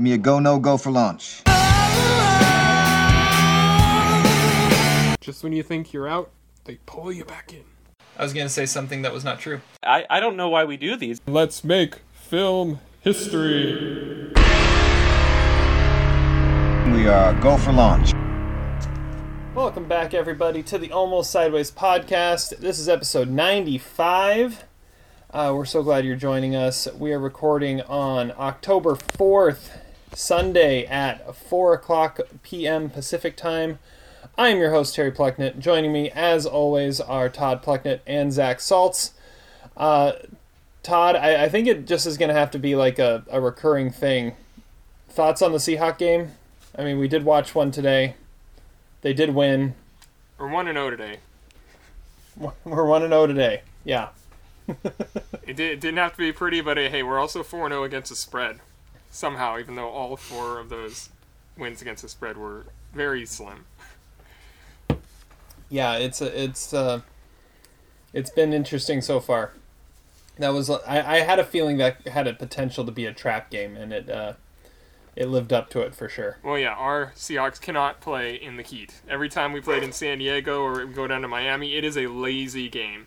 Give me a go, no go for launch. Just when you think you're out, they pull you back in. I was gonna say something that was not true. I, I don't know why we do these. Let's make film history. We are go for launch. Welcome back, everybody, to the Almost Sideways podcast. This is episode 95. Uh, we're so glad you're joining us. We are recording on October 4th, Sunday at 4 o'clock p.m. Pacific time. I am your host, Terry Plucknett. Joining me, as always, are Todd Plucknett and Zach Saltz. Uh, Todd, I, I think it just is going to have to be like a, a recurring thing. Thoughts on the Seahawk game? I mean, we did watch one today. They did win. We're 1 and 0 today. We're 1 and 0 today. Yeah. It, did, it didn't have to be pretty, but hey, we're also 4 0 against the spread. Somehow, even though all four of those wins against the spread were very slim. Yeah, it's a, it's uh, it's been interesting so far. That was I, I had a feeling that had a potential to be a trap game, and it uh, it lived up to it for sure. Well, yeah, our Seahawks cannot play in the heat. Every time we played in San Diego or we go down to Miami, it is a lazy game.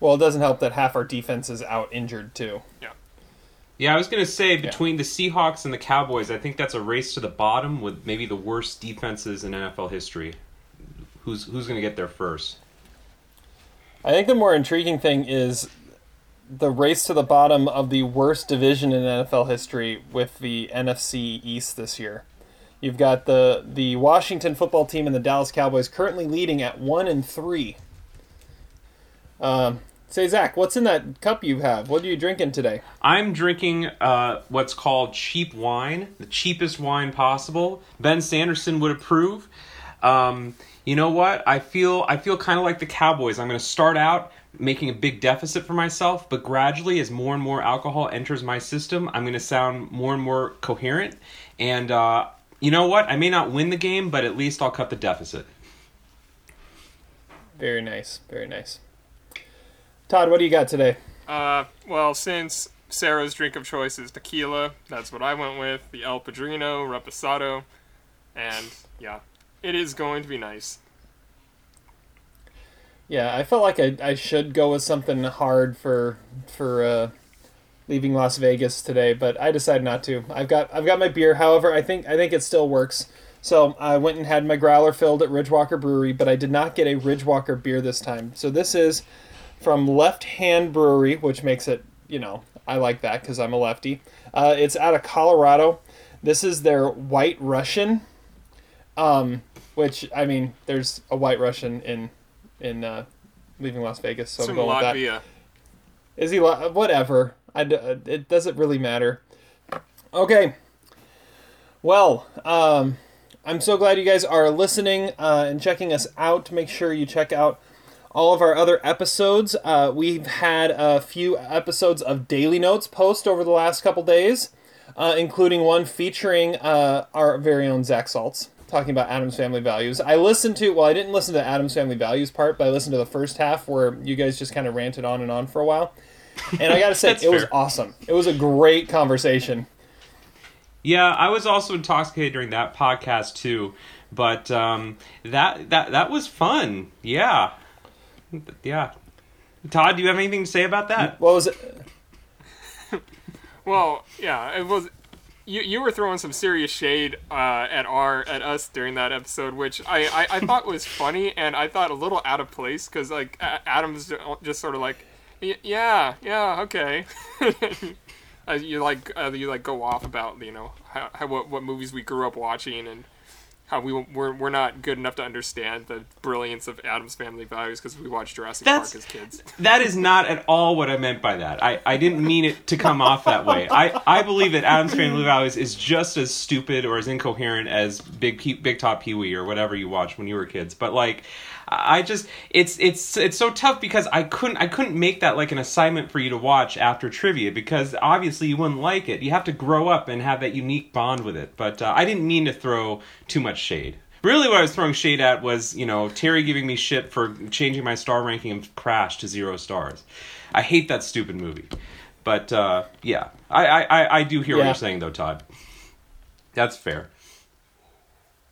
Well, it doesn't help that half our defense is out injured too. Yeah. Yeah, I was gonna say between the Seahawks and the Cowboys, I think that's a race to the bottom with maybe the worst defenses in NFL history. Who's who's gonna get there first? I think the more intriguing thing is the race to the bottom of the worst division in NFL history with the NFC East this year. You've got the the Washington football team and the Dallas Cowboys currently leading at one and three. Um, say Zach, what's in that cup you have? What are you drinking today? I'm drinking uh, what's called cheap wine, the cheapest wine possible. Ben Sanderson would approve. Um, you know what? I feel I feel kind of like the Cowboys. I'm going to start out making a big deficit for myself, but gradually, as more and more alcohol enters my system, I'm going to sound more and more coherent. And uh, you know what? I may not win the game, but at least I'll cut the deficit. Very nice, very nice. Todd, what do you got today? Uh, well, since Sarah's drink of choice is tequila, that's what I went with. The El Padrino Reposado. And yeah, it is going to be nice. Yeah, I felt like I, I should go with something hard for for uh, leaving Las Vegas today, but I decided not to. I've got I've got my beer. However, I think I think it still works. So I went and had my growler filled at Ridgewalker Brewery, but I did not get a Ridgewalker beer this time. So this is from Left Hand Brewery, which makes it you know I like that because I'm a lefty. Uh, it's out of Colorado. This is their White Russian, um, which I mean, there's a White Russian in in uh, leaving Las Vegas. So It's I'm going with that. Latvia. Is he li- whatever? I uh, it doesn't really matter. Okay. Well, um, I'm so glad you guys are listening uh, and checking us out. Make sure you check out all of our other episodes. Uh, we've had a few episodes of Daily Notes post over the last couple days, uh, including one featuring uh, our very own Zach Saltz talking about Addams Family Values. I listened to, well, I didn't listen to Addams Family Values part, but I listened to the first half where you guys just kind of ranted on and on for a while. And I gotta say, That's it was awesome. It was a great conversation. Yeah, I was also intoxicated during that podcast too, but um, that that that was fun. Yeah, yeah. Todd, do you have anything to say about that? What was it? Well, yeah, it was. You, you were throwing some serious shade uh, at our at us during that episode, which I, I, I thought was funny and I thought a little out of place because like A- Adam's just sort of like, "Y- yeah, yeah, okay. uh, you like uh, you like go off about you know how, how what, what movies we grew up watching and how we we're, we're not good enough to understand the brilliance of Addams Family Values because we watched Jurassic That's- Park as kids. That is not at all what I meant by that. I, I didn't mean it to come off that way. I, I believe that Addams Family Values is just as stupid or as incoherent as Big Big Top Pee Wee or whatever you watched when you were kids. But like, I just it's it's it's so tough because I couldn't I couldn't make that like an assignment for you to watch after trivia because obviously you wouldn't like it. You have to grow up and have that unique bond with it. But uh, I didn't mean to throw too much shade. Really, what I was throwing shade at was, you know, Terry giving me shit for changing my star ranking of Crash to zero stars. I hate that stupid movie. But uh, yeah, I, I, I- I do hear what you're saying though, Todd. That's fair.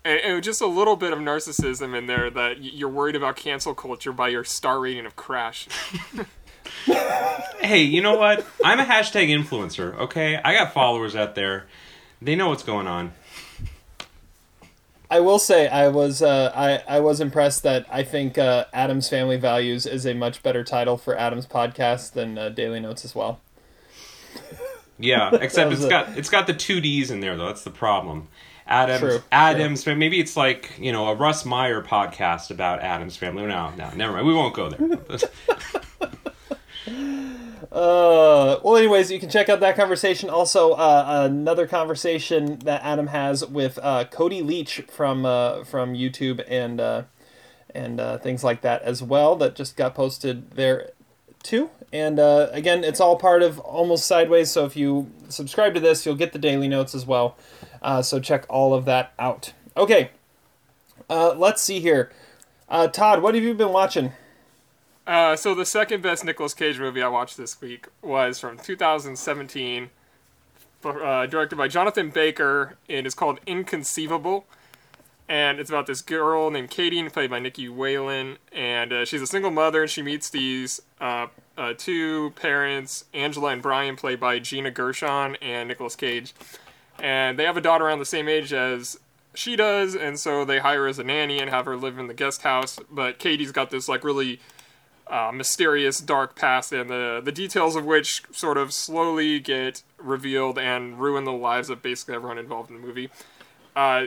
And, and just a little bit of narcissism in there that you're worried about cancel culture by your star rating of Crash. Hey, you know what? I'm a hashtag influencer. Okay, I got followers out there. They know what's going on. I will say I was uh, I I was impressed that I think uh, Adam's Family Values is a much better title for Adam's podcast than uh, Daily Notes as well. Yeah, except was it's a- got it's got the two D's in there though. That's the problem. Adams True, Adams maybe it's like you know a Russ Meyer podcast about Adams family. No, no, never mind. We won't go there. Uh, well, anyways, you can check out that conversation. Also, uh, another conversation that Adam has with uh, Cody Leach from uh, from YouTube and uh, and uh, things like that as well. That just got posted there too. And uh, again, it's all part of Almost Sideways. So if you subscribe to this, you'll get the daily notes as well. Uh, so check all of that out. Okay, uh, let's see here. Uh, Todd, what have you been watching? Uh, so the second best Nicolas Cage movie I watched this week was from 2017, uh, directed by Jonathan Baker, and it's called Inconceivable. And it's about this girl named Katie, played by Nicky Whelan, and uh, she's a single mother, and she meets these uh, uh, two parents, Angela and Brian, played by Gina Gershon and Nicolas Cage. And they have a daughter around the same age as she does, and so they hire as a nanny and have her live in the guest house. But Katie's got this like really uh, mysterious dark past, and the the details of which sort of slowly get revealed and ruin the lives of basically everyone involved in the movie. Uh,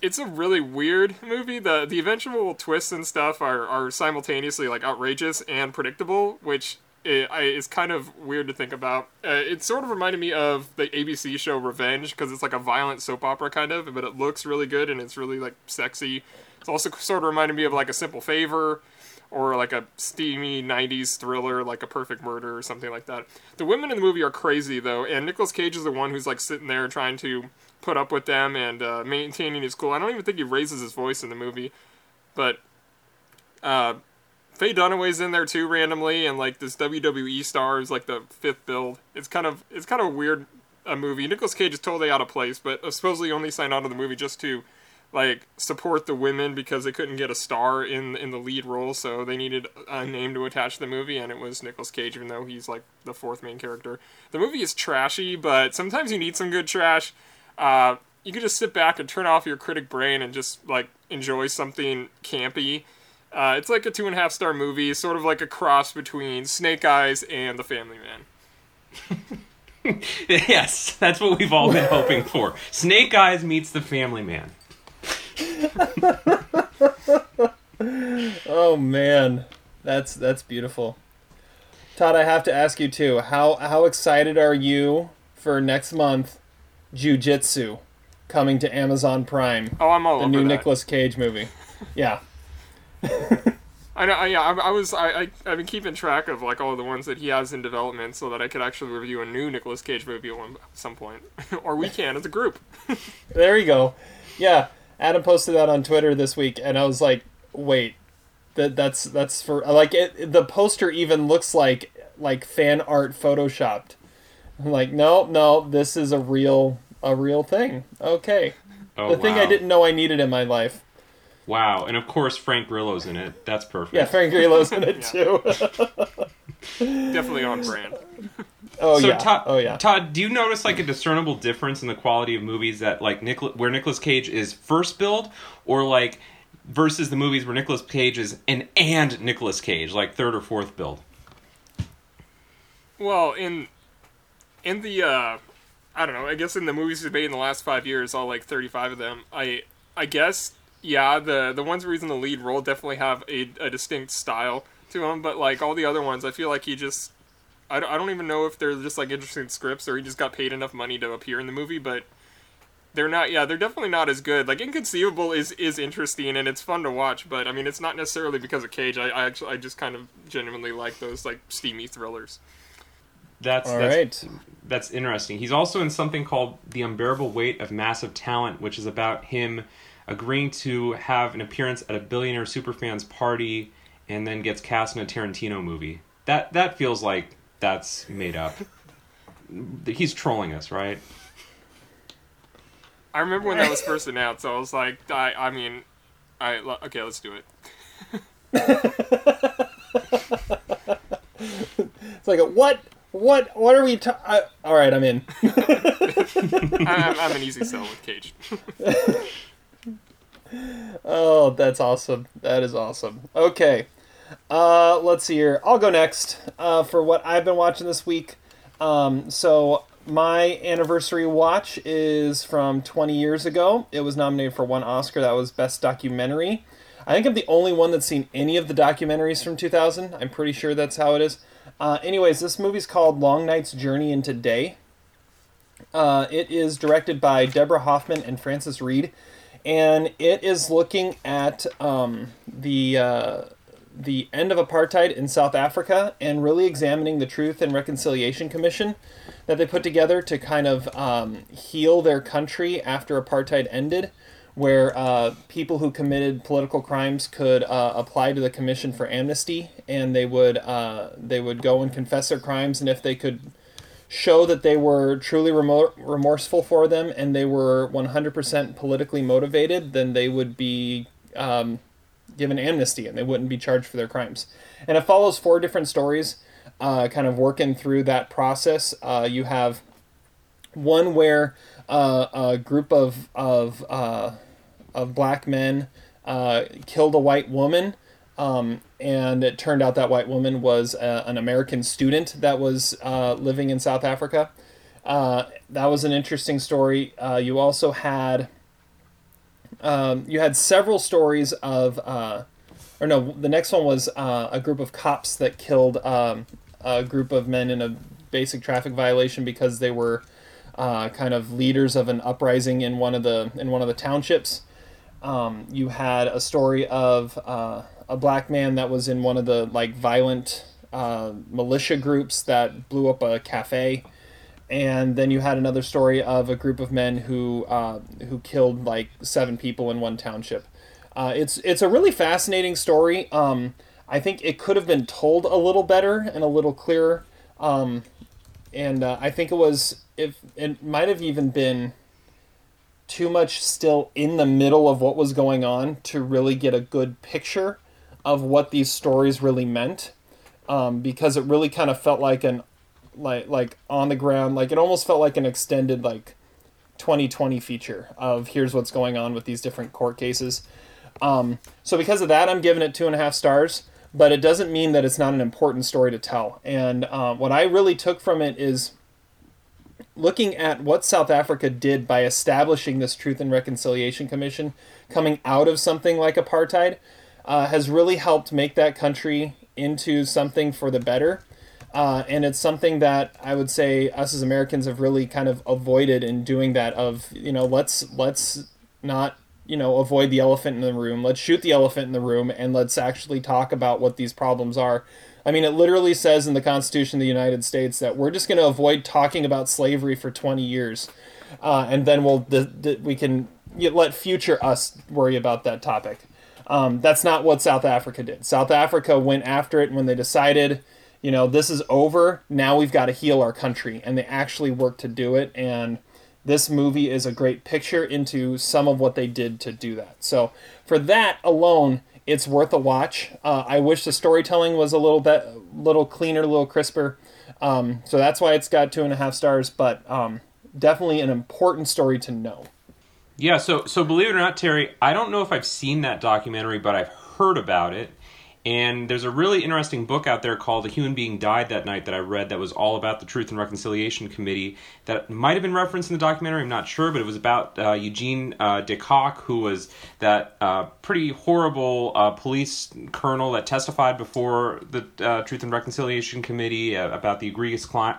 it's a really weird movie. the The eventual twists and stuff are are simultaneously like outrageous and predictable, which i I, is kind of weird to think about. Uh, it sort of reminded me of the ABC show Revenge because it's like a violent soap opera kind of, but it looks really good and it's really like sexy. It's also sort of reminded me of like a Simple Favor or like a steamy 90s thriller like a perfect murder or something like that the women in the movie are crazy though and Nicolas cage is the one who's like sitting there trying to put up with them and uh, maintaining his cool i don't even think he raises his voice in the movie but uh, Faye Dunaway's in there too randomly, and like this WWE star is like the fifth billed. It's kind of it's kind of a weird a movie. Nicolas Cage is totally out of place, but supposedly only signed on to the movie just to like support the women because they couldn't get a star in in the lead role, so they needed a name to attach to the movie, and it was Nicolas Cage, even though he's like the fourth main character. The movie is trashy, but sometimes you need some good trash. Uh, you can just sit back and turn off your critic brain and just like enjoy something campy. Uh, it's like a two and a half star movie, sort of like a cross between Snake Eyes and The Family Man. yes, that's what we've all been hoping for. Snake Eyes meets the Family Man. Oh man, that's that's beautiful. Todd, I have to ask you too. How how excited are you for next month, Jiu-Jitsu, coming to Amazon Prime, Oh, I'm all the over new that. Nicolas Cage movie? Yeah. I know. I, yeah, I, I was. I, I. I've been keeping track of like all the ones that he has in development, so that I could actually review a new Nicolas Cage movie at one, some point, or we can as a group. There you go. Yeah, Adam posted that on Twitter this week, and I was like, "Wait, that that's that's for like it, the poster even looks like like fan art photoshopped." I'm like, "No, no, this is a real a real thing." Okay, Oh, the thing I didn't know I needed in my life. Wow, and of course Frank Grillo's in it. That's perfect. Yeah, Frank Grillo's in it too. Definitely on brand. oh so yeah. Todd, oh yeah. Todd, do you notice like a discernible difference in the quality of movies that like Nicol- where Nicolas Cage is first billed, or like versus the movies where Nicolas Cage is an and Nicolas Cage, like third or fourth billed? Well, in in the uh, I don't know. I guess in the movies he's made in the last five years, all like thirty-five of them. I I guess yeah. The the ones where he's in the lead role definitely have a, a distinct style to him. But like all the other ones, I feel like he just I don't, I don't even know if they're just like interesting scripts or he just got paid enough money to appear in the movie. But they're not. Yeah, they're definitely not as good. Like Inconceivable is is interesting and it's fun to watch. But I mean, it's not necessarily because of Cage. I, I actually I just kind of genuinely like those like steamy thrillers. That's All that's, right. that's interesting. He's also in something called The Unbearable Weight of Massive Talent, which is about him agreeing to have an appearance at a billionaire superfan's party and then gets cast in a Tarantino movie. That that feels like that's made up. he's trolling us, right? I remember when that was first announced. I was like, I, I mean, I okay, let's do it. It's like what what what are we? Ta- I, all right, I'm in. I, I'm, I'm an easy sell with Cage. Oh, that's awesome. That is awesome. Okay. Uh, let's see here. I'll go next uh, for what I've been watching this week. Um, so, my anniversary watch is from 20 years ago. It was nominated for one Oscar. That was Best Documentary. I think I'm the only one that's seen any of the documentaries from 2000. I'm pretty sure that's how it is. Uh, anyways, this movie's called Long Night's Journey into Day. Uh, it is directed by Deborah Hoffman and Frances Reid and it is looking at um, the uh, the end of apartheid in South Africa and really examining the Truth and Reconciliation Commission that they put together to kind of um, heal their country after apartheid ended, where uh, people who committed political crimes could uh, apply to the commission for amnesty, and they would uh, they would go and confess their crimes, and if they could show that they were truly remo- remorseful for them and they were 100% politically motivated, then they would be um, given amnesty and they wouldn't be charged for their crimes. And it follows four different stories, uh, kind of working through that process. Uh, you have one where uh, a group of of uh, of black men uh, killed a white woman um, and it turned out that white woman was uh, an American student that was uh, living in South Africa. Uh, that was an interesting story. Uh, you also had um, you had several stories of, uh, or no, the next one was uh, a group of cops that killed um, a group of men in a basic traffic violation because they were kind of leaders of an uprising in one of the in one of the townships. Um, you had a story of a black man that was in one of the like violent uh, militia groups that blew up a cafe, and then you had another story of a group of men who uh, who killed like seven people in one township. Uh, it's it's a really fascinating story. Um, I think it could have been told a little better and a little clearer. Um, and uh, I think it was if it might have even been too much still in the middle of what was going on to really get a good picture of what these stories really meant um, because it really kind of felt like an like like on the ground like it almost felt like an extended like 2020 feature of here's what's going on with these different court cases. Um, so because of that i'm giving it two and a half stars but it doesn't mean that it's not an important story to tell. And uh, what i really took from it is looking at what south africa did by establishing this truth and reconciliation commission coming out of something like apartheid uh, has really helped make that country into something for the better. Uh, and it's something that I would say us as Americans have really kind of avoided in doing that. Of you know, let's let's not you know avoid the elephant in the room. Let's shoot the elephant in the room, and let's actually talk about what these problems are. I mean, it literally says in the Constitution of the United States that we're just going to avoid talking about slavery for 20 years, uh, and then we'll the, the, we can let future us worry about that topic. Um, that's not what South Africa did. South Africa went after it when they decided, you know, this is over. Now we've got to heal our country, and they actually worked to do it. And this movie is a great picture into some of what they did to do that. So for that alone, it's worth a watch. Uh, I wish the storytelling was a little bit, little cleaner, a little crisper. Um, so that's why it's got two and a half stars. But um, definitely an important story to know. Yeah, so so believe it or not, Terry, I don't know if I've seen that documentary, but I've heard about it. And there's a really interesting book out there called A Human Being Died That Night that I read that was all about the Truth and Reconciliation Committee that might have been referenced in the documentary, I'm not sure, but it was about uh, Eugene uh, de Kock, who was that uh, pretty horrible uh, police colonel that testified before the uh, Truth and Reconciliation Committee uh, about the egregious, cli-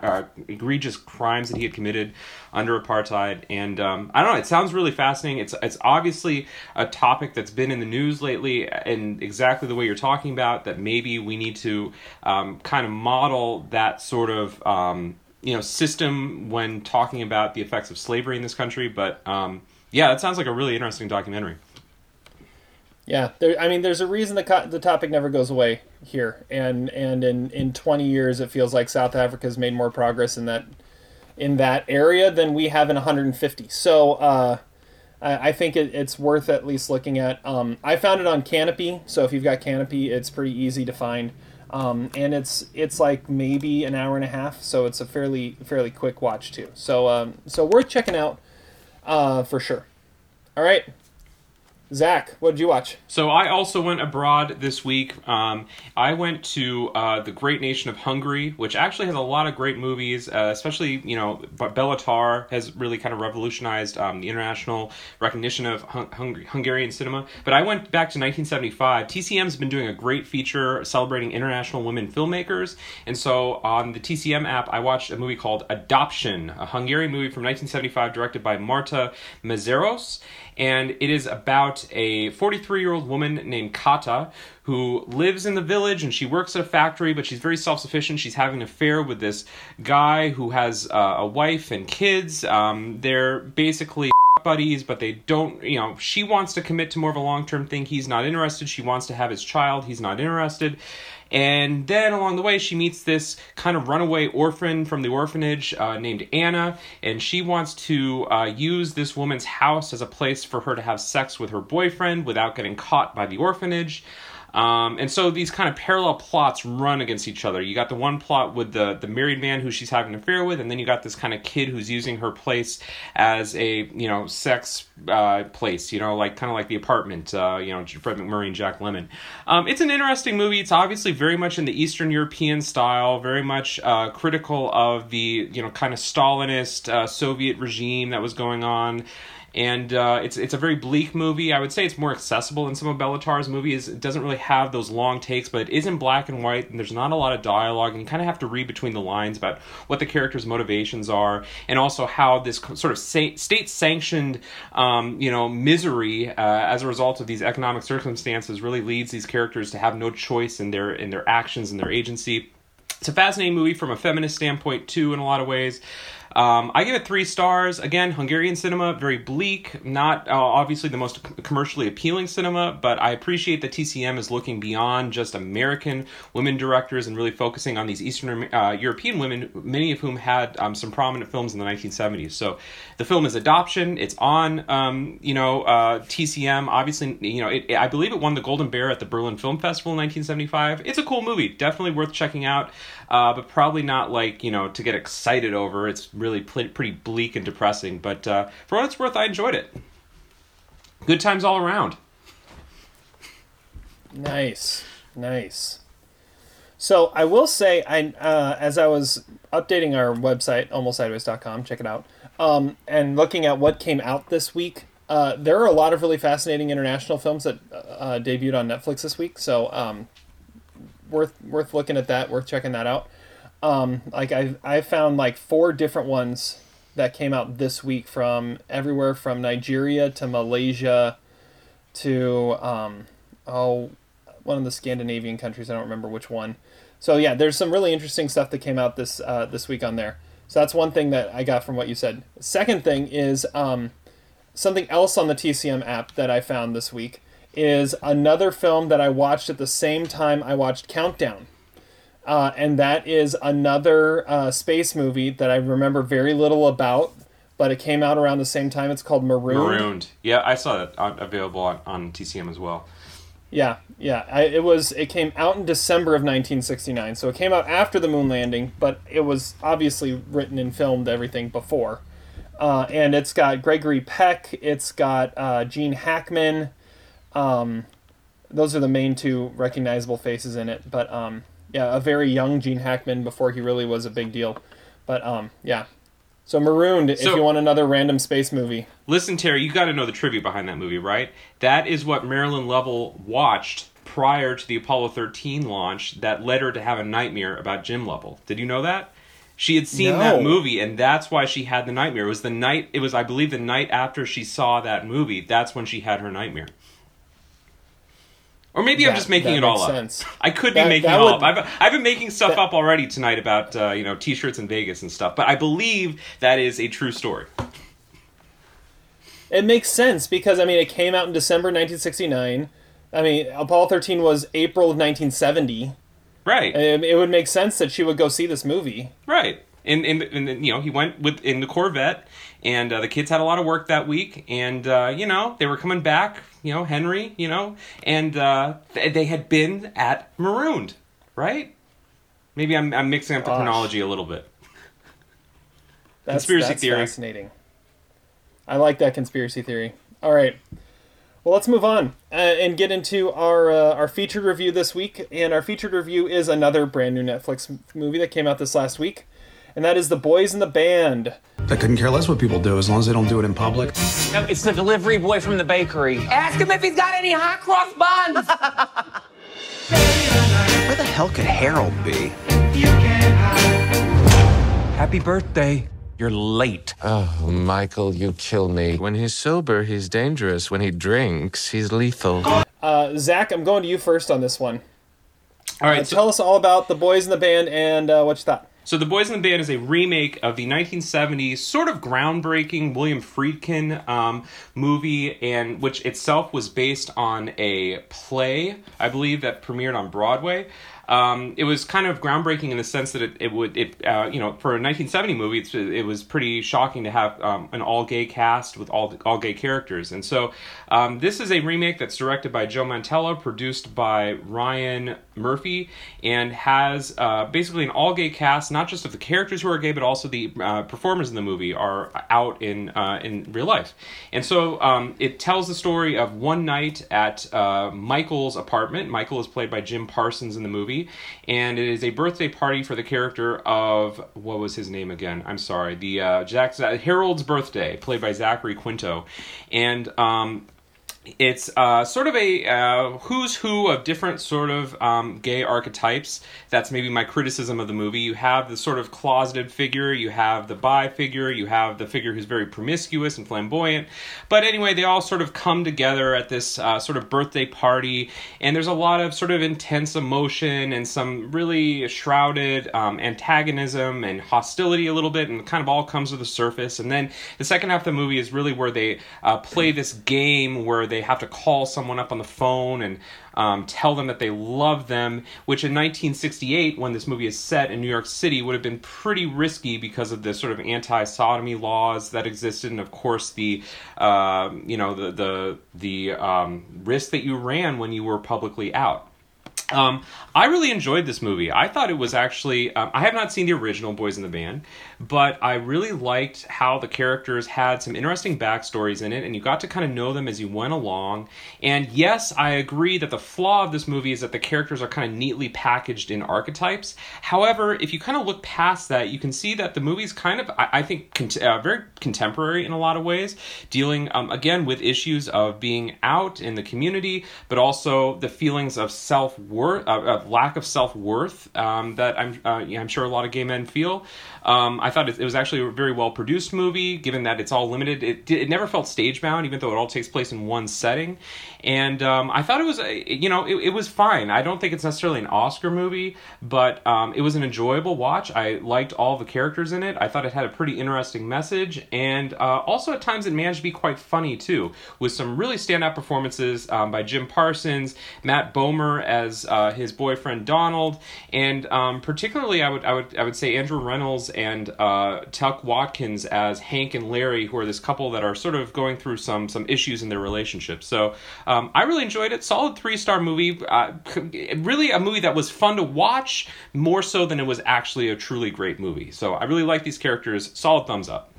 egregious crimes that he had committed under apartheid. And um, I don't know, it sounds really fascinating. It's, it's obviously a topic that's been in the news lately, and exactly the way you're talking about, that maybe we need to um, kind of model that sort of. Um, you know, system when talking about the effects of slavery in this country, but um, yeah, that sounds like a really interesting documentary. Yeah, there, I mean, there's a reason the co- the topic never goes away here, and and in in 20 years, it feels like South Africa has made more progress in that in that area than we have in 150. So uh, I, I think it, it's worth at least looking at. Um, I found it on Kanopy, so if you've got Kanopy, it's pretty easy to find. Um, and it's it's like maybe an hour and a half, so it's a fairly fairly quick watch too. So um, so worth checking out uh, for sure. All right, Zach, what did you watch? So I also went abroad this week. Um, I went to uh, the great nation of Hungary, which actually has a lot of great movies. Uh, especially, you know, Be- Béla Tarr has really kind of revolutionized um, the international recognition of Hun- Hung- Hungarian cinema. But I went back to 1975. TCM's been doing a great feature celebrating international women filmmakers, and so on the TCM app, I watched a movie called Adoption, a Hungarian movie from 1975, directed by Márta Mészáros and it is about a 43 year old woman named Kata who lives in the village and she works at a factory, but she's very self sufficient. She's having an affair with this guy who has uh, a wife and kids. Um, they're basically buddies, but they don't, you know, she wants to commit to more of a long term thing. He's not interested. She wants to have his child. He's not interested. And then along the way, she meets this kind of runaway orphan from the orphanage uh, named Anna, and she wants to uh, use this woman's house as a place for her to have sex with her boyfriend without getting caught by the orphanage. Um, and so these kind of parallel plots run against each other. You got the one plot with the the married man who she's having an affair with, and then you got this kind of kid who's using her place as a you know sex uh, place. You know, like kind of like the apartment. Uh, you know, Fred MacMurray and Jack Lemmon. Um, it's an interesting movie. It's obviously very much in the Eastern European style, very much uh, critical of the you know kind of Stalinist uh, Soviet regime that was going on and uh, it's it's a very bleak movie. I would say it's more accessible than some of Béla Tarr's movies. It doesn't really have those long takes, but it is in black and white, and there's not a lot of dialogue, and you kind of have to read between the lines about what the characters' motivations are, and also how this sort of state-sanctioned, um, you know, misery uh, as a result of these economic circumstances really leads these characters to have no choice in their in their actions and their agency. It's a fascinating movie from a feminist standpoint too, in a lot of ways. Um, I give it three stars. Again, Hungarian cinema, very bleak, not uh, obviously the most commercially appealing cinema, but I appreciate that TCM is looking beyond just American women directors and really focusing on these Eastern uh, European women, many of whom had um, some prominent films in the 1970s. So the film is Adoption. It's on, um, you know, uh, TCM. Obviously, you know, it, it, I believe it won the Golden Bear at the Berlin Film Festival in 1975. It's a cool movie, definitely worth checking out, uh, but probably not like you know to get excited over. It's really pl- pretty bleak and depressing. But uh, for what it's worth, I enjoyed it. Good times all around. Nice, nice. So I will say, I uh, as I was updating our website, almostsideways.com, check it out, um, and looking at what came out this week. Uh, there are a lot of really fascinating international films that uh, debuted on Netflix this week. So um, worth worth looking at that, worth checking that out. Um, like I I found like four different ones that came out this week from everywhere from Nigeria to Malaysia to um, oh one of the Scandinavian countries. I don't remember which one. So yeah, there's some really interesting stuff that came out this uh, this week on there. So that's one thing that I got from what you said. Second thing is um, something else on the TCM app that I found this week is another film that I watched at the same time I watched Countdown. Uh, and that is another uh, space movie that I remember very little about, but it came out around the same time. It's called Marooned. Marooned. Yeah, I saw that on, available on, on TCM as well. Yeah, yeah. I, it was. It came out in December of 1969, so it came out after the moon landing, but it was obviously written and filmed everything before. Uh, and it's got Gregory Peck. It's got uh, Gene Hackman. Um, those are the main two recognizable faces in it. But um, yeah, a very young Gene Hackman before he really was a big deal. But um, yeah. So Marooned, So- if you want another random space movie. Listen, Terry, you got to know the trivia behind that movie, right? That is what Marilyn Lovell watched prior to the Apollo 13 launch that led her to have a nightmare about Jim Lovell. Did you know that? She had seen that movie, and that's why she had the nightmare. It was the night. It was, I believe, the night after she saw that movie. That's when she had her nightmare. Or maybe I'm just making it all makes up. I could That- be making that it all would- up. I've, I've been making stuff that- up already tonight about uh, you know t-shirts in Vegas and stuff, but I believe that is a true story. It makes sense because I mean it came out in December 1969. I mean Apollo 13 was April of 1970. Right. Um, it would make sense that she would go see this movie. Right. And, in, in the, you know he went with in the Corvette, and uh, the kids had a lot of work that week, and uh, you know they were coming back. You know Henry, you know, and uh, th- they had been at Marooned, right? Maybe I'm I'm mixing up the Gosh. chronology a little bit. That's, Conspiracy that's theory. fascinating. I like that conspiracy theory. All right. Well, let's move on uh, and get into our uh, our featured review this week. And our featured review is another brand new Netflix movie that came out this last week, and that is The Boys in the Band. I couldn't care less what people do as long as they don't do it in public. No, it's the delivery boy from the bakery. Ask him if he's got any hot cross buns. Where the hell could Harold be? Happy birthday. You're late. Oh, Michael, you kill me. When he's sober, he's dangerous. When he drinks, he's lethal. Uh, Zach, I'm going to you first on this one. All right, Uh, so- tell us all about The Boys in the Band and uh, what you thought. So The Boys in the Band is a remake of the 1970s sort of groundbreaking William Friedkin um, movie, and which itself was based on a play, I believe, that premiered on Broadway. Um, it was kind of groundbreaking in the sense that it, it would it uh, you know for a 1970 movie it was pretty shocking to have um, an all gay cast with all all gay characters. And so um, this is a remake that's directed by Joe Mantello produced by Ryan Murphy and has uh, basically an all gay cast not just of the characters who are gay but also the uh, performers in the movie are out in uh, in real life. And so um, it tells the story of one night at uh, Michael's apartment. Michael is played by Jim Parsons in the movie and it is a birthday party for the character of what was his name again? I'm sorry, the uh, Jack Harold's birthday, played by Zachary Quinto, and um, it's uh, sort of a uh, who's who of different sort of um, gay archetypes. That's maybe my criticism of the movie. You have the sort of closeted figure, you have the bi figure, you have the figure who's very promiscuous and flamboyant. But anyway, they all sort of come together at this uh, sort of birthday party, and there's a lot of sort of intense emotion and some really shrouded um, antagonism and hostility a little bit, and kind of all comes to the surface. And then the second half of the movie is really where they uh, play this game where they have to call someone up on the phone and um, tell them that they love them, which in 1968, when this movie is set in New York City, would have been pretty risky because of the sort of anti-sodomy laws that existed, and of course the, uh, you know, the the the um, risk that you ran when you were publicly out. Um, I really enjoyed this movie. I thought it was actually. Um, I have not seen the original Boys in the Band, but I really liked how the characters had some interesting backstories in it, and you got to kind of know them as you went along. And yes, I agree that the flaw of this movie is that the characters are kind of neatly packaged in archetypes. However, if you kind of look past that, you can see that the movie's kind of, I, I think, cont- uh, very contemporary in a lot of ways, dealing um, again with issues of being out in the community, but also the feelings of self worth, uh, of lack of self worth um, that I'm, uh, yeah, I'm sure a lot of gay men feel. Um, I thought it, it was actually a very well produced movie, given that it's all limited. It, it never felt stage bound, even though it all takes place in one setting. And um, I thought it was, you know, it, it was fine. I don't think it's necessarily an Oscar movie, but um, it was an enjoyable watch. I liked all the characters in it. I thought it had a pretty interesting message, and uh, also at times it managed to be quite funny too, with some really standout performances um, by Jim Parsons, Matt Bomer as uh, his boyfriend Donald, and um, particularly I would I would I would say Andrew Rannells and uh, Tuck Watkins as Hank and Larry, who are this couple that are sort of going through some some issues in their relationship. So um, I really enjoyed it. Solid three star movie. Uh, really a movie that was fun to watch more so than it was actually a truly great movie. So I really like these characters. Solid thumbs up.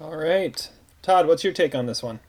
All right. Todd, what's your take on this one?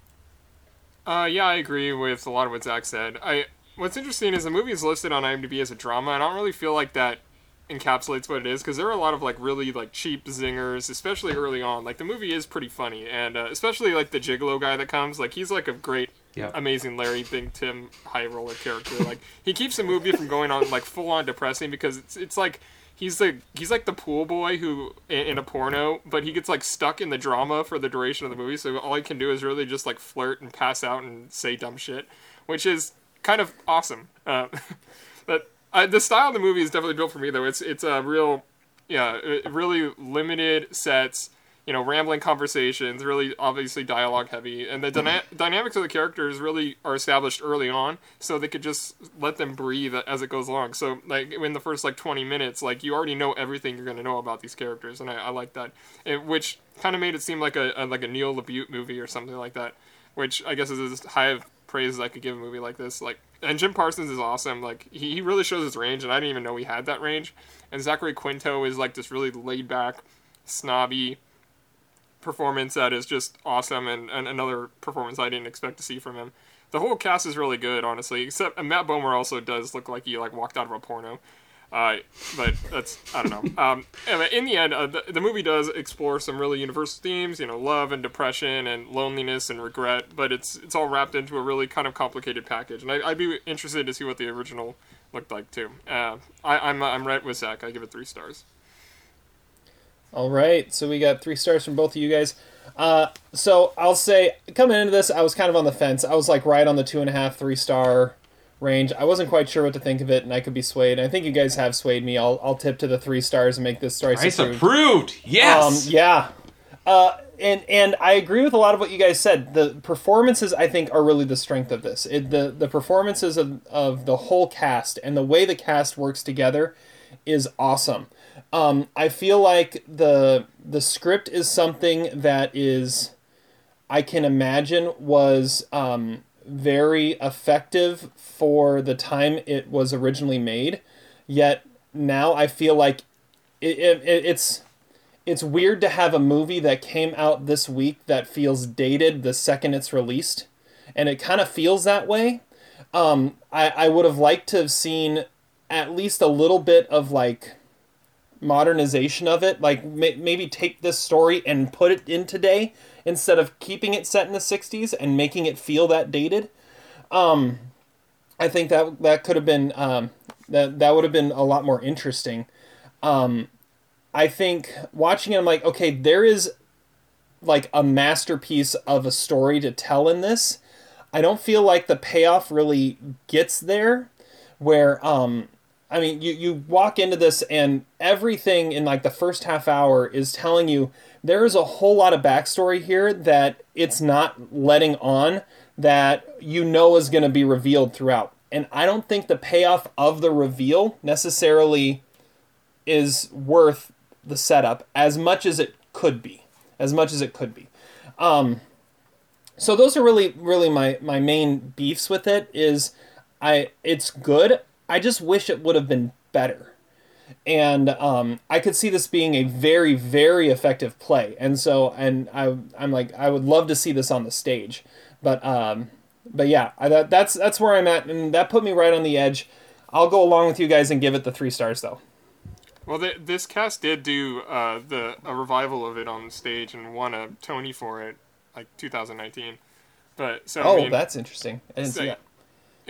Uh, yeah, I agree with a lot of what Zach said. I what's interesting is the movie is listed on IMDb as a drama, and I don't really feel like that encapsulates what it is because there are a lot of like really like cheap zingers, especially early on. Like the movie is pretty funny, and uh, especially like the Gigolo guy that comes, like he's like a great, Yeah. amazing Larry Big Tim High Roller character. like he keeps the movie from going on like full on depressing because it's it's like. He's the he's like the pool boy who in, in a porno, but he gets like stuck in the drama for the duration of the movie. So all he can do is really just like flirt and pass out and say dumb shit, which is kind of awesome. Uh, but the style of the movie is definitely built for me though. It's it's a real, yeah, really limited sets. you know, rambling conversations, really obviously dialogue heavy, and the dyna- dynamics of the characters really are established early on, so they could just let them breathe as it goes along. So like in the first like 20 minutes, like you already know everything you're gonna know about these characters, and I, I like that, it, which kind of made it seem like a, a like a Neil LaBute movie or something like that, which I guess is as high of praise as I could give a movie like this. Like, and Jim Parsons is awesome. Like he, he really shows his range, and I didn't even know he had that range. And Zachary Quinto is like this really laid back, snobby performance that is just awesome and, and another performance I didn't expect to see from him. The whole cast is really good, honestly. Except Matt Bomer also does look like he like walked out of a porno. Uh, but that's I don't know. Um, anyway, in the end, uh, the, the movie does explore some really universal themes, you know, love and depression and loneliness and regret. But it's it's all wrapped into a really kind of complicated package, and I, I'd be interested to see what the original looked like too. Uh, I, I'm I'm right with Zach. I give it three stars. All right, so we got three stars from both of you guys. Uh, so I'll say coming into this, I was kind of on the fence. I was like right on the two and a half, three star range. I wasn't quite sure what to think of it, and I could be swayed. I think you guys have swayed me. I'll I'll tip to the three stars and make this story Price approved. approved. Yes. Um, yeah. Uh, and and I agree with a lot of what you guys said. The performances I think are really the strength of this. It, the the performances of, of the whole cast and the way the cast works together is awesome. Um, I feel like the the script is something that is I can imagine was um, very effective for the time it was originally made. Yet now I feel like it, it, it's it's weird to have a movie that came out this week that feels dated the second it's released, and it kind of feels that way. Um, I I would have liked to have seen at least a little bit of like modernization of it like may- maybe take this story and put it in today instead of keeping it set in the 60s and making it feel that dated um i think that that could have been um that that would have been a lot more interesting. Um i think watching it i'm like okay there is like a masterpiece of a story to tell in this. I don't feel like the payoff really gets there where um I mean, you, you walk into this and everything in like the first half hour is telling you there is a whole lot of backstory here that it's not letting on that you know is going to be revealed throughout. And I don't think the payoff of the reveal necessarily is worth the setup as much as it could be. As much as it could be. Um, so those are really really my my main beefs with it is I it's good. I just wish it would have been better. And um, I could see this being a very, very effective play. And so, and I, I'm like, I would love to see this on the stage. But, um, but yeah, I, that, that's that's where I'm at, and that put me right on the edge. I'll go along with you guys and give it the three stars, though. Well, this cast did do uh, the a revival of it on stage and won a Tony for it, like 2019. But so I oh, mean, that's interesting. I didn't so, see that.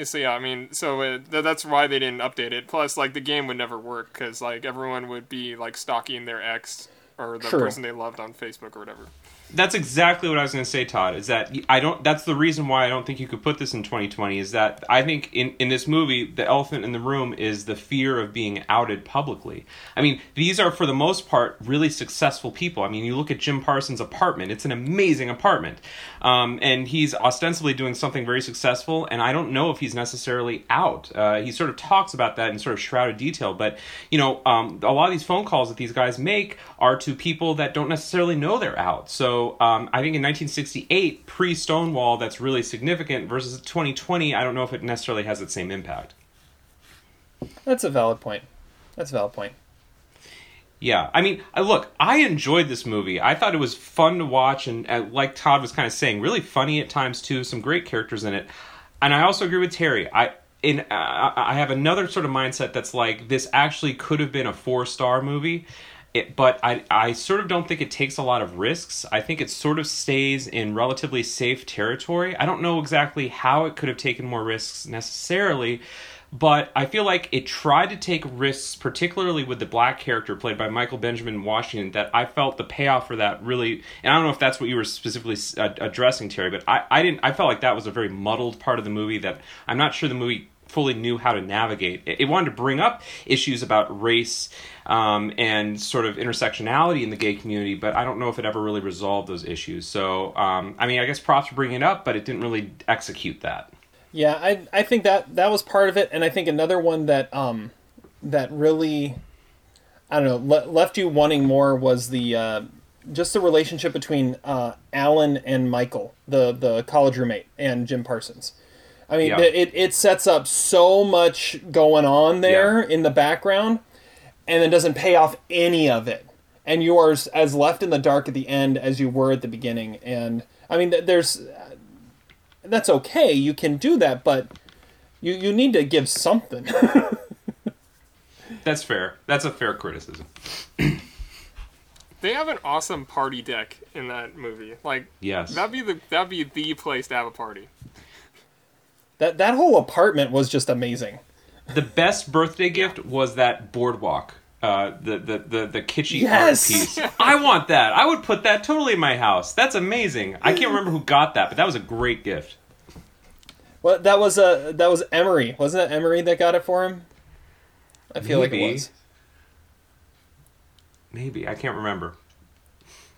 So yeah, I mean, so uh, th- that's why they didn't update it. Plus, like the game would never work because like everyone would be like stalking their ex or the person they loved on Facebook or whatever. That's exactly what I was going to say, Todd. Is that I don't. That's the reason why I don't think you could put this in 2020. Is that I think in in this movie, the elephant in the room is the fear of being outed publicly. I mean, these are for the most part really successful people. I mean, you look at Jim Parsons' apartment; it's an amazing apartment, um, and he's ostensibly doing something very successful. And I don't know if he's necessarily out. Uh, he sort of talks about that in sort of shrouded detail, but you know, um, a lot of these phone calls that these guys make are to people that don't necessarily know they're out. So um, I think in 1968, pre Stonewall, that's really significant. Versus 2020, I don't know if it necessarily has the same impact. That's a valid point. That's a valid point. Yeah, I mean, look, I enjoyed this movie. I thought it was fun to watch, and uh, like Todd was kind of saying, really funny at times too. Some great characters in it, and I also agree with Terry. I in uh, I have another sort of mindset that's like this actually could have been a four star movie. It, but I, I sort of don't think it takes a lot of risks. I think it sort of stays in relatively safe territory. I don't know exactly how it could have taken more risks necessarily, but I feel like it tried to take risks, particularly with the black character played by Michael Benjamin Washington, that I felt the payoff for that really, and I don't know if that's what you were specifically uh, addressing, Terry, but I, I didn't, I felt like that was a very muddled part of the movie that I'm not sure the movie fully knew how to navigate. It, it wanted to bring up issues about race um, and sort of intersectionality in the gay community, but I don't know if it ever really resolved those issues. So, um, I mean, I guess props for bringing it up, but it didn't really execute that. Yeah, I I think that that was part of it, and I think another one that um that really I don't know le- left you wanting more was the uh, just the relationship between uh, Alan and Michael, the the college roommate, and Jim Parsons. I mean, Yeah. it it sets up so much going on there in the background, and then doesn't pay off any of it. And you are as- as left in the dark at the end as you were at the beginning. And I mean, there's uh, that's okay. You can do that, but you you need to give something. That's fair. That's a fair criticism. They have an awesome party deck in that movie. Like, Yes. that'd be the that'd be the place to have a party. That that whole apartment was just amazing. The best birthday gift was that boardwalk. Uh, the, the, the, the kitschy Yes! art piece. I want that. I would put that totally in my house. That's amazing. I can't remember who got that, but that was a great gift. Well, that was uh, that was Emery, wasn't it? Emery that got it for him. I feel like it was. Maybe. I can't remember.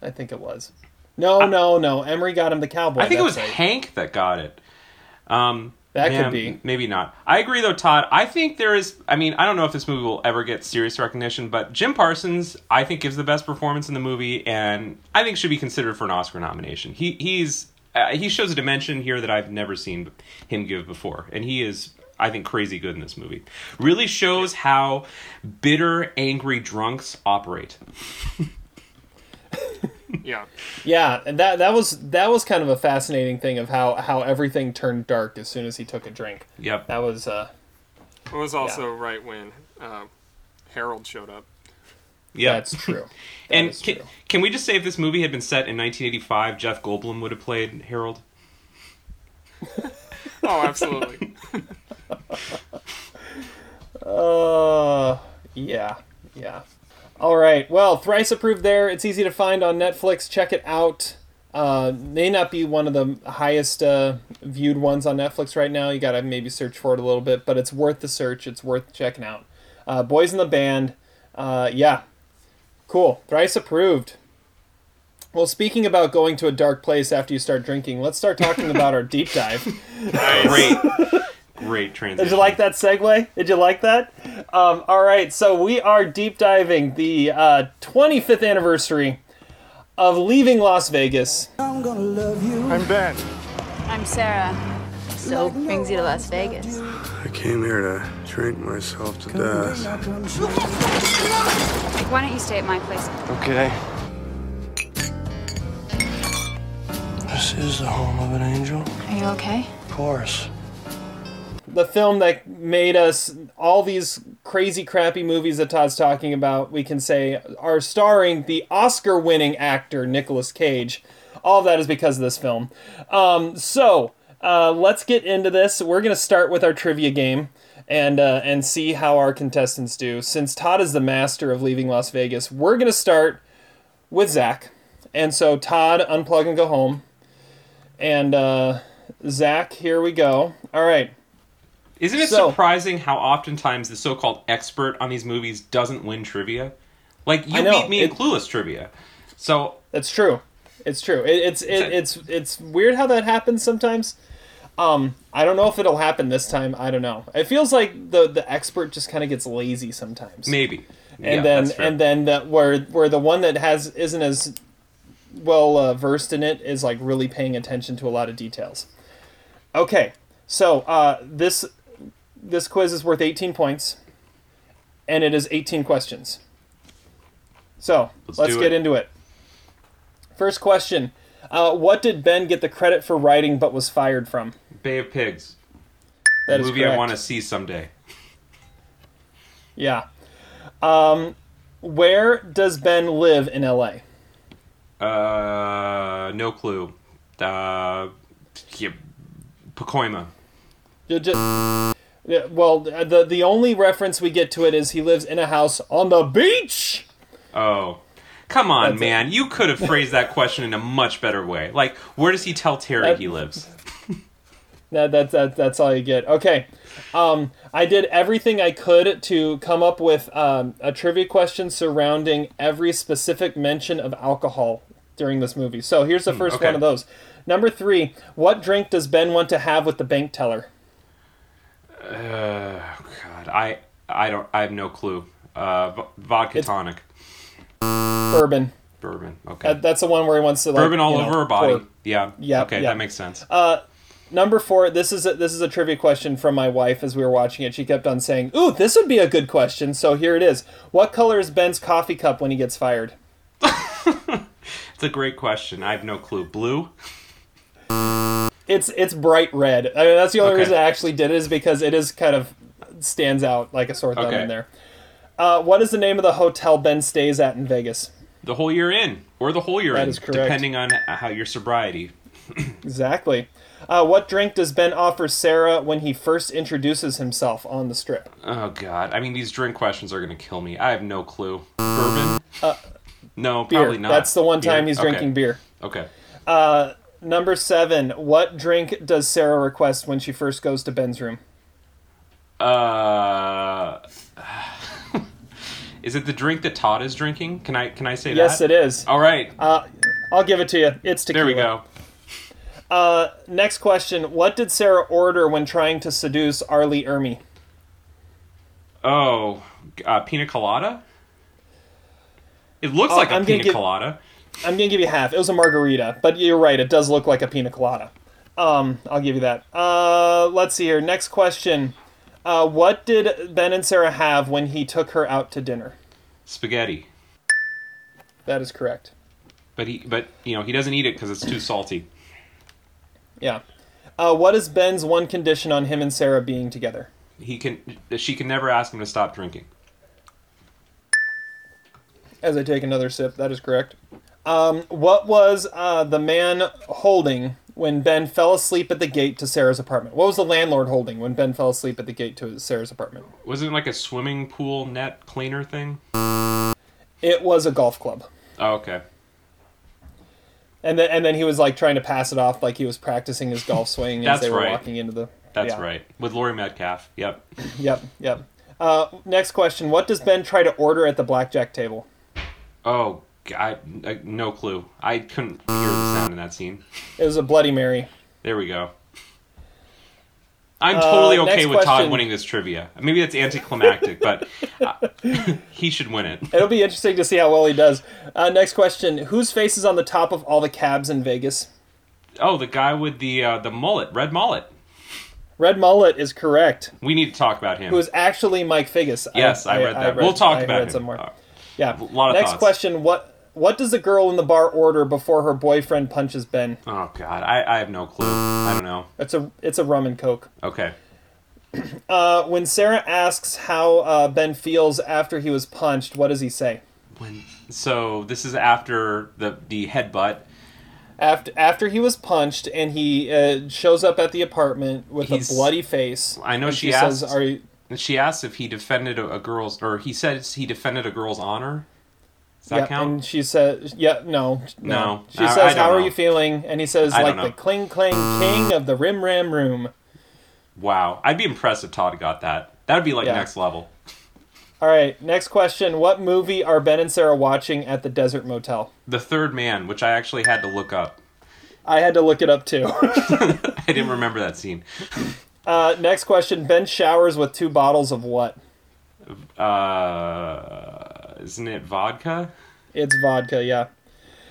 I think it was. No, no, no. Emery got him the cowboy. I think it was right. Hank that got it. Um, That could be. Maybe not. I agree, though, Todd. I think there is. I mean, I don't know if this movie will ever get serious recognition, but Jim Parsons, I think, gives the best performance in the movie, and I think should be considered for an Oscar nomination. He he's uh, he shows a dimension here that I've never seen him give before, and he is. I think crazy good in this movie. Really shows how bitter, angry drunks operate. Yeah. Yeah, and that that was that was kind of a fascinating thing of how how everything turned dark as soon as he took a drink. Yep. That was uh It was also right when uh, Harold showed up. Yeah, that's true. That and can, true. can we just say if this movie had been set in 1985, Jeff Goldblum would have played Harold? Oh, absolutely. Uh, yeah, yeah. All right. Well, thrice approved. There, it's easy to find on Netflix. Check it out. Uh, may not be one of the highest uh, viewed ones on Netflix right now. You gotta maybe search for it a little bit, but it's worth the search. It's worth checking out. Uh, Boys in the Band. Uh, yeah, cool. Thrice approved. Well, speaking about going to a dark place after you start drinking, let's start talking about our deep dive. Great, great transition. Did you like that segue? Did you like that? Um, all right, so we are deep diving the uh, 25th anniversary of leaving Las Vegas. I'm Ben. I'm Sarah. So what brings you to Las Vegas? I came here to drink myself to death. Like, why don't you stay at my place? Okay. This is the home of an angel. Are you okay? Of course. The film that made us all these crazy, crappy movies that Todd's talking about, we can say, are starring the Oscar winning actor Nicolas Cage. All of that is because of this film. Um, so, uh, let's get into this. We're going to start with our trivia game. And, uh, and see how our contestants do. Since Todd is the master of leaving Las Vegas, we're going to start with Zach. And so, Todd, unplug and go home. And uh, Zach, here we go. All right. Isn't it So- surprising how oftentimes the so-called expert on these movies doesn't win trivia? Like you know, beat me in it- Clueless trivia, so That's true. It's true. It, it's it, it's it's weird how that happens sometimes. Um, I don't know if it'll happen this time. I don't know. It feels like the the expert just kind of gets lazy sometimes. maybe. and Yeah, then and then that where where the one that has isn't as well uh, versed in it is like really paying attention to a lot of details. Okay, so uh, this this quiz is worth 18 points, and it is 18 questions. So Let's let's, get it. into it. First question: uh, What did Ben get the credit for writing but was fired from? Bay of Pigs, That a is movie I want to see someday. Yeah. Um, where does Ben live in L.A.? Uh, no clue. Uh, yeah, Pacoima. Ju- ju- Yeah, well, the the only reference we get to it is he lives in a house on the beach. Oh. Come on, That's it. man. You could have phrased that question in a much better way. Like, where does he tell Terry That- he lives? That, that, that, that's all you get. Okay. Um, I did everything I could to come up with um, a trivia question surrounding every specific mention of alcohol during this movie. So here's the first okay. one of those. Number three, what drink does Ben want to have with the bank teller? Uh, God, I I don't I have no clue. Uh, v- vodka tonic, Bourbon. bourbon. Okay, That, that's the one where he wants to like, bourbon all you know, over her body. pour. Yeah. Yep, Okay, yep. that makes sense. Uh, number four. This is a, this is a trivia question from my wife as we were watching it. She kept on saying, "Ooh, this would be a good question." So here it is. What color is Ben's coffee cup when he gets fired? it's a great question. I have no clue. Blue. It's it's bright red. I mean, that's the only Okay. reason I actually did it is because it is kind of stands out like a sore thumb Okay. in there. Uh, what is the name of the hotel Ben stays at in Vegas? The Whole Year Inn, or the whole year That in, depending on how your sobriety. Exactly. Uh, what drink does Ben offer Sarah when he first introduces himself on the strip? Oh God! I mean, these drink questions are gonna kill me. I have no clue. Bourbon? Uh, no, beer. probably not. That's the one time Beer? he's Okay. drinking beer. Okay. Uh, number seven. What drink does Sarah request when she first goes to Ben's room? Uh, is it the drink that Todd is drinking? Can I can I say Yes, that? Yes, it is. All right. Uh, I'll give it to you. It's tequila. There we go. Uh, next question. What did Sarah order when trying to seduce R. Lee Ermey? Oh, uh, pina colada. It looks Oh, like a I'm pina give- colada. I'm gonna give you half. It was a margarita, but you're right. It does look like a pina colada. Um, I'll give you that. Uh, let's see here. Next question. Uh, what did Ben and Sarah have when he took her out to dinner? Spaghetti. That is correct. But he, but you know, he doesn't eat it because it's too salty. Yeah. Uh, what is Ben's one condition on him and Sarah being together? He can, she can never ask him to stop drinking. As I take another sip, that is correct. Um, what was uh, the man holding when Ben fell asleep at the gate to Sarah's apartment? What was the landlord holding when Ben fell asleep at the gate to Sarah's apartment? Wasn't it like a swimming pool net cleaner thing? It was a golf club. Oh, okay. And then, and then he was like trying to pass it off like he was practicing his golf swing as they were right. walking into the. That's yeah. right. With Laurie Metcalf. Yep. Yep, yep. Uh, next question: What does Ben try to order at the blackjack table? Oh, I, I- no clue. I couldn't hear the sound in that scene. It was a Bloody Mary. There we go. I'm Uh, totally okay next with Todd winning this trivia. Maybe that's anticlimactic, but uh, he should win it. It'll be interesting to see how well he does. Uh, next question: Whose face is on the top of all the cabs in Vegas? Oh, the guy with the uh, the mullet, red mullet. Red mullet is correct. We need to talk about him. Who is actually Mike Figgis? Yes, I read that. We'll talk I about read him. some more. Uh, yeah. a lot of Next thoughts. question: What what does the girl in the bar order before her boyfriend punches Ben? Oh God, I, I have no clue. I don't know. It's a it's a rum and coke. Okay. Uh, when Sarah asks how uh, Ben feels after he was punched, what does he say? When so this is after the the headbutt. After after he was punched and he uh, shows up at the apartment with He's- a bloody face. I know and she, says, "Are you?" She asks if he defended a, a girl's, or he says he defended a girl's honor. Does that yeah, count? and she says, "Yeah, no, No. She I- I says, don't "How are you feeling?" And he says, "Like the know. cling clang king of the rim ram room." Wow, I'd be impressed if Todd got that. That'd be like Yeah. next level. All right, next question: What movie are Ben and Sarah watching at the Desert Motel? The Third Man, which I actually had to look up. I had to look it up too. I didn't remember that scene. uh, next question: Ben showers with two bottles of what? Uh, isn't it vodka? It's vodka, yeah.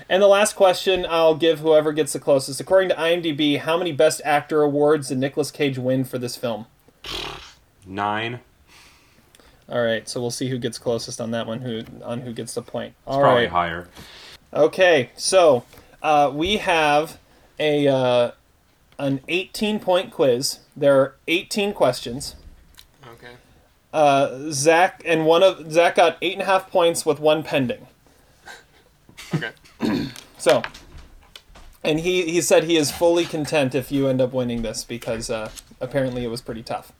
And the last question I'll give whoever gets the closest. According to IMDb, how many Best Actor awards did Nicolas Cage win for this film? Nine. All right, so we'll see who gets closest on that one. Who on who gets the point? It's probably right. higher. Okay, so uh, we have a uh, an 18 point quiz. There are 18 questions. Uh, Zach and one of Zach got eight and a half points with one pending. Okay. So, and he he said he is fully content if you end up winning this because uh, apparently it was pretty tough.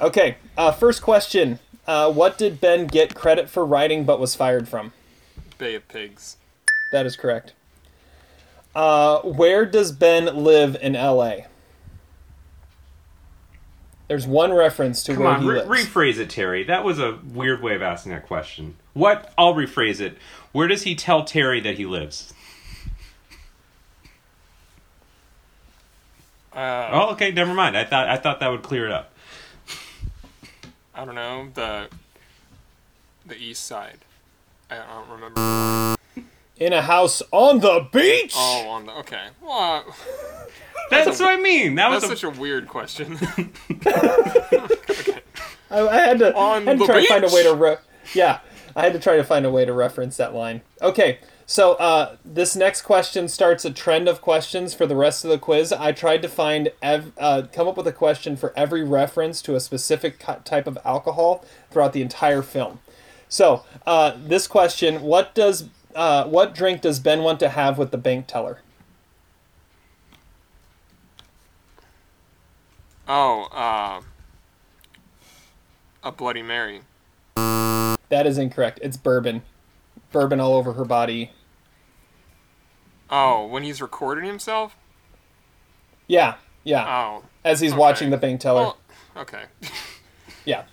Okay, uh, first question: uh, What did Ben get credit for writing but was fired from? Bay of Pigs. That is correct. Uh, where does Ben live in L.A.? There's one reference to Come where on, he re- lives. rephrase it, Terry. That was a weird way of asking that question. What? I'll rephrase it. Where does he tell Terry that he lives? Uh, Oh, okay. Never mind. I thought I thought that would clear it up. I don't know the the east side. I don't remember. In a house on the beach. Oh, on the okay. What? That's, what I mean. That was a, such a weird question. I, I had to, On had to the try to find a way to re- yeah i had to try to find a way to reference that line okay so uh, this next question starts a trend of questions for the rest of the quiz i tried to find ev- uh, come up with a question for every reference to a specific cu- type of alcohol throughout the entire film so uh, this question what does uh, what drink does ben want to have with the bank teller oh, uh, a Bloody Mary. that is incorrect it's bourbon bourbon all over her body Oh, when he's recording himself. yeah yeah Oh, as he's okay. watching the bank teller well, okay. Yeah.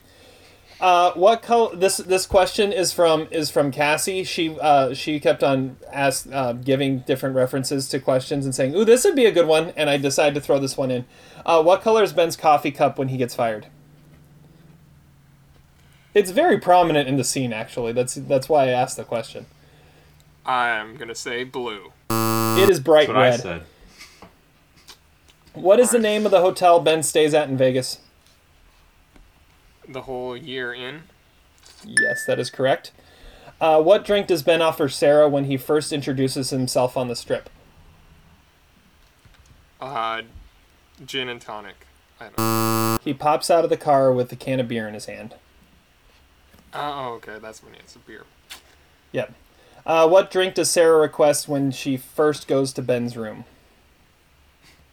Uh, what color? This this question is from is from Cassie. She uh, she kept on ask uh, giving different references to questions and saying, "Ooh, this would be a good one," and I decided to throw this one in. Uh, what color is Ben's coffee cup when he gets fired? It's very prominent in the scene, actually. That's that's why I asked the question. I'm gonna say blue. It is bright that's what I red. said. What is the name of the hotel Ben stays at in Vegas? The Whole Year Inn. Yes, that is correct. Uh, what drink does Ben offer Sarah when he first introduces himself on the strip? Uh, gin and tonic. I don't know. He pops out of the car with a can of beer in his hand. Oh, okay, that's when it's a beer. Yep. Uh, what drink does Sarah request when she first goes to Ben's room?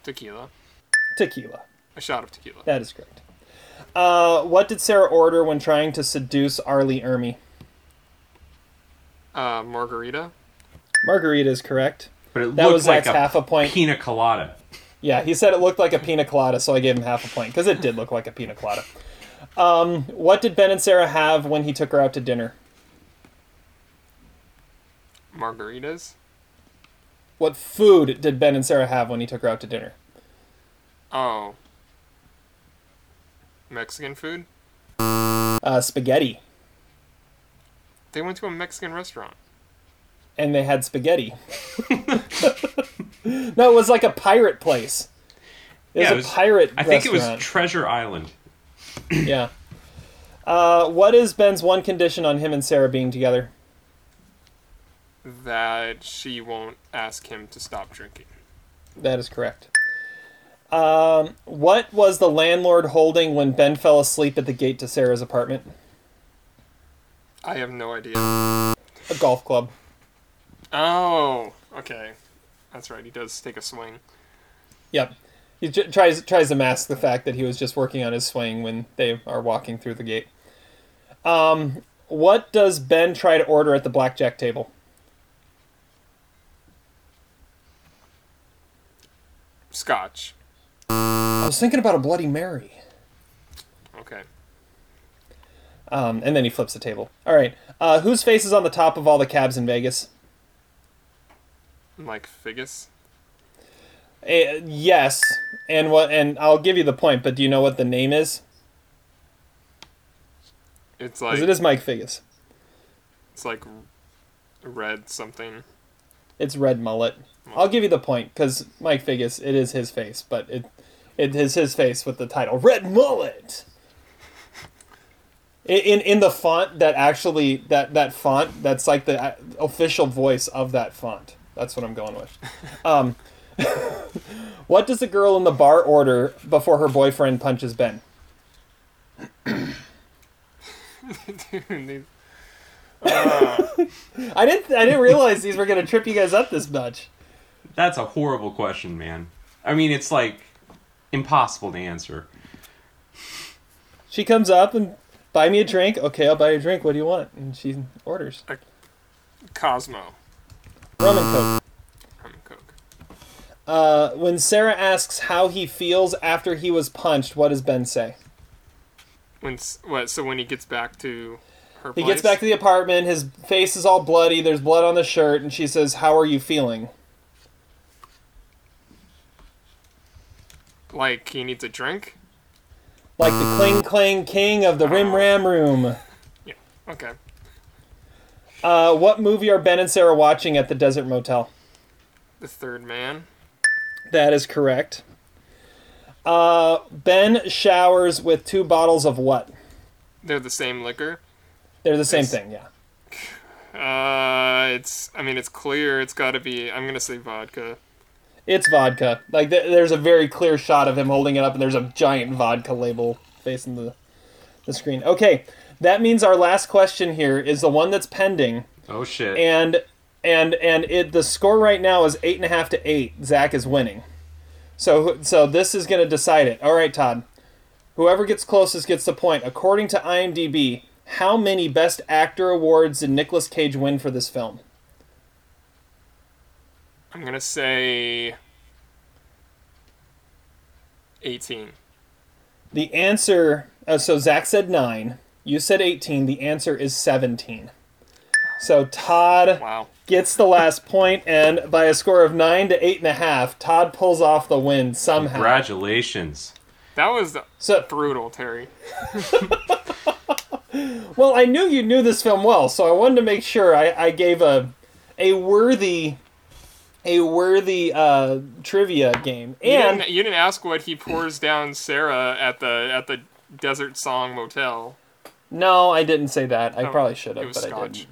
Tequila. Tequila. A shot of tequila. That is correct. Uh, what did Sarah order when trying to seduce R. Lee Ermey? Uh, margarita. Margarita is correct. But it That looked was like Zach's a half a point. pina colada. Yeah, he said it looked like a pina colada, so I gave him half a point because it did look like a pina colada. Um, what did Ben and Sarah have when he took her out to dinner? Margaritas. What food did Ben and Sarah have when he took her out to dinner? Oh. Mexican food. Uh, spaghetti. They went to a Mexican restaurant. and they had spaghetti. no, it was like a pirate place. It Yeah, a it was- pirate. I think it was. Treasure Island. yeah. Uh, what is Ben's one condition on him and Sarah being together? That she won't ask him to stop drinking. That is correct. Um, what was the landlord holding when Ben fell asleep at the gate to Sarah's apartment? I have no idea. A golf club. Oh, okay. That's right. He does take a swing. Yep. He j- tries tries to mask the fact that he was just working on his swing when they are walking through the gate. Um, what does Ben try to order at the blackjack table? Scotch. I was thinking about a Bloody Mary. Okay. Um, and then he flips the table. All right. Uh, whose face is on the top of all the cabs in Vegas? Mike Figgis. Uh, yes. And what? And I'll give you the point. But do you know what the name is? It's Because like it is Mike Figgis. it's like red something. It's Red Mullet. I'll give you the point because Mike Figgis. It is his face, but it it is his face with the title Red Mullet. In, in in the font that actually that that font that's like the uh, official voice of that font. That's what I'm going with. Um, what does the girl in the bar order before her boyfriend punches Ben? Dude, these- I didn't I didn't realize these were gonna trip you guys up this much. That's a horrible question, man. I mean, it's like impossible to answer. She comes up and buy me a drink. Okay, I'll buy you a drink. What do you want? And she orders Cosmo. rum and coke. Rum and Coke. Uh, when Sarah asks how he feels after he was punched, what does Ben say? When what? So when he gets back to her He place, gets back to the apartment. His face is all bloody. There's blood on the shirt, and she says, "How are you feeling?" Like he needs a drink. Like the cling clang king of the rim ram room. Yeah. Okay. Uh, what movie are Ben and Sarah watching at the Desert Motel? The third man. That is correct. Uh, ben showers with two bottles of what? They're the same liquor. They're the same Yes. thing, yeah. Uh, it's. I mean, it's clear. It's got to be. I'm gonna say vodka. It's vodka. Like th- there's a very clear shot of him holding it up, and there's a giant vodka label facing the the screen. Okay, that means our last question here is the one that's pending, Oh shit. and and and it the score right now is eight and a half to eight. Zach is winning. So so this is gonna decide it. All right, Todd. Whoever gets closest gets the point. According to IMDb, how many Best Actor awards did Nicolas Cage win for this film? I'm gonna say. 18. The answer. Uh, so Zach said nine. You said eighteen. The answer is seventeen. So Todd Wow. gets the last point, and by a score of nine to eight and a half, Todd pulls off the win somehow. Congratulations. That was So brutal, Terry. Well, I knew you knew this film well, so I wanted to make sure I, I gave a a worthy a worthy uh, trivia game. You And didn't, you didn't ask what he pours down Sarah at the at the Desert Song Motel. no, I didn't say that. I Oh, probably should have, but I didn't.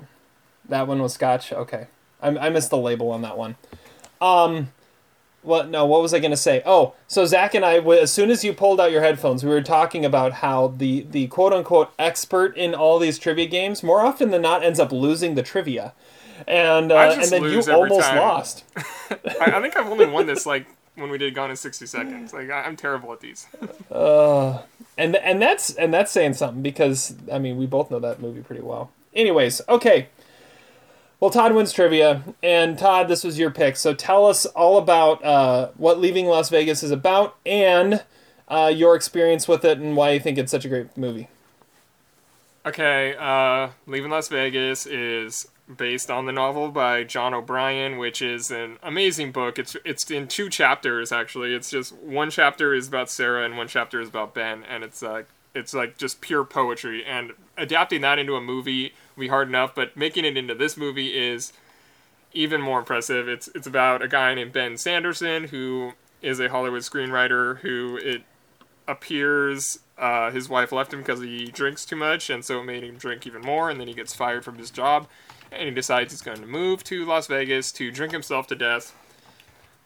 That one was Scotch. Okay, I, I missed the label on that one. Um, what? No, what was I gonna say? Oh, so Zach and I, as soon as you pulled out your headphones, we were talking about how the the quote unquote expert in all these trivia games more often than not ends up losing the trivia, and uh, and then you almost time. lost. I, I think I've only won this like when we did Gone in 60 Seconds. Like I, I'm terrible at these. Uh, and and that's and that's saying something because I mean we both know that movie pretty well. Anyways, okay. Well, Todd wins trivia, and Todd, this was your pick. So tell us all about uh, what Leaving Las Vegas is about, and uh, your experience with it, and why you think it's such a great movie. Okay, uh, Leaving Las Vegas is based on the novel by John O'Brien, which is an amazing book. It's it's in two chapters actually. It's just one chapter is about Sarah and one chapter is about Ben, and it's like it's like just pure poetry. And adapting that into a movie would be hard enough, but making it into this movie is even more impressive. It's it's about a guy named Ben Sanderson who is a Hollywood screenwriter who it appears uh, his wife left him because he drinks too much, and so it made him drink even more. And then he gets fired from his job, and he decides he's going to move to Las Vegas to drink himself to death.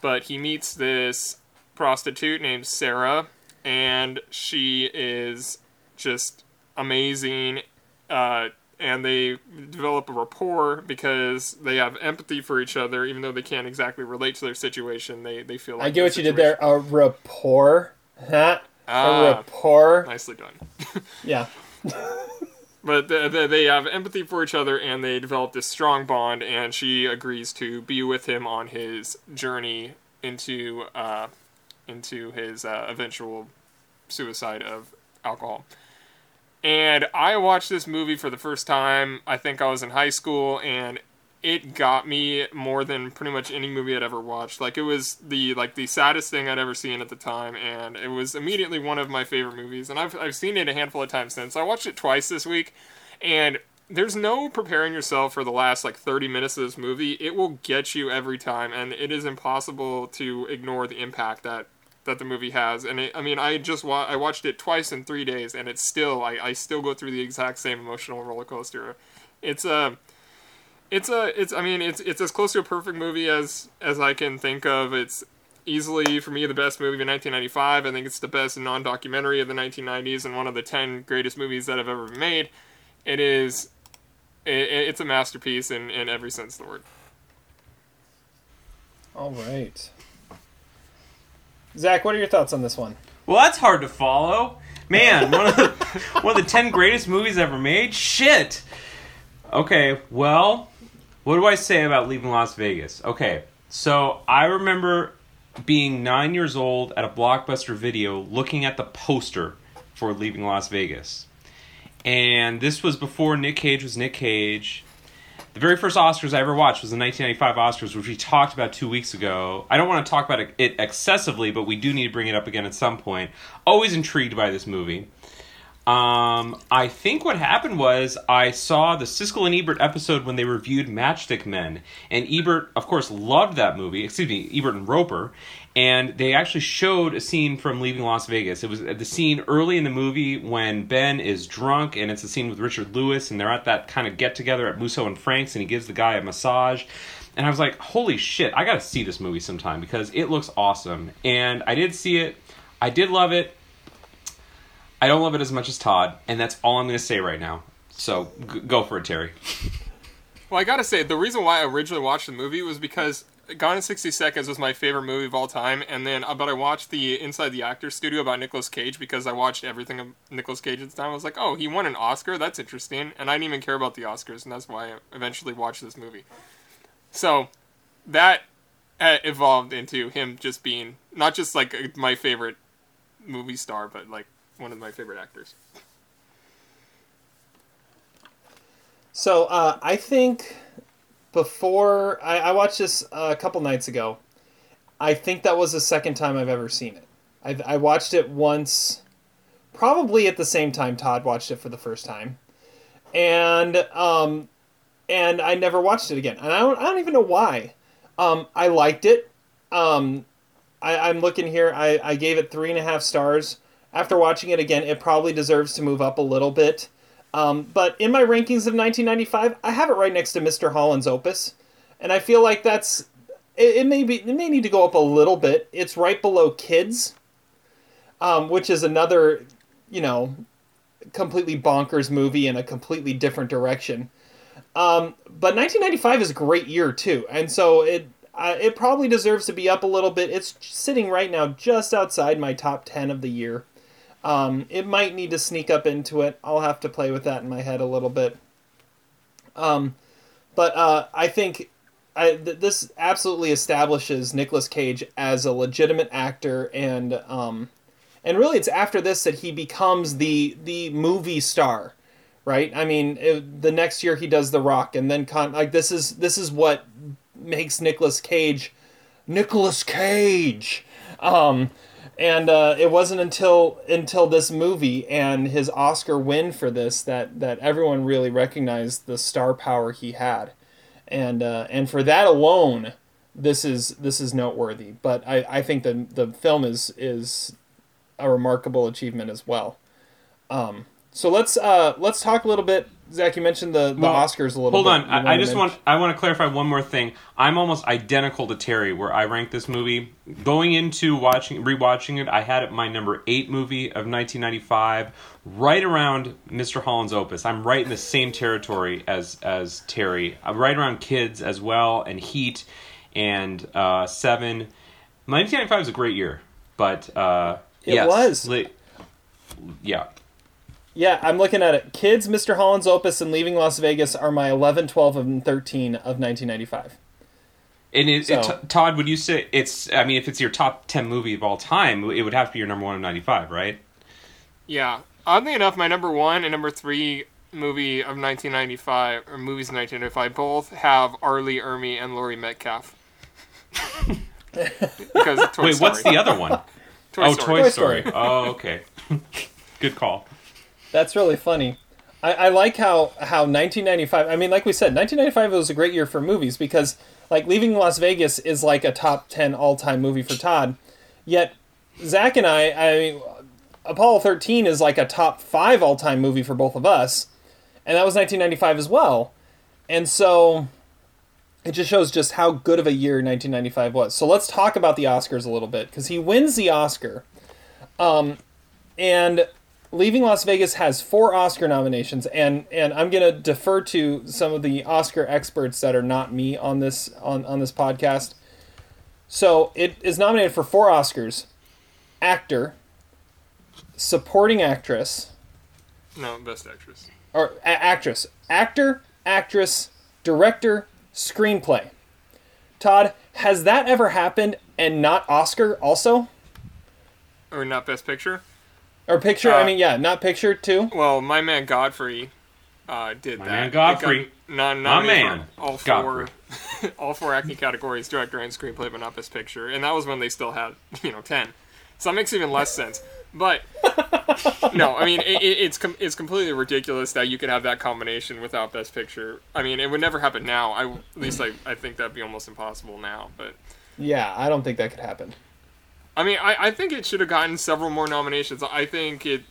But he meets this prostitute named Sarah, and she is just amazing. Uh, and they develop a rapport because they have empathy for each other, even though they can't exactly relate to their situation. They they feel like I get what you did there. A rapport, huh? Ah, a rapport. Nicely done. Yeah. But they, have empathy for each other and they develop this strong bond, and she agrees to be with him on his journey into uh, into his uh, eventual suicide of alcohol. And I watched this movie for the first time. I think I was in high school, and it got me more than pretty much any movie I'd ever watched. Like it was the like the saddest thing I'd ever seen at the time, and it was immediately one of my favorite movies. And I've I've seen it a handful of times since. I watched it twice this week, and there's no preparing yourself for the last like 30 minutes of this movie. It will get you every time, and it is impossible to ignore the impact that that the movie has. And it, I mean, I just wa- I watched it twice in three days, and it's still I, I still go through the exact same emotional roller coaster. It's a it's a it's I mean it's it's as close to a perfect movie as as I can think of. It's easily for me the best movie of 1995. I think it's the best non-documentary of the 1990s and one of the 10 greatest movies that have ever been made. It is it, it's a masterpiece in in every sense of the word. All right. Zach, what are your thoughts on this one? Well, that's hard to follow. Man, one of the one of the ten greatest movies ever made. Shit. Okay, well, what do I say about leaving Las Vegas? Okay, so I remember being nine years old at a blockbuster video looking at the poster for leaving Las Vegas. and this was before Nick Cage was Nick Cage. The very first Oscars I ever watched was the 1995 Oscars, which we talked about two weeks ago. I don't want to talk about it excessively, but we do need to bring it up again at some point. Always intrigued by this movie. Um, I think what happened was I saw the Siskel and Ebert episode when they reviewed Matchstick Men, and Ebert, of course, loved that movie. Excuse me, Ebert and Roeper, and they actually showed a scene from Leaving Las Vegas. It was the scene early in the movie when Ben is drunk, and it's a scene with Richard Lewis, and they're at that kind of get together at Musso and Frank's, and he gives the guy a massage. And I was like, holy shit, I gotta see this movie sometime because it looks awesome. And I did see it, I did love it. I don't love it as much as Todd, and that's all I'm gonna say right now. So g- go for it, Terry. Well, I gotta say, the reason why I originally watched the movie was because Gone in 60 Seconds was my favorite movie of all time, and then uh, but I watched the Inside the Actors Studio about Nicolas Cage because I watched everything of Nicolas Cage at the time. I was like, oh, he won an Oscar. That's interesting, and I didn't even care about the Oscars, and that's why I eventually watched this movie. So that uh, evolved into him just being not just like my favorite movie star, but like one of my favorite actors. So uh, I think before I, I watched this a couple nights ago. I think that was the second time I've ever seen it. I, I watched it once, probably at the same time Todd watched it for the first time, and um, and I never watched it again. And I don't I don't even know why. Um, I liked it. Um, I, I'm looking here. I, I gave it three and a half stars. After watching it again, it probably deserves to move up a little bit. Um, but in my rankings of 1995, I have it right next to Mr. Holland's Opus, and I feel like that's it, it may be it may need to go up a little bit. It's right below Kids, um, which is another you know completely bonkers movie in a completely different direction. Um, but 1995 is a great year too, and so it uh, it probably deserves to be up a little bit. It's sitting right now just outside my top 10 of the year. Um, it might need to sneak up into it. I'll have to play with that in my head a little bit. Um, but uh, I think I, th- this absolutely establishes Nicolas Cage as a legitimate actor, and um, and really, it's after this that he becomes the the movie star, right? I mean, it, the next year he does The Rock, and then con- like this is this is what makes Nicolas Cage, Nicolas Cage. Um, and uh, it wasn't until until this movie and his Oscar win for this that that everyone really recognized the star power he had, and uh, and for that alone, this is this is noteworthy. But I, I think the the film is is a remarkable achievement as well. Um, so let's uh, let's talk a little bit Zach, you mentioned the, the well, Oscars a little bit. hold bit. on. I, I, just want I want to clarify one more thing. I'm almost identical to Terry where I rank this movie. Going into watching rewatching it, I had it my number 8 movie of 1995, right around Mr. Holland's Opus. I'm right in the same territory as as Terry. I'm right around Kids as well and Heat and uh, 7. 1995 is a great year, but uh, it yes, was. Li- yeah, yeah, I'm looking at it. Kids, Mr. Holland's Opus, and Leaving Las Vegas are my 11, 12, and 13 of 1995. And it, so. it, Todd, would you say it's? I mean, if it's your top ten movie of all time, it would have to be your number one of '95, right? Yeah. Oddly enough, my number one and number three movie of 1995 or movies of 1995 both have R. Ermey and Laurie Metcalf. because Wait, Story. what's the other one? Toy oh, Story. Toy Story. oh, okay. Good call. That's really funny. I, I like how how 1995. I mean, like we said, 1995 was a great year for movies because like Leaving Las Vegas is like a top 10 all time movie for Todd. Yet Zach and I, I mean, Apollo 13 is like a top five all time movie for both of us, and that was 1995 as well. And so it just shows just how good of a year 1995 was. So let's talk about the Oscars a little bit because he wins the Oscar. Um, and Leaving Las Vegas has four Oscar nominations, and and I'm gonna defer to some of the Oscar experts that are not me on this on on this podcast. So it is nominated for four Oscars: actor, supporting actress. No, best actress. Or a- actress, actor, actress, director, screenplay. Todd, has that ever happened and not Oscar also? Or not best picture? Or picture? I Uh, mean, yeah, not picture too. Well, my man Godfrey uh, did My that. man Godfrey. got non- My man all four, Godfrey. all four acting categories: director and screenplay, but not best picture. And that was when they still had, you know, ten. So that makes even less sense. But no, I mean, it, it, it's com- it's completely ridiculous that you could have that combination without best picture. I mean, it would never happen now. I at least I, I think that'd be almost impossible now. But Yeah, I don't think that could happen. I mean, I, I think it should have gotten several more nominations. I think it,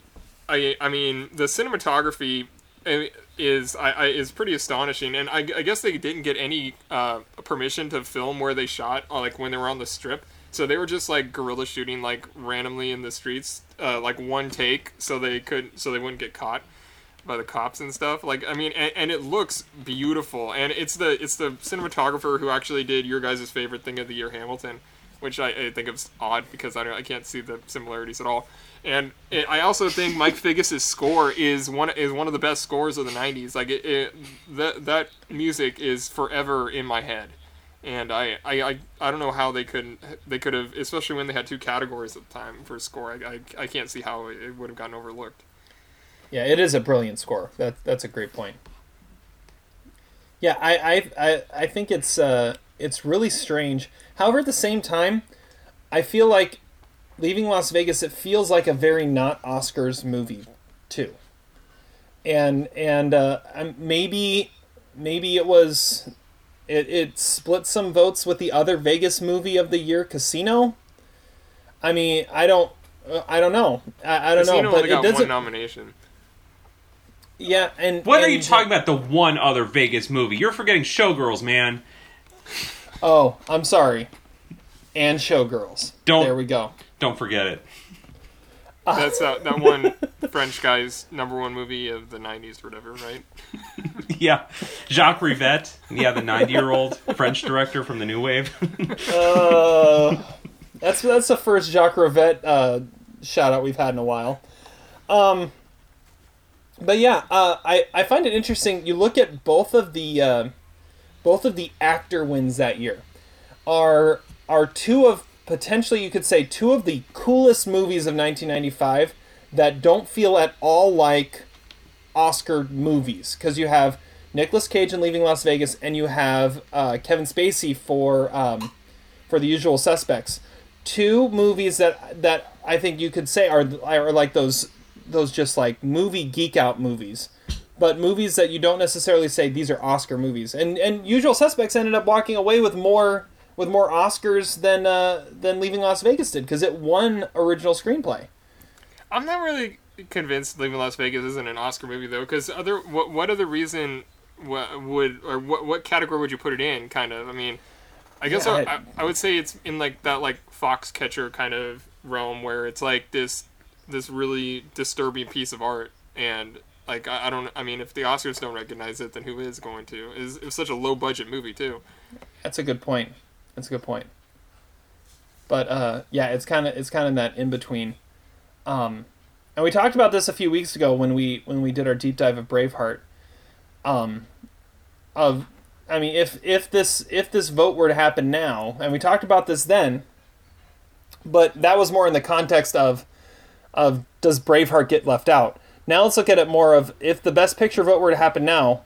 I I mean, the cinematography uh, is I, I is pretty astonishing, and I, I guess they didn't get any uh, permission to film where they shot, uh, like when they were on the strip. So they were just like guerrilla shooting, like randomly in the streets, uh, like one take, so they could so they wouldn't get caught by the cops and stuff. Like I mean, and, and it looks beautiful, and it's the it's the cinematographer who actually did your guys' favorite thing of the year, Hamilton, which I, I think is odd because I I can't see the similarities at all. And it, I also think Mike Figgis' score is one is one of the best scores of the '90s. Like it, it that that music is forever in my head. And I, I, I, I don't know how they couldn't they could have especially when they had two categories at the time for score. I, I, I can't see how it would have gotten overlooked. Yeah, it is a brilliant score. That that's a great point. Yeah, I I, I, I think it's uh it's really strange. However, at the same time, I feel like leaving Las Vegas it feels like a very not Oscars movie too. And and uh, maybe maybe it was it, it split some votes with the other Vegas movie of the year, Casino. I mean, I don't uh, I don't know. I, I don't Casino know, but only it got doesn't. nomination. Yeah, and What are you talking about? The one other Vegas movie? You're forgetting Showgirls, man. Oh, I'm sorry. And Showgirls. Don't- There we go. Don't forget it. That's that that one French guy's number one movie of the '90s or whatever, right? Yeah, Jacques Rivette. Yeah, the 90 year old French director from the New Wave. Uh, that's that's the first Jacques Rivette uh, shout out we've had in a while. Um, but yeah, uh, I I find it interesting. You look at both of the uh, both of the actor wins that year are are two of potentially you could say two of the coolest movies of 1995 that don't feel at all like Oscar movies because you have Nicolas Cage in Leaving Las Vegas and you have uh, Kevin Spacey for um, for The Usual Suspects. Two movies that that I think you could say are are like those those just like movie geek out movies, but movies that you don't necessarily say these are Oscar movies. And and Usual Suspects ended up walking away with more with more Oscars than uh, than Leaving Las Vegas did because it won original screenplay. I'm not really convinced Leaving Las Vegas isn't an Oscar movie though, because other what what other reason what would or what what category would you put it in? Kind of. I mean, I guess Yeah, I, I- I, I would say it's in like that like Foxcatcher kind of realm where it's like this this really disturbing piece of art and. Like I, I don't I mean if the Oscars don't recognize it then who is going to? Is it was such a low budget movie too. That's a good point. That's a good point. But uh, yeah, it's kind of it's kind of in that in between. Um, and we talked about this a few weeks ago when we when we did our deep dive of Braveheart. Um, of, I mean, if if this if this vote were to happen now, and we talked about this then, but that was more in the context of of does Braveheart get left out? Now let's look at it more of if the Best Picture vote were to happen now,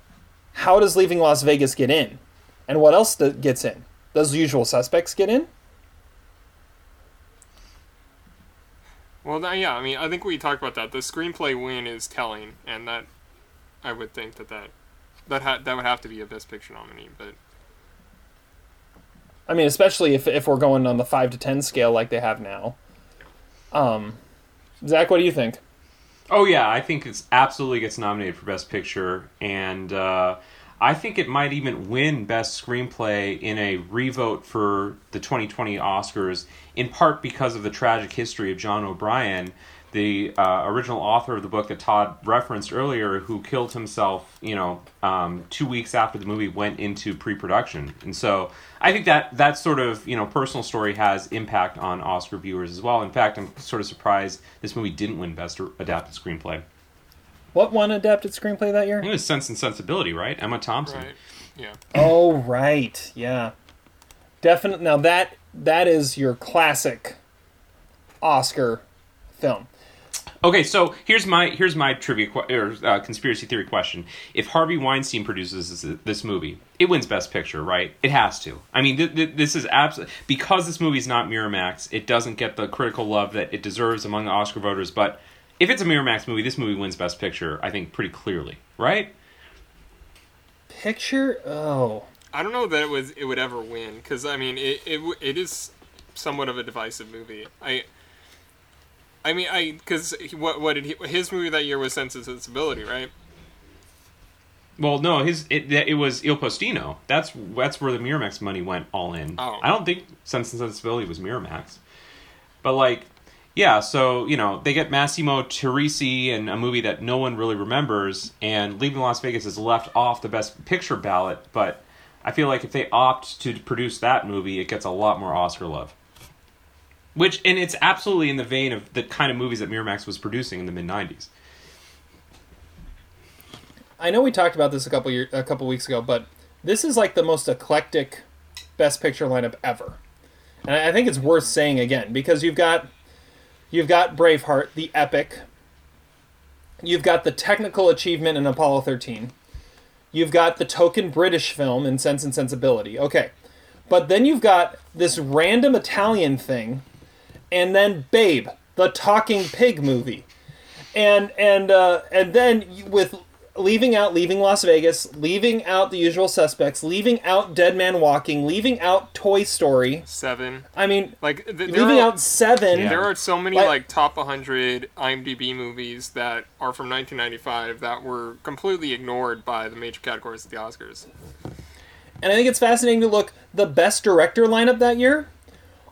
how does Leaving Las Vegas get in? And what else gets in? Does the usual suspects get in? Well, that, yeah, I mean, I think we talked about that. The screenplay win is telling, and that I would think that that that ha- that would have to be a Best Picture nominee. But I mean, especially if, if we're going on the 5 to 10 scale like they have now. Um, Zach, what do you think? Oh yeah, I think it's absolutely gets nominated for Best Picture, and uh, I think it might even win Best Screenplay in a revote for the 2020 Oscars. In part because of the tragic history of John O'Brien, the uh, original author of the book that Todd referenced earlier, who killed himself, you know, um, two weeks after the movie went into pre-production, and so I think that that sort of you know personal story has impact on Oscar viewers as well. In fact, I'm sort of surprised this movie didn't win Best Adapted Screenplay. What won adapted screenplay that year? It was Sense and Sensibility, right? Emma Thompson. right, yeah, Oh, right. Yeah. Definitely. Now that that is your classic Oscar film. Okay, so here's my here's my trivia que- or uh, conspiracy theory question: If Harvey Weinstein produces this, this movie, it wins Best Picture, right? It has to. I mean, th- th- this is absolutely because this movie is not Miramax. It doesn't get the critical love that it deserves among the Oscar voters. But if it's a Miramax movie, this movie wins Best Picture. I think pretty clearly, right? Picture? Oh, I don't know that it was it would ever win because I mean it, it it is somewhat of a divisive movie. I I mean I because what what did he his movie that year was Sense and Sensibility, right? Well, no, his it, it was Il Postino. That's that's where the Miramax money went all in. Oh. I don't think Sense and Sensibility was Miramax, but like, yeah. So you know, they get Massimo Troisi in a movie that no one really remembers, and Leaving Las Vegas is left off the Best Picture ballot. But I feel like if they opt to produce that movie, it gets a lot more Oscar love. Which and it's absolutely in the vein of the kind of movies that Miramax was producing in the mid '90s. I know we talked about this a couple year, a couple weeks ago, but this is like the most eclectic best picture lineup ever, and I think it's worth saying again because you've got you've got Braveheart, the epic. You've got the technical achievement in Apollo 13. You've got the token British film in Sense and Sensibility. Okay. But then you've got this random Italian thing, and then Babe, the talking pig movie. And and uh, and then with leaving out leaving Las Vegas, leaving out the usual suspects, leaving out Dead Man Walking, leaving out Toy Story. Seven. I mean, Like th- leaving are- out Seven. Yeah. There are so many Like- like top 100 IMDb movies that are from 1995 that were completely ignored by the major categories of the Oscars. And I think it's fascinating to look the best director lineup that year.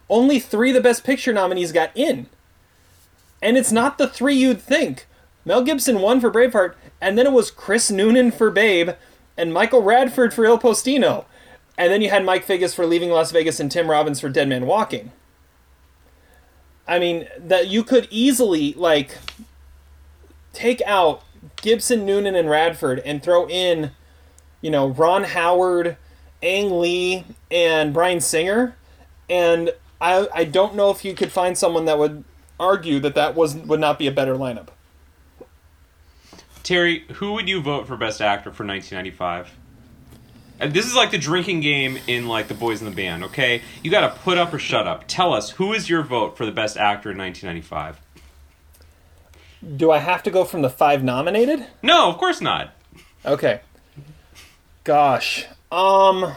Only three of the best picture nominees got in. And it's not the three you'd think. Mel Gibson won for Braveheart, and then it was Chris Noonan for Babe, and Michael Radford for Il Postino. And then you had Mike Figgis for Leaving Las Vegas and Tim Robbins for Dead Man Walking. I mean, that you could easily, like, take out Gibson, Noonan, and Radford and throw in, you know, Ron Howard, Ang Lee, and Bryan Singer, and I I don't know if you could find someone that would argue that that was would not be a better lineup. Terry, who would you vote for Best Actor for 1995? And this is like the drinking game in like the Boys in the Band. Okay, you got to put up or shut up. Tell us who is your vote for the Best Actor in 1995? Do I have to go from the five nominated? No, of course not. Okay. Gosh. Um.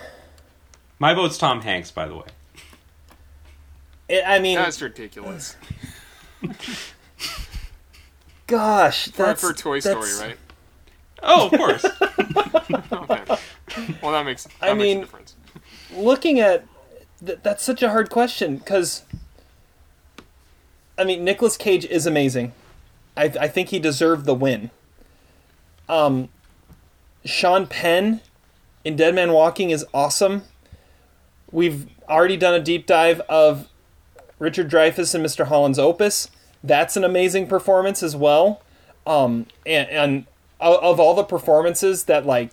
My vote's Tom Hanks, by the way. It, I mean, That's ridiculous. gosh, For, that's for Toy Story, that's- right? Oh, of course. okay. Well, that makes. That I makes mean, a difference. looking at th- that's such a hard question because I mean Nicolas Cage is amazing. I I think he deserved the win. Um, Sean Penn in Dead Man Walking is awesome. We've already done a deep dive of Richard Dreyfuss and Mr. Holland's Opus. That's an amazing performance as well. Um, and, and of all the performances that like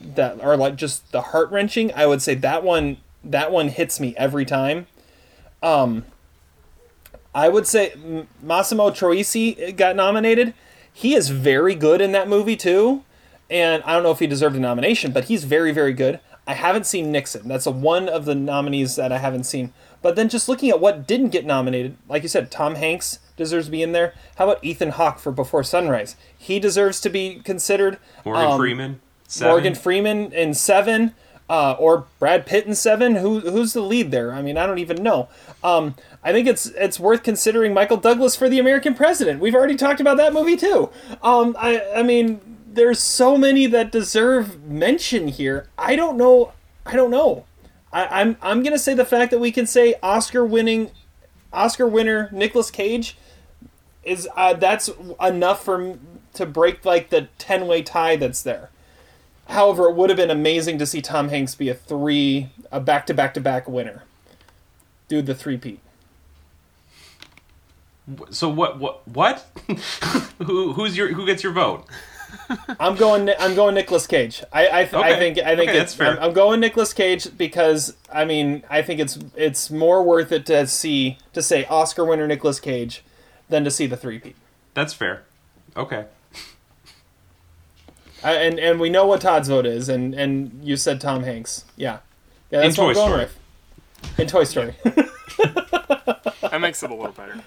that are like just the heart wrenching, I would say that one that one hits me every time. Um, I would say Massimo Troisi got nominated. He is very good in that movie too, and I don't know if he deserved a nomination, but he's very very good. I haven't seen Nixon. That's a, one of the nominees that I haven't seen. But then just looking at what didn't get nominated, like you said, Tom Hanks deserves to be in there. How about Ethan Hawke for Before Sunrise? He deserves to be considered. Morgan Um, Freeman. Seven. Morgan Freeman in Seven, uh, or Brad Pitt in Seven. Who who's the lead there? I mean, I don't even know. Um, I think it's it's worth considering Michael Douglas for the American President. We've already talked about that movie too. Um, I I mean, there's so many that deserve mention here. I don't know. I don't know. I, I'm I'm gonna say the fact that we can say Oscar winning, Oscar winner Nicolas Cage is uh, that's enough for to break like the ten way tie that's there. However, it would have been amazing to see Tom Hanks be a three, a back to back to back winner. Do the three peat. So what? What? What? who? Who's your? Who gets your vote? I'm going. I'm going Nicolas Cage. I I, th- I think I think Okay, it's that's fair. I'm, I'm going Nicolas Cage because I mean I think it's it's more worth it to see to say Oscar winner Nicolas Cage than to see the three peat. That's fair. Okay. I, and and we know what Todd's vote is, and and you said Tom Hanks. Yeah, yeah, that's In what Toy I'm going Story. with. In Toy Story. That makes it a little better.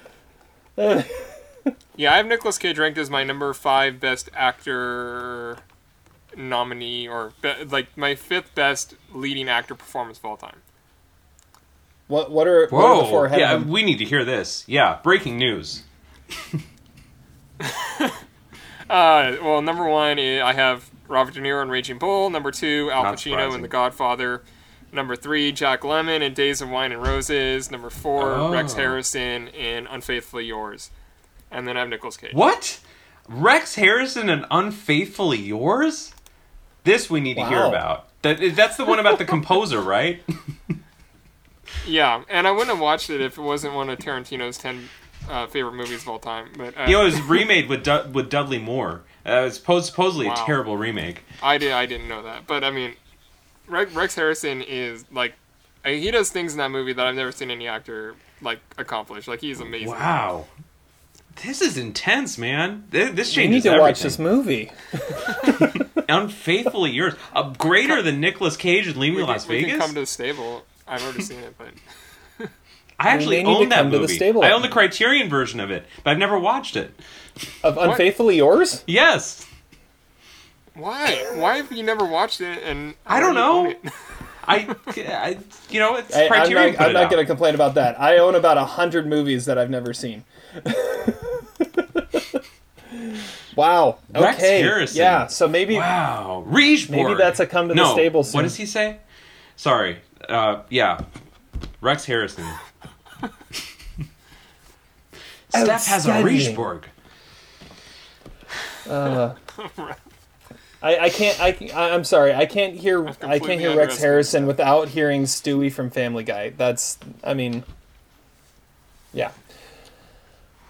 Yeah, I have Nicolas Cage ranked as my number five best actor nominee, or be, like my fifth best leading actor performance of all time. what what are what are the four Whoa! ahead Yeah, of we need to hear this. Yeah, breaking news. Uh, well, number one, eh, I have Robert De Niro in Raging Bull. Number two, Al Not Pacino in The Godfather. Number three, Jack Lemmon in Days of Wine and Roses. Number four, Rex Oh. Harrison in Unfaithfully Yours. And then I have Nicolas Cage. What? Rex Harrison and Unfaithfully Yours? This we need to hear about. That that's the one about the composer, right? Yeah, and I wouldn't have watched it if it wasn't one of Tarantino's ten uh, favorite movies of all time. But uh, You know, it was remade with Du- with Dudley Moore. Uh, it's supposed- supposedly Wow. a terrible remake. I did. I didn't know that, but I mean, Rex, Rex Harrison is like, he does things in that movie that I've never seen any actor like accomplish. Like he's amazing. Wow. This is intense, man. Th- This You need to watch this movie. Unfaithfully yours. Uh, greater than Nicolas Cage and Leaving We can, Las we can come to the stable. I've already seen it, but I actually They need to own that the movie. stable. I own the Criterion version of it, but I've never watched it. Of Unfaithfully Yours? Yes. why? Why have you never watched it? And I don't know. own it? I, I you know, it's I, I'm Criterion not, I'm it not going to complain about that. I own about a hundred movies that I've never seen. wow. Rex Okay. Harrison. Yeah. So maybe Wow. Rigeborg. maybe that's a come to the no. stable soon. What does he say? Sorry. Uh, yeah. Rex Harrison. Steph has a Outstanding. Uh, I, I can't. I, I'm sorry. I can't hear. I can't hear Rex Harrison without hearing Stewie from Family Guy. That's. I mean. Yeah.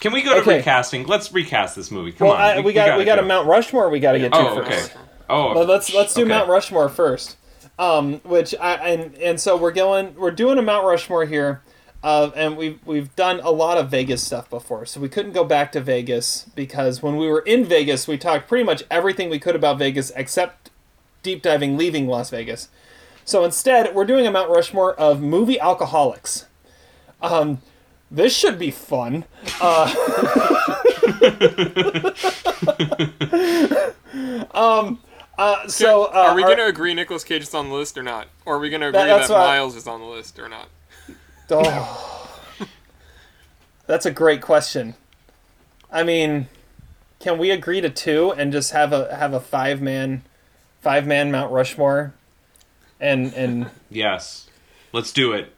Can we go to Okay. recasting? Let's recast this movie. Come well, on. I, we, got. We got a. Mount Rushmore. We got to get to Oh, first. okay. Oh, Well, let's let's do okay. Mount Rushmore first. Um, which I and and so we're going we're doing a Mount Rushmore here, uh, and we've we've done a lot of Vegas stuff before, so we couldn't go back to Vegas because when we were in Vegas, we talked pretty much everything we could about Vegas except deep diving leaving Las Vegas. So instead, we're doing a Mount Rushmore of movie alcoholics. Um, this should be fun. Uh, um, uh, so uh, are we going to agree Nicolas Cage is on the list or not? Or are we going to agree That- that, that's what I- Miles is on the list or not? Oh, that's a great question. I mean, can we agree to two and just have a have a five man, five man Mount Rushmore, and and Yes. Let's do it.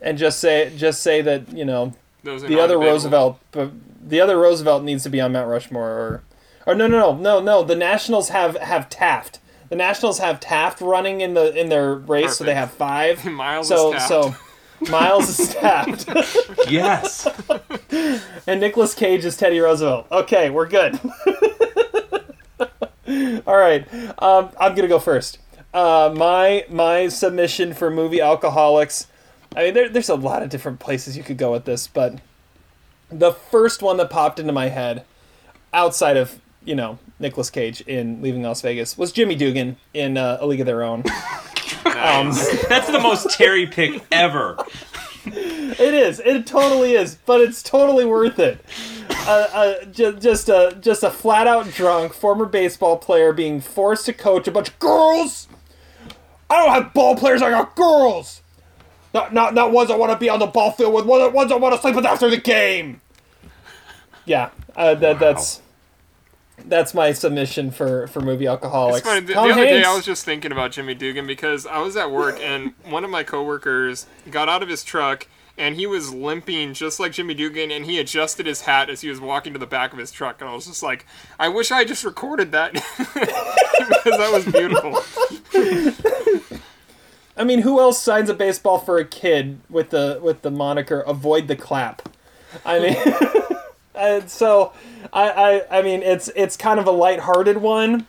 And just say just say that you know the other non-debatable. Roosevelt, but the other Roosevelt needs to be on Mount Rushmore, or or no no no no no the Nationals have have Taft. The Nationals have Taft running in the in their race, so they have five. Miles so is Taft. so Miles is Taft. Yes. and Nicolas Cage is Teddy Roosevelt. Okay, we're good. All right, um, I'm gonna go first. Uh, my my submission for movie alcoholics. I mean, there, there's a lot of different places you could go with this, but the first one that popped into my head, outside of you know Nicolas Cage in Leaving Las Vegas, was Jimmy Dugan in uh, A League of Their Own. Um, That's the most Terry pick ever. It is. It totally is. But it's totally worth it. Uh, uh, just, just a just a flat out drunk former baseball player being forced to coach a bunch of girls. I don't have ball players. I got girls. Not not not ones I want to be on the ball field with. Ones ones I want to sleep with after the game. Yeah, uh, that that's that's my submission for for movie alcoholics. It's funny. The, the other day, I was just thinking about Jimmy Dugan because I was at work and one of my coworkers got out of his truck and he was limping just like Jimmy Dugan and he adjusted his hat as he was walking to the back of his truck and I was just like, I wish I just recorded that because that was beautiful. I mean, who else signs a baseball for a kid with the with the moniker "Avoid the Clap"? I mean, so I, I I mean it's it's kind of a lighthearted one,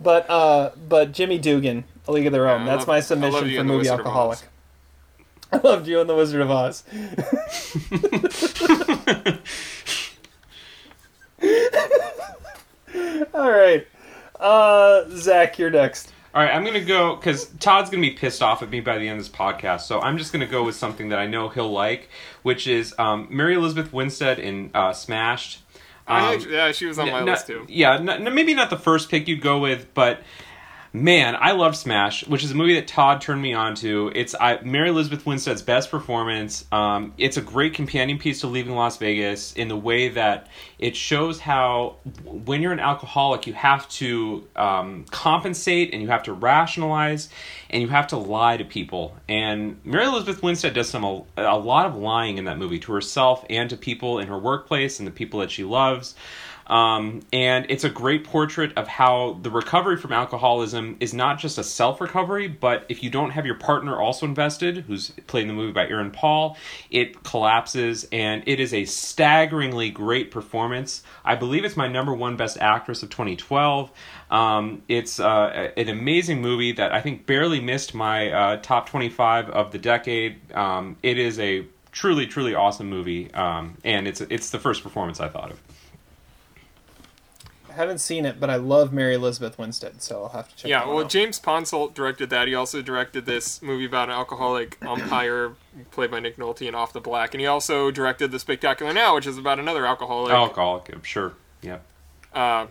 but uh, but Jimmy Dugan, A League of Their Own. Yeah, that's love, my submission for movie alcoholic. I loved you in The Wizard of Oz. All right, uh, Zach, you're next. All right, I'm gonna go because Todd's gonna be pissed off at me by the end of this podcast. So I'm just gonna go with something that I know he'll like, which is um, Mary Elizabeth Winstead in uh, Smashed. Um, think- yeah, she was on my list too. Yeah, maybe not the first pick you'd go with, but man, I loved Smash, which is a movie that Todd turned me on to. It's I, Mary Elizabeth Winstead's best performance. Um, it's a great companion piece to Leaving Las Vegas in the way that it shows how when you're an alcoholic, you have to um, compensate and you have to rationalize and you have to lie to people. And Mary Elizabeth Winstead does some a, a lot of lying in that movie to herself and to people in her workplace and the people that she loves. Um, and it's a great portrait of how the recovery from alcoholism is not just a self recovery, but if you don't have your partner also invested, who's played in the movie by Aaron Paul, it collapses. And it is a staggeringly great performance. I believe it's my number one best actress of 2012. Um, it's uh, an amazing movie that I think barely missed my uh, top 25 of the decade. Um, it is a truly, truly awesome movie. Um, and it's, it's the first performance I thought of. I haven't seen it, but I love Mary Elizabeth Winstead, so I'll have to check. Yeah, that well, out. James Ponsoldt directed that. He also directed this movie about an alcoholic umpire played by Nick Nolte and Off the Black, and he also directed The Spectacular Now, which is about another alcoholic. Alcoholic, I'm sure. Yeah. Uh,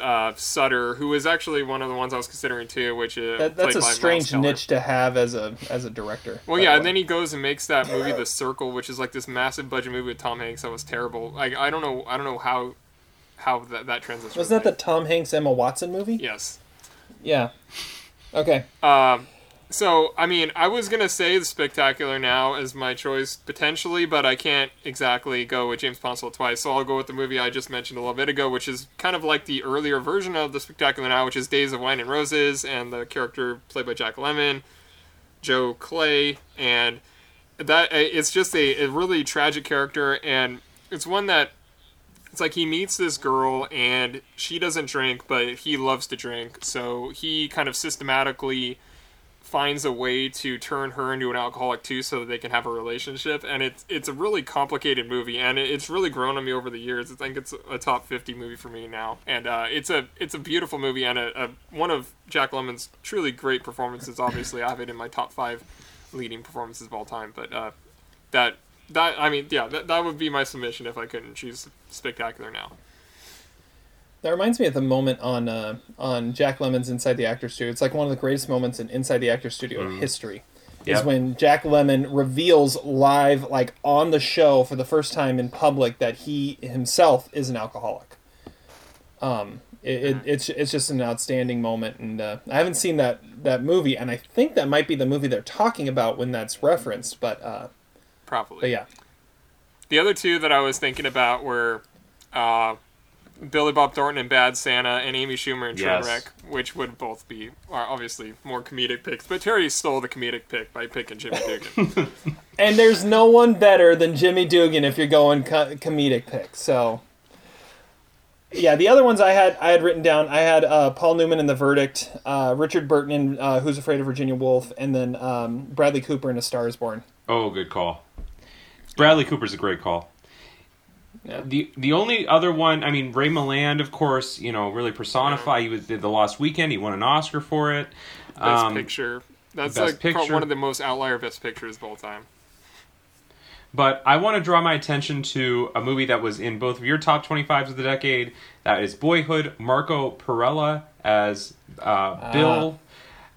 uh, Sutter, who is actually one of the ones I was considering too, which is That, that's a by strange niche to have as a as a director. Well, yeah, the and then he goes and makes that movie, The Circle, which is like this massive budget movie with Tom Hanks that was terrible. Like, I don't know, I don't know how, how that that transition. wasn't that the Tom Hanks Emma Watson movie? Yes. Yeah. Okay. Um, so I mean, I was gonna say The Spectacular Now as my choice potentially, but I can't exactly go with James Ponsoldt twice. So I'll go with the movie I just mentioned a little bit ago, which is kind of like the earlier version of The Spectacular Now, which is Days of Wine and Roses, and the character played by Jack Lemmon, Joe Clay, and that it's just a, a really tragic character, and it's one that it's like he meets this girl and she doesn't drink, but he loves to drink, so he kind of systematically finds a way to turn her into an alcoholic too so that they can have a relationship. And it's it's a really complicated movie and it's really grown on me over the years. I think it's a top 50 movie for me now. And uh, it's a it's a beautiful movie and a, a one of jack lemmon's truly great performances. Obviously i have it in my top five leading performances of all time but uh, that that i mean yeah that, that would be my submission if i couldn't choose spectacular now That reminds me of the moment on uh, on Jack Lemmon's Inside the Actors Studio. It's like one of the greatest moments in Inside the Actors Studio history. Is when Jack Lemon reveals live, like on the show for the first time in public, that he himself is an alcoholic. Um, it, it, it's it's just an outstanding moment, and uh, I haven't seen that that movie, and I think that might be the movie they're talking about when that's referenced. But uh, probably but yeah, The other two that I was thinking about were uh, Billy Bob Thornton and Bad Santa and Amy Schumer and Yes. Trainwreck, which would both be are obviously more comedic picks. But Terry stole the comedic pick by picking Jimmy Dugan. and there's no one better than Jimmy Dugan if you're going co- comedic picks. So, yeah, the other ones I had I had written down. I had uh, Paul Newman in The Verdict, uh, Richard Burton in uh, Who's Afraid of Virginia Woolf, and then um, Bradley Cooper in A Star Is Born. Oh, good call. Bradley Cooper's a great call. The the only other one, I mean, Ray Milland, of course, you know, really personify. He was did the Lost Weekend. He won an Oscar for it. Best Um, picture. That's Best like Picture. one of the most outlier best pictures of all time. But I want to draw my attention to a movie that was in both of your top 25s of the decade. That is Boyhood, Marco Perella as uh, Bill.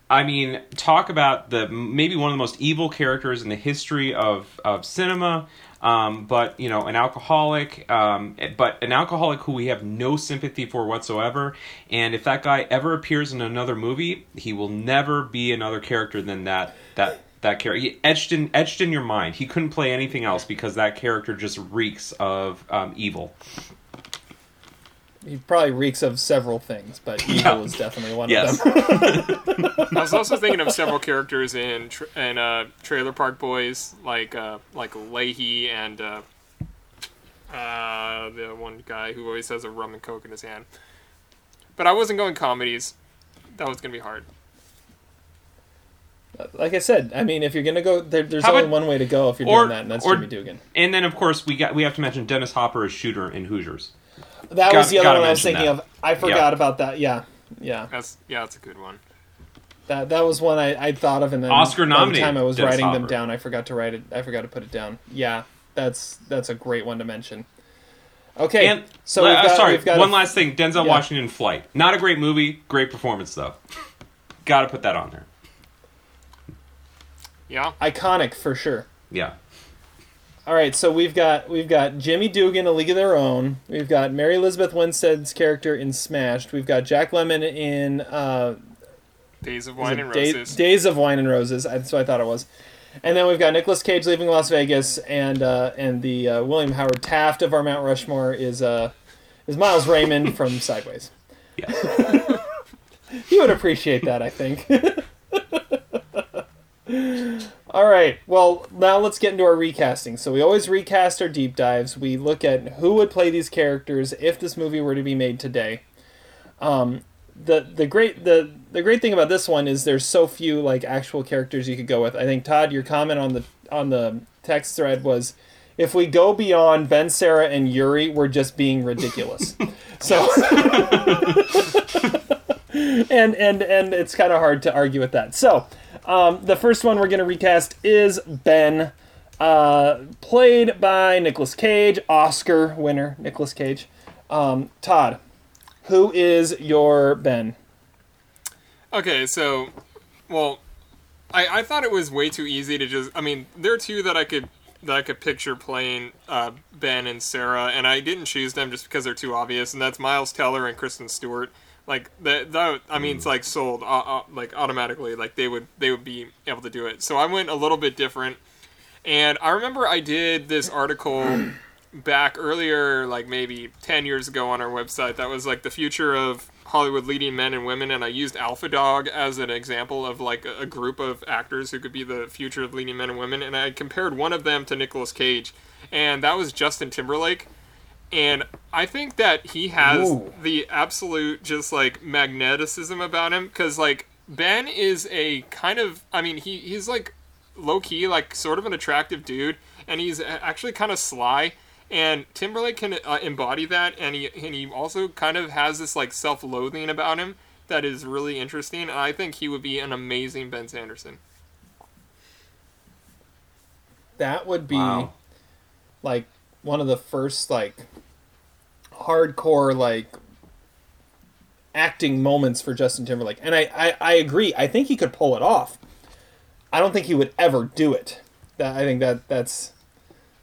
I mean, talk about the maybe one of the most evil characters in the history of, of cinema. Um, but you know, an alcoholic, um, but an alcoholic who we have no sympathy for whatsoever. And if that guy ever appears in another movie, he will never be another character than that that that character. He etched in etched in your mind. He couldn't play anything else because that character just reeks of um, evil. He probably reeks of several things, but evil is definitely one Yes. of them. I was also thinking of several characters in tr- in uh, Trailer Park Boys, like uh, like Lahey and uh, uh, the one guy who always has a rum and coke in his hand. But I wasn't going comedies. That was gonna be hard. like I said, I mean, if you're gonna go, there, there's How only about- one way to go if you're or- doing that, and that's or- Jimmy Dugan. And then of course we got we have to mention Dennis Hopper as Shooter in Hoosiers. That Got- was the other one I was thinking that. of. I forgot Yeah. about that. Yeah. yeah. That's yeah, that's a good one. That that was one I I thought of, and then Oscar by the time I was Dennis writing them down, I forgot to write it. I forgot to put it down. Yeah, that's that's a great one to mention. Okay, And so uh, got, sorry, one a- last thing. Denzel Yeah. Washington Flight. Not a great movie, great performance though. Got to put that on there. Yeah. iconic for sure. Yeah. All right, so we've got we've got Jimmy Dugan, A League of Their Own. We've got Mary Elizabeth Winstead's character in Smashed. We've got Jack Lemmon in uh, Days of Wine and Day- Roses. Days of Wine and Roses. That's what I thought it was. And then we've got Nicolas Cage leaving Las Vegas, and uh, and the uh, William Howard Taft of our Mount Rushmore is uh, is Miles Raymond from Sideways. Yeah. he would appreciate that, I think. All right. Well, now let's get into our recasting. So we always recast our deep dives. We look at who would play these characters if this movie were to be made today. Um, the the great the the great thing about this one is there's so few like actual characters you could go with. I think Todd, your comment on the on the text thread was, if we go beyond Ben, Sarah, and Yuri, we're just being ridiculous. so. and and and it's kind of hard to argue with that. So, um, the first one we're going to recast is Ben, uh, played by Nicolas Cage, Oscar winner Nicolas Cage. Um, Todd, who is your Ben? Okay, so, well, I, I thought it was way too easy to just. I mean, there are two that I could that I could picture playing uh, Ben and Sarah, and I didn't choose them just because they're too obvious, and that's Miles Teller and Kristen Stewart. Like that, that I mean, it's like sold, uh, uh, like automatically, like they would they would be able to do it. So I went a little bit different, and I remember I did this article back earlier, like maybe 10 years ago on our website, that was like the future of Hollywood leading men and women, and I used Alpha Dog as an example of like a, a group of actors who could be the future of leading men and women, and I compared one of them to Nicolas Cage, and that was Justin Timberlake. And I think that he has Ooh. the absolute just like magneticism about him because like Ben is a kind of I mean he he's like low key like sort of an attractive dude and he's actually kind of sly and Timberlake can uh, embody that and he and he also kind of has this like self-loathing about him that is really interesting and I think he would be an amazing Ben Sanderson. That would be Wow. like one of the first like hardcore like acting moments for Justin Timberlake. And I, I, I agree. I think he could pull it off. I don't think he would ever do it. That I think that that's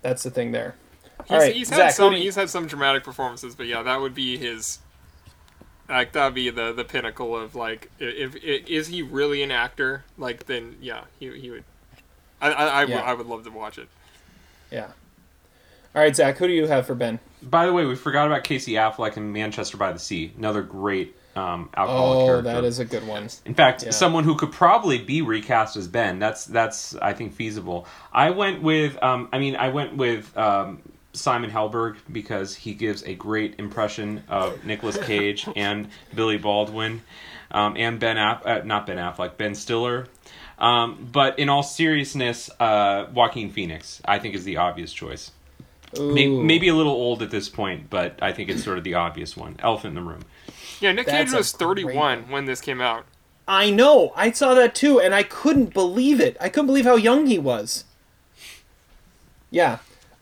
that's the thing there. He's, All right, he's had Zach, some you- he's had some dramatic performances, but yeah, that would be his. Like that would be the the pinnacle of like if, if is he really an actor? Like then yeah, he he would. I I, I, Yeah. I would love to watch it. yeah. All right, Zach, who do you have for Ben? By the way, we forgot about Casey Affleck in Manchester by the Sea. Another great um, alcoholic Oh, character. that is a good one. In fact, Yeah. someone who could probably be recast as Ben. That's that's I think feasible. I went with um, I mean I went with um, Simon Helberg because he gives a great impression of Nicolas Cage and Billy Baldwin um, and Ben Aff- uh, not Ben Affleck Ben Stiller. Um, but in all seriousness, uh, Joaquin Phoenix I think is the obvious choice. May- Ooh. Maybe a little old at this point, but I think it's sort of the obvious one. Elephant in the room. Yeah, Nick That's Cage a was great 31 when this came out. I know. I saw that too, and I couldn't believe it. I couldn't believe how young he was. Yeah.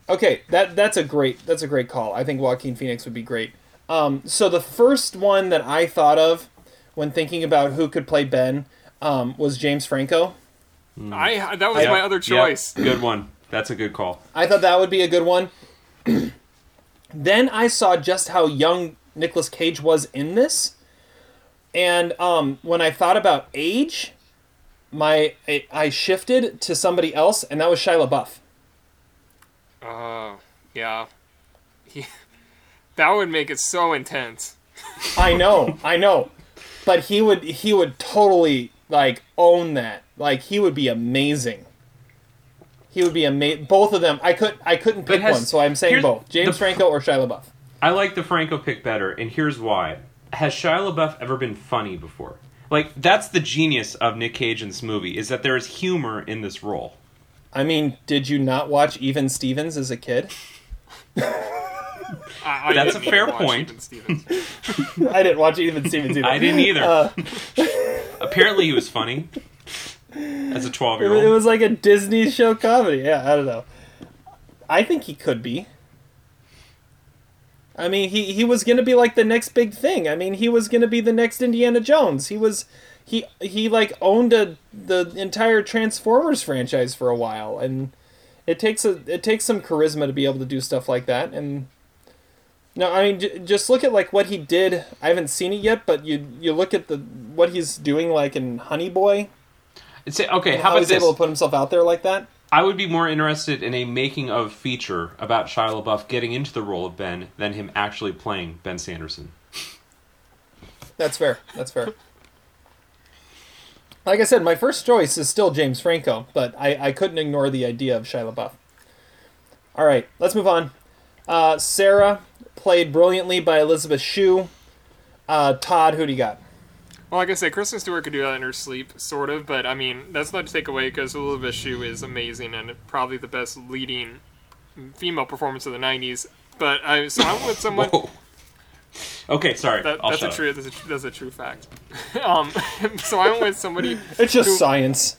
Okay, that that's a great that's a great call. I think Joaquin Phoenix would be great. Um, so the first one that I thought of when thinking about who could play Ben um, was James Franco. I that was Yep, my other yep, choice. good one. That's a good call. I thought that would be a good one. then I saw just how young Nicolas Cage was in this, and um, when I thought about age, my I, I shifted to somebody else, and that was Shia LaBeouf. Oh, yeah. He, that would make it so intense. I know, I know, but he would he would totally like own that. Like he would be amazing. He would be amazing. Both of them. I could I couldn't pick has- one, so I'm saying both: James the- Franco or Shia LaBeouf. I like the Franco pick better, and here's why. Has Shia LaBeouf ever been funny before? Like that's the genius of Nick Cage in this movie is that there is humor in this role. I mean, did you not watch Even Stevens as a kid? I, I That's a fair point. I didn't watch even Stevens either. I didn't either. Uh, Apparently, he was funny as a it, twelve year was- it was like a Disney show comedy. Yeah, I don't know. I think he could be. I mean, he, he was gonna be like the next big thing. I mean, he was gonna be the next Indiana Jones. He was he he like owned a the entire Transformers franchise for a while, and it takes a it takes some charisma to be able to do stuff like that. And no, I mean, j- just look at like what he did. I haven't seen it yet, but you you look at the what he's doing like in Honey Boy. It's okay. and How about he's this? able to put himself out there like that? I would be more interested in a making of feature about Shia LaBeouf getting into the role of Ben than him actually playing Ben Sanderson. That's fair. That's fair. Like I said, my first choice is still James Franco, but I, I couldn't ignore the idea of Shia LaBeouf. All right, let's move on. Uh, Sarah, played brilliantly by Elizabeth Shue. Uh, Todd, who do you got? Well, like I said, Kristen Stewart could do that in her sleep, sort of, but I mean, that's not to take away because Elizabeth Shue is amazing and probably the best leading female performance of the 90s. But I, so I went with someone. Okay, sorry. That, I'll that's, a shut up. true, that's, a, that's a true fact. um, so I went with somebody. It's just who- science.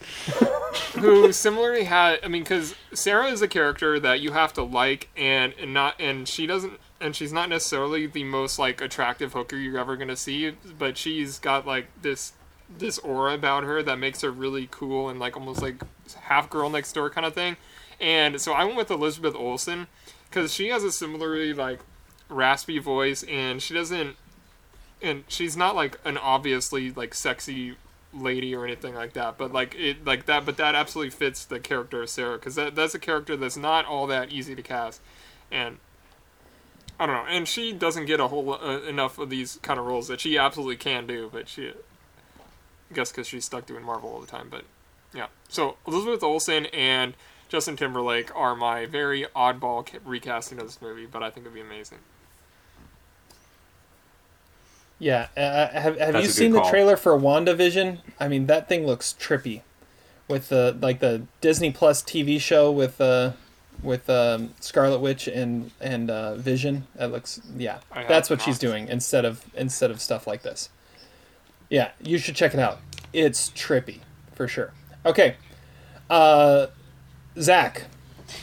who similarly had I mean because Sarah is a character that you have to like and, and not and she doesn't and she's not necessarily the most like attractive hooker you're ever gonna see but she's got like this this aura about her that makes her really cool and like almost like half girl next door kind of thing. And so I went with Elizabeth Olsen because she has a similarly like raspy voice and she doesn't and she's not like an obviously like sexy lady or anything like that but like it like that but that absolutely fits the character of sarah because that, that's a character that's not all that easy to cast. And i don't know and she doesn't get a whole uh, enough of these kind of roles that she absolutely can do but she i guess because she's stuck doing marvel all the time but yeah. So elizabeth olsen and justin timberlake are my very oddball recasting of this movie but i think it'd be amazing. Yeah, uh, have, have That's you a good seen the trailer for WandaVision? I mean, that thing looks trippy, with the like the Disney Plus TV show with uh, with um, Scarlet Witch and and uh, Vision. That looks yeah, that's what she's doing instead of instead of stuff like this. Yeah, you should check it out. It's trippy for sure. Okay, uh, Zach,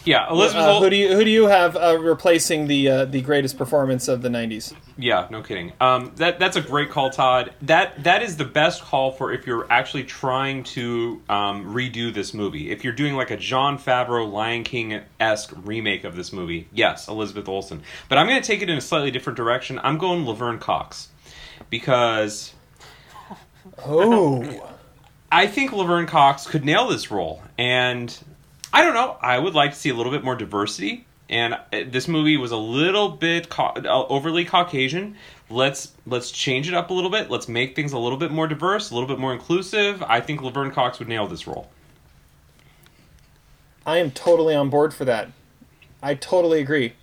Yeah, Elizabeth. uh, who do you who do you have uh, replacing the uh, the greatest performance of the '90s? Yeah, no kidding. Um, that that's a great call, Todd. That that is the best call for if you're actually trying to um, redo this movie. If you're doing like a Jon Favreau Lion King esque remake of this movie, yes, Elizabeth Olsen. But I'm going to take it in a slightly different direction. I'm going Laverne Cox because Oh. I think Laverne Cox could nail this role, and I don't know. I would like to see a little bit more diversity. And uh, this movie was a little bit ca- uh, overly Caucasian. Let's let's change it up a little bit. Let's make things a little bit more diverse, a little bit more inclusive. I think Laverne Cox would nail this role. I am totally on board for that. I totally agree.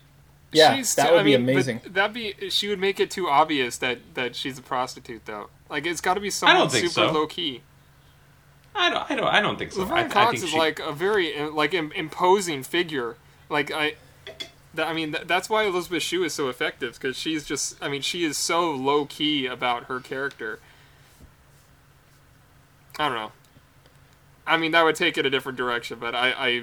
Yeah, She's that too- would I be mean, but amazing. That'd be she would make it too obvious that that she's a prostitute though. Like it's got to be someone super so. low key. I don't I don't I don't think so. I, Laverne I Cox think is she, like a very like imposing figure. Like I, that, I mean th- that's why Elizabeth Shue is so effective because she's just I mean she is so low key about her character. I don't know. I mean that would take it a different direction, but I, I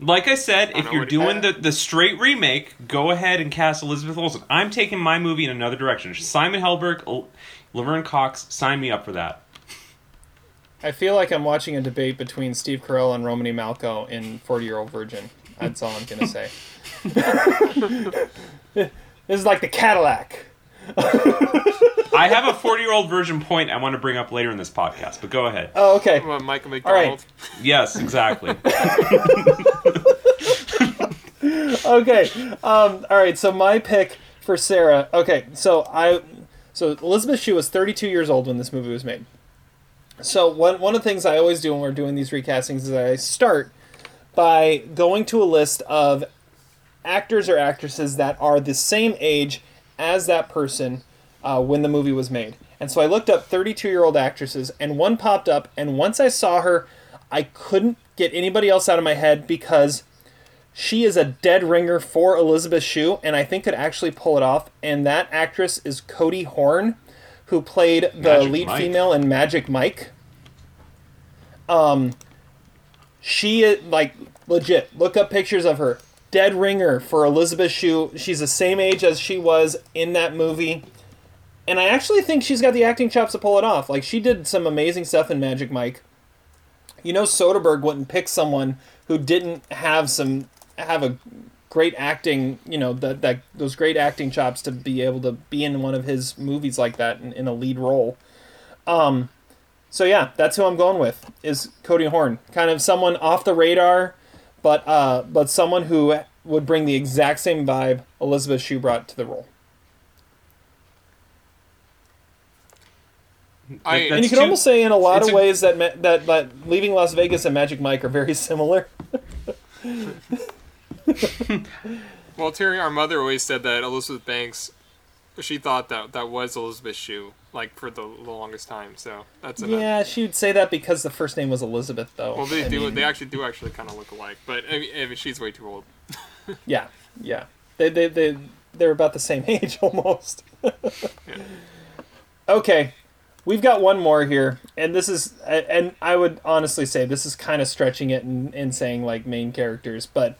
like I said, if you're doing the, the straight remake, go ahead and cast Elizabeth Olsen. I'm taking my movie in another direction. Simon Helberg, L- Laverne Cox, sign me up for that. I feel like I'm watching a debate between Steve Carell and Romany Malco in 40 Year Old Virgin. That's all I'm going to say. this is like the Cadillac. I have a 40 year old version point I want to bring up later in this podcast, but go ahead. Oh, okay. well, Michael All right. McDonald. Yes, exactly. okay. Um, all right. So my pick for Sarah. Okay. So I, so Elizabeth Shue was 32 years old when this movie was made. So one one of the things I always do when we're doing these recastings is I start by going to a list of actors or actresses that are the same age as that person uh, when the movie was made. And so I looked up 32 year old actresses, and one popped up. And once I saw her, I couldn't get anybody else out of my head because she is a dead ringer for Elizabeth Shue, and I think could actually pull it off. And that actress is Cody Horn, who played the Magic lead Mike. female in Magic Mike. Um, she is like legit. Look up pictures of her. Dead ringer for Elizabeth Shue. She's the same age as she was in that movie. And I actually think she's got the acting chops to pull it off. Like she did some amazing stuff in Magic Mike. You know Soderbergh wouldn't pick someone who didn't have some have a great acting, you know, that that those great acting chops to be able to be in one of his movies like that in, in a lead role. Um so yeah, that's who I'm going with is Cody Horn. Kind of someone off the radar, but uh but someone who would bring the exact same vibe Elizabeth Shue brought to the role. I, and you can too- almost say in a lot of a- ways that, ma- that that leaving Las Vegas and Magic Mike are very similar. well, Terry, our mother always said that Elizabeth Banks, she thought that that was Elizabeth Shue, like for the, the longest time. So that's enough. yeah, she would say that because the first name was Elizabeth, though. Well, they I do. mean, They actually do actually kind of look alike, but I mean, I mean, she's way too old. Yeah, yeah. They they they they're about the same age almost. Okay, we've got one more here, and this is and I would honestly say this is kind of stretching it and, and saying like main characters, but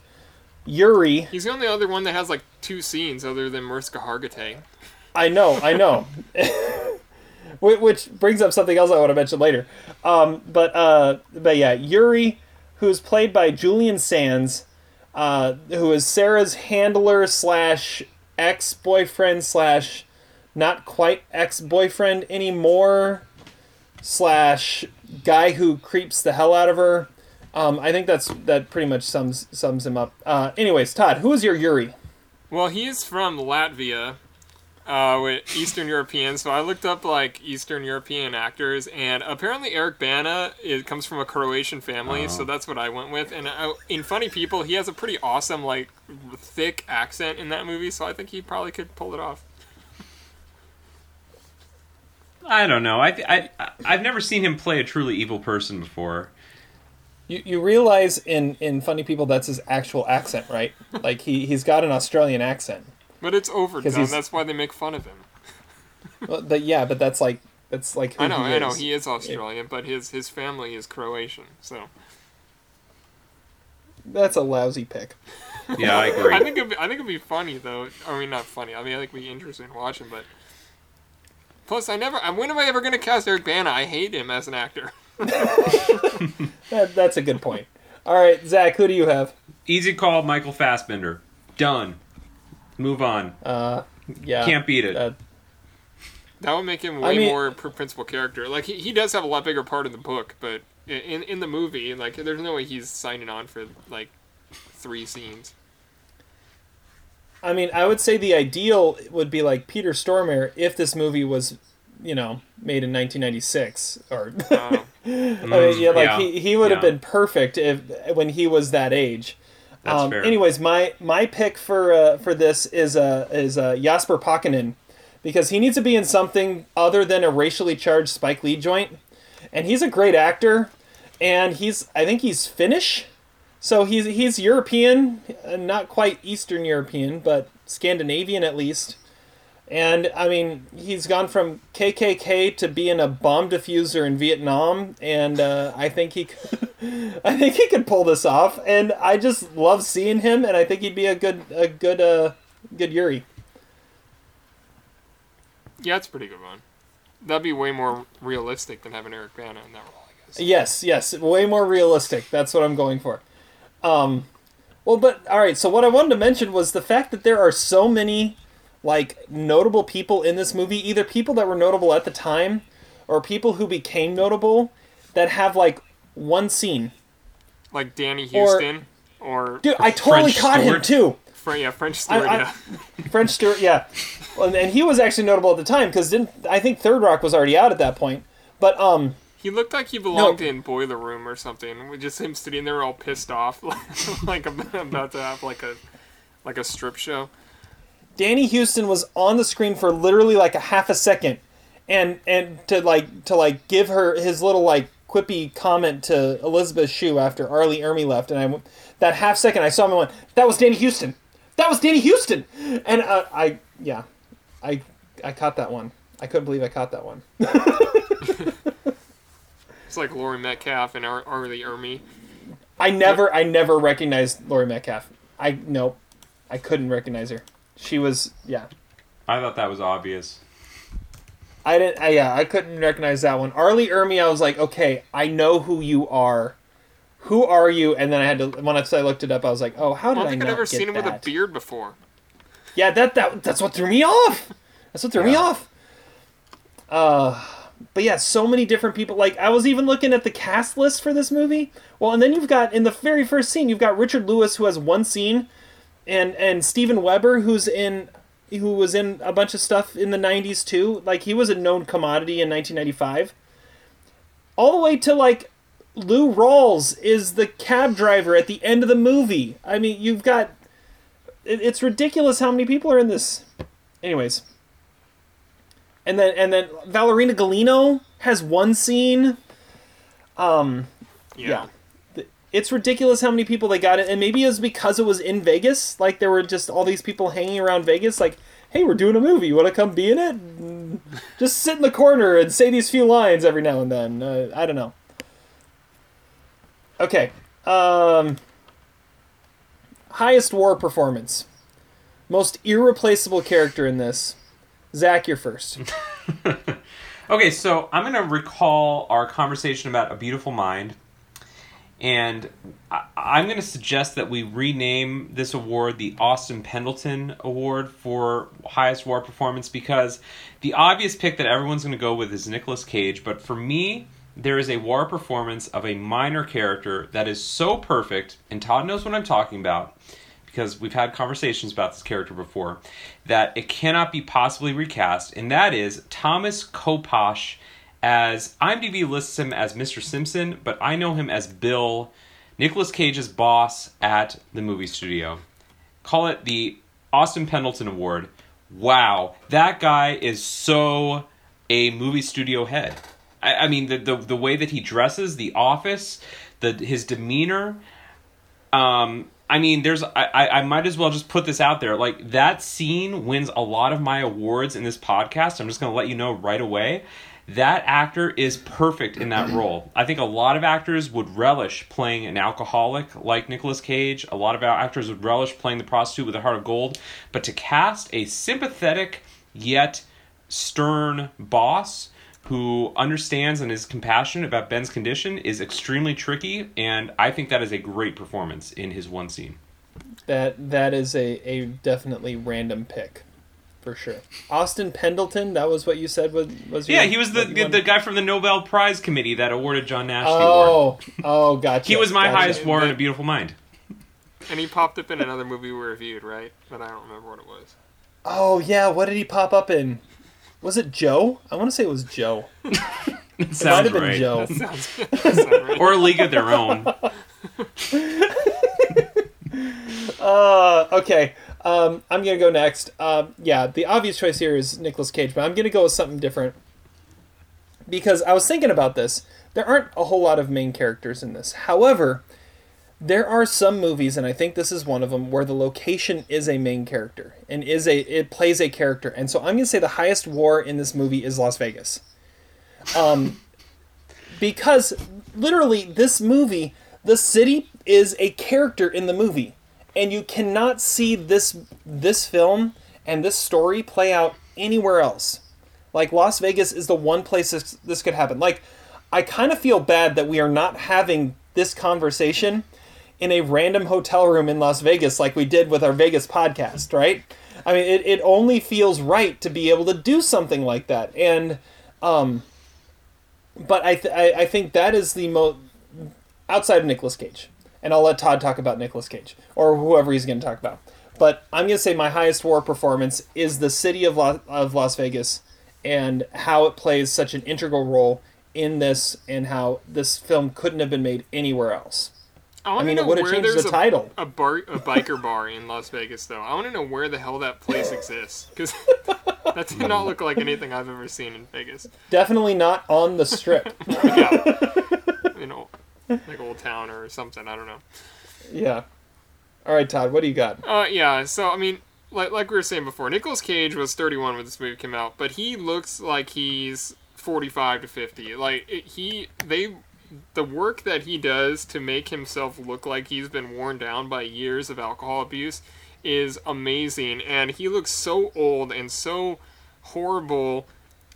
Yuri. He's the only other one that has like two scenes other than Mariska Hargitay. I know, I know. Which brings up something else I want to mention later. Um, but uh, but yeah, Yuri, who's played by Julian Sands, uh, who is Sarah's handler slash ex boyfriend slash not quite ex boyfriend anymore slash guy who creeps the hell out of her. Um, I think that's that pretty much sums sums him up. Uh, anyways, Todd, who is your Yuri? Well, he's from Latvia, uh, with Eastern European. So I looked up like Eastern European actors, and apparently Eric Bana it comes from a Croatian family, so that's what I went with. And uh, in Funny People, he has a pretty awesome like thick accent in that movie, so I think he probably could pull it off. I don't know. I, I I've never seen him play a truly evil person before. You, you realize in, in Funny People that's his actual accent, right? Like he, he's got an Australian accent. But it's overdone. he's- That's why they make fun of him. Well, but yeah, but that's like that's like who I know, he I know, is. he is Australian, but his his family is Croatian. So That's a lousy pick. Yeah, I agree. I think it'd be, I think it'd be funny though. I mean, not funny. I mean, I think it'd be interesting watching, but plus, I never. When am I ever gonna cast Eric Bana? I hate him as an actor. That, that's a good point. All right, Zach, who do you have? Easy call, Michael Fassbender. Done. Move on. Uh, yeah, Can't beat it. Uh, That would make him I way mean- more pr- principal character. Like he, he does have a lot bigger part in the book, but in in the movie, like there's no way he's signing on for like three scenes. I mean, I would say the ideal would be like Peter Stormare if this movie was, you know, made in 1996 or. Uh, I mean, yeah, like yeah. he, he would have been perfect if when he was that age. That's um, fair. Anyways, my my pick for uh, for this is uh, is uh, Jasper Pääkkönen because he needs to be in something other than a racially charged Spike Lee joint, and he's a great actor, and he's I think he's Finnish, so he's he's European, uh, not quite Eastern European, but Scandinavian at least. And I mean, he's gone from KKK to being a bomb diffuser in Vietnam, and uh, I think he, could, I think he could pull this off. And I just love seeing him, and I think he'd be a good, a good, uh, good Yuri. yeah, it's a pretty good one. That'd be way more realistic than having Eric Bana in that role. I guess. Yes, yes, way more realistic. That's what I'm going for. Um, well, but all right. So what I wanted to mention was the fact that there are so many like notable people in this movie, either people that were notable at the time or people who became notable that have like one scene. Like Danny Huston or, Dude, I totally French caught him too. Fr- yeah, French Stewart. I- yeah. French Stewart, yeah. And- and he was actually notable at the time because didn't I think Third Rock was already out at that point. But um, He looked like he belonged in Boiler Room or something. With just him sitting there all pissed off, like about to have like a like a strip show. Danny Huston was on the screen for literally like a half a second, and and to like to like give her his little like quippy comment to Elizabeth Shue after R. Lee Ermey left, and I that half second I saw him and went, "That was Danny Huston. That was Danny Huston," and uh, I yeah, I I caught that one. I couldn't believe I caught that one. It's like Laurie Metcalf and Ar- R. Lee Ermey. I never I never recognized Laurie Metcalf. I nope, I couldn't recognize her. She was yeah. I thought that was obvious. I didn't. I, yeah, I couldn't recognize that one. R. Lee Ermey, I was like, okay, I know who you are. Who are you? And then I had to once I looked it up, I was like, oh, how I did don't I, think not I'd ever get seen him that? with a beard before. Yeah, that that that's what threw me off. That's what threw me off. Uh, but yeah, so many different people. Like I was even looking at the cast list for this movie. Well, and then you've got in the very first scene, you've got Richard Lewis who has one scene, and and Steven Weber who's in who was in a bunch of stuff in the 90s too. Like he was a known commodity in 1995. All the way to like Lou Rawls is the cab driver at the end of the movie. I mean, you've got it's ridiculous how many people are in this. Anyways. And then and then Valeria Golino has one scene. Um yeah. Th- It's ridiculous how many people they got it and maybe it was because it was in Vegas, like there were just all these people hanging around Vegas like, "Hey, we're doing a movie. You want to come be in it?" Mm, Just sit in the corner and say these few lines every now and then. Uh, I don't know. Okay. Um highest war performance. Most irreplaceable character in this. Zach, you're first. Okay, so I'm to recall our conversation about A Beautiful Mind. And I, I'm going to suggest that we rename this award the Austin Pendleton Award for highest war performance because the obvious pick that everyone's going to go with is Nicolas Cage. But for me, there is a war performance of a minor character that is so perfect, and Todd knows what I'm talking about because we've had conversations about this character before, that it cannot be possibly recast, and that is Thomas Kopache as IMDb lists him as Mr. Simpson, but I know him as Bill, Nicolas Cage's boss at the movie studio. Call it the Austin Pendleton Award. Wow, that guy is so a movie studio head. I, I mean, the, the the way that he dresses, the office, the his demeanor. Um, I mean, there's I, I I might as well just put this out there. Like that scene wins a lot of my awards in this podcast. I'm just gonna let you know right away. That actor is perfect in that role. I think a lot of actors would relish playing an alcoholic like Nicolas Cage. A lot of actors would relish playing the prostitute with a heart of gold. But to cast a sympathetic yet stern boss who understands and is compassionate about Ben's condition is extremely tricky, and I think that is a great performance in his one scene. That that is a, a definitely random pick, for sure. Austin Pendleton, that was what you said was was. Yeah, he was the what you the guy from the Nobel Prize Committee that awarded John Nash the Oh, award. oh, gotcha. He was my gotcha. highest war in A Beautiful Mind. And he popped up in another movie we reviewed, right? But I don't remember what it was. Oh yeah, what did he pop up in? Was it Joe? I want to say it was Joe. It It might sounds have been. Joe. That sounds, that sounds right. or a League of Their Own. Uh, okay. Um, I'm gonna go next. Um, yeah, the obvious choice here is Nicolas Cage, but I'm gonna go with something different because I was thinking about this. There aren't a whole lot of main characters in this. However, there are some movies, and I think this is one of them, where the location is a main character and is a it plays a character. And so I'm gonna say the highest war in this movie is Las Vegas. Um, because literally this movie, the city is a character in the movie, and you cannot see this this film and this story play out anywhere else. Like Las Vegas is the one place this, this could happen. Like I kind of feel bad that we are not having this conversation in a random hotel room in Las Vegas like we did with our Vegas podcast, right? I mean, it, it only feels right to be able to do something like that. And um but I, th- I I think that is the most outside of Nicolas Cage, and I'll let Todd talk about Nicolas Cage or whoever he's going to talk about. But I'm going to say my highest war performance is the city of La- of Las Vegas and how it plays such an integral role in this, and how this film couldn't have been made anywhere else. I, wanna mean, it know would've where changed there's the a, title. A bar, a biker bar in Las Vegas, though. I want to know where the hell that place exists because that did not look like anything I've ever seen in Vegas. Definitely not on the strip. Yeah. like Old Town or something. I don't know. Yeah. All right, Todd. What do you got? Uh, yeah. So I mean, like like we were saying before, Nicolas Cage was 31 when this movie came out, but he looks like he's 45 to 50. Like it, he, they, the work that he does to make himself look like he's been worn down by years of alcohol abuse is amazing, and he looks so old and so horrible.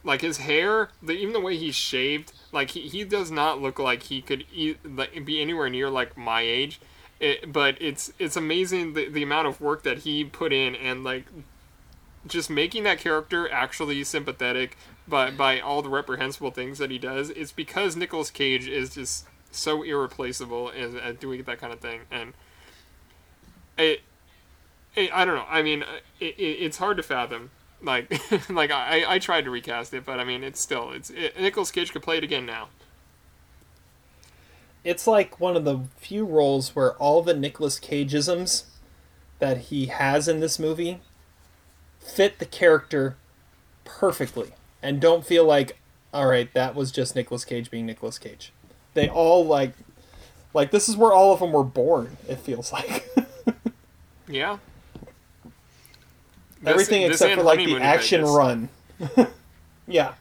Like his hair, the, even the way he's shaved, like he, he does not look like he could e- be anywhere near like my age. It, but it's it's amazing the, the amount of work that he put in and like just making that character actually sympathetic by by all the reprehensible things that he does. It's because Nicolas Cage is just so irreplaceable as, at doing that kind of thing. And it, it I don't know. I mean it, it, it's hard to fathom like like I, I tried to recast it but I mean it's still it's it, Nicolas Cage could play it again now It's like one of the few roles where all the Nicolas Cageisms that he has in this movie fit the character perfectly and don't feel like all right that was just Nicolas Cage being Nicolas Cage. They all like like this is where all of them were born it feels like. yeah Everything This- except for like the action Vegas. run. yeah.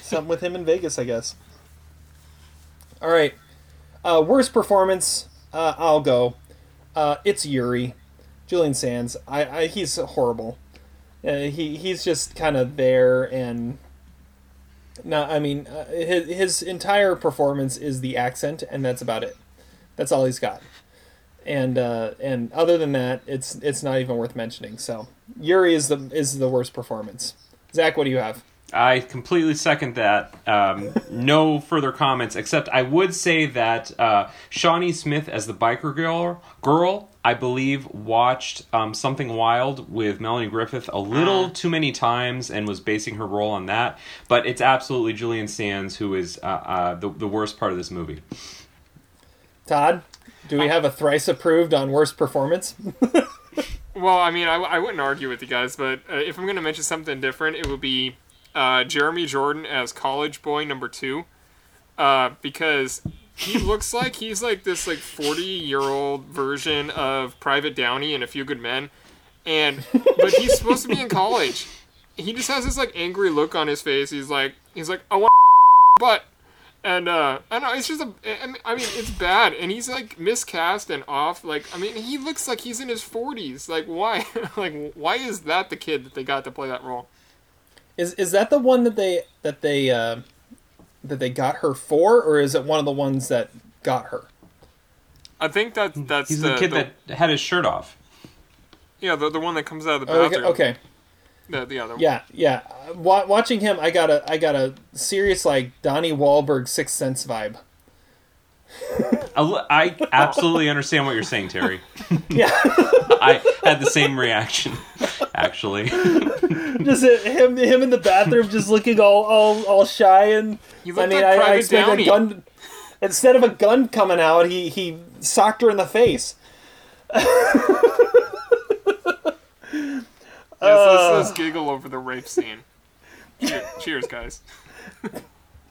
Something with him in Vegas, I guess. All right. Uh, worst performance. Uh, I'll go. Uh, it's Yuri, Julian Sands. I, I he's horrible. Uh, he he's just kind of there and. No, I mean uh, his his entire performance is the accent, and that's about it. That's all he's got and uh, and other than that, it's it's not even worth mentioning. So Yuri is the is the worst performance. Zach, what do you have? I completely second that. Um, no further comments, except I would say that uh, Shawnee Smith as the biker girl, girl, I believe, watched um, Something Wild with Melanie Griffith a little too many times and was basing her role on that. But it's absolutely Julian Sands who is uh, uh, the, the worst part of this movie. Todd, do we have a thrice approved on worst performance? Well, I mean, I, I wouldn't argue with you guys, but uh, if I'm going to mention something different, it would be uh, Jeremy Jordan as college boy number two, uh, because he looks like he's like this like 40 year old version of Private Downey in A Few Good Men, and but he's supposed to be in college. He just has this like angry look on his face. He's like he's like I want butt. And uh, I don't know, it's just a. I mean- I mean, it's bad, and he's like miscast and off. Like, I mean, he looks like he's in his forties. Like, why? like, why is that the kid that they got to play that role? Is is that the one that they that they uh, that they got her for, or is it one of the ones that got her? I think that that's He's the, kid that had his shirt off. yeah, the, the one that comes out of the Oh, okay, bathroom. okay. The, the other. Yeah, yeah. Uh, Wa- watching him, I got a I got a serious like Donnie Wahlberg Sixth Sense vibe. I absolutely understand what you're saying, Terry. Yeah. I had the same reaction, actually. just him him in the bathroom, just looking all all, all shy and. You I look mean, like I, I expect Downey. a gun. Instead of a gun coming out, he he socked her in the face. Yes, Uh. let's, let's giggle over the rape scene. Cheer- cheers, guys.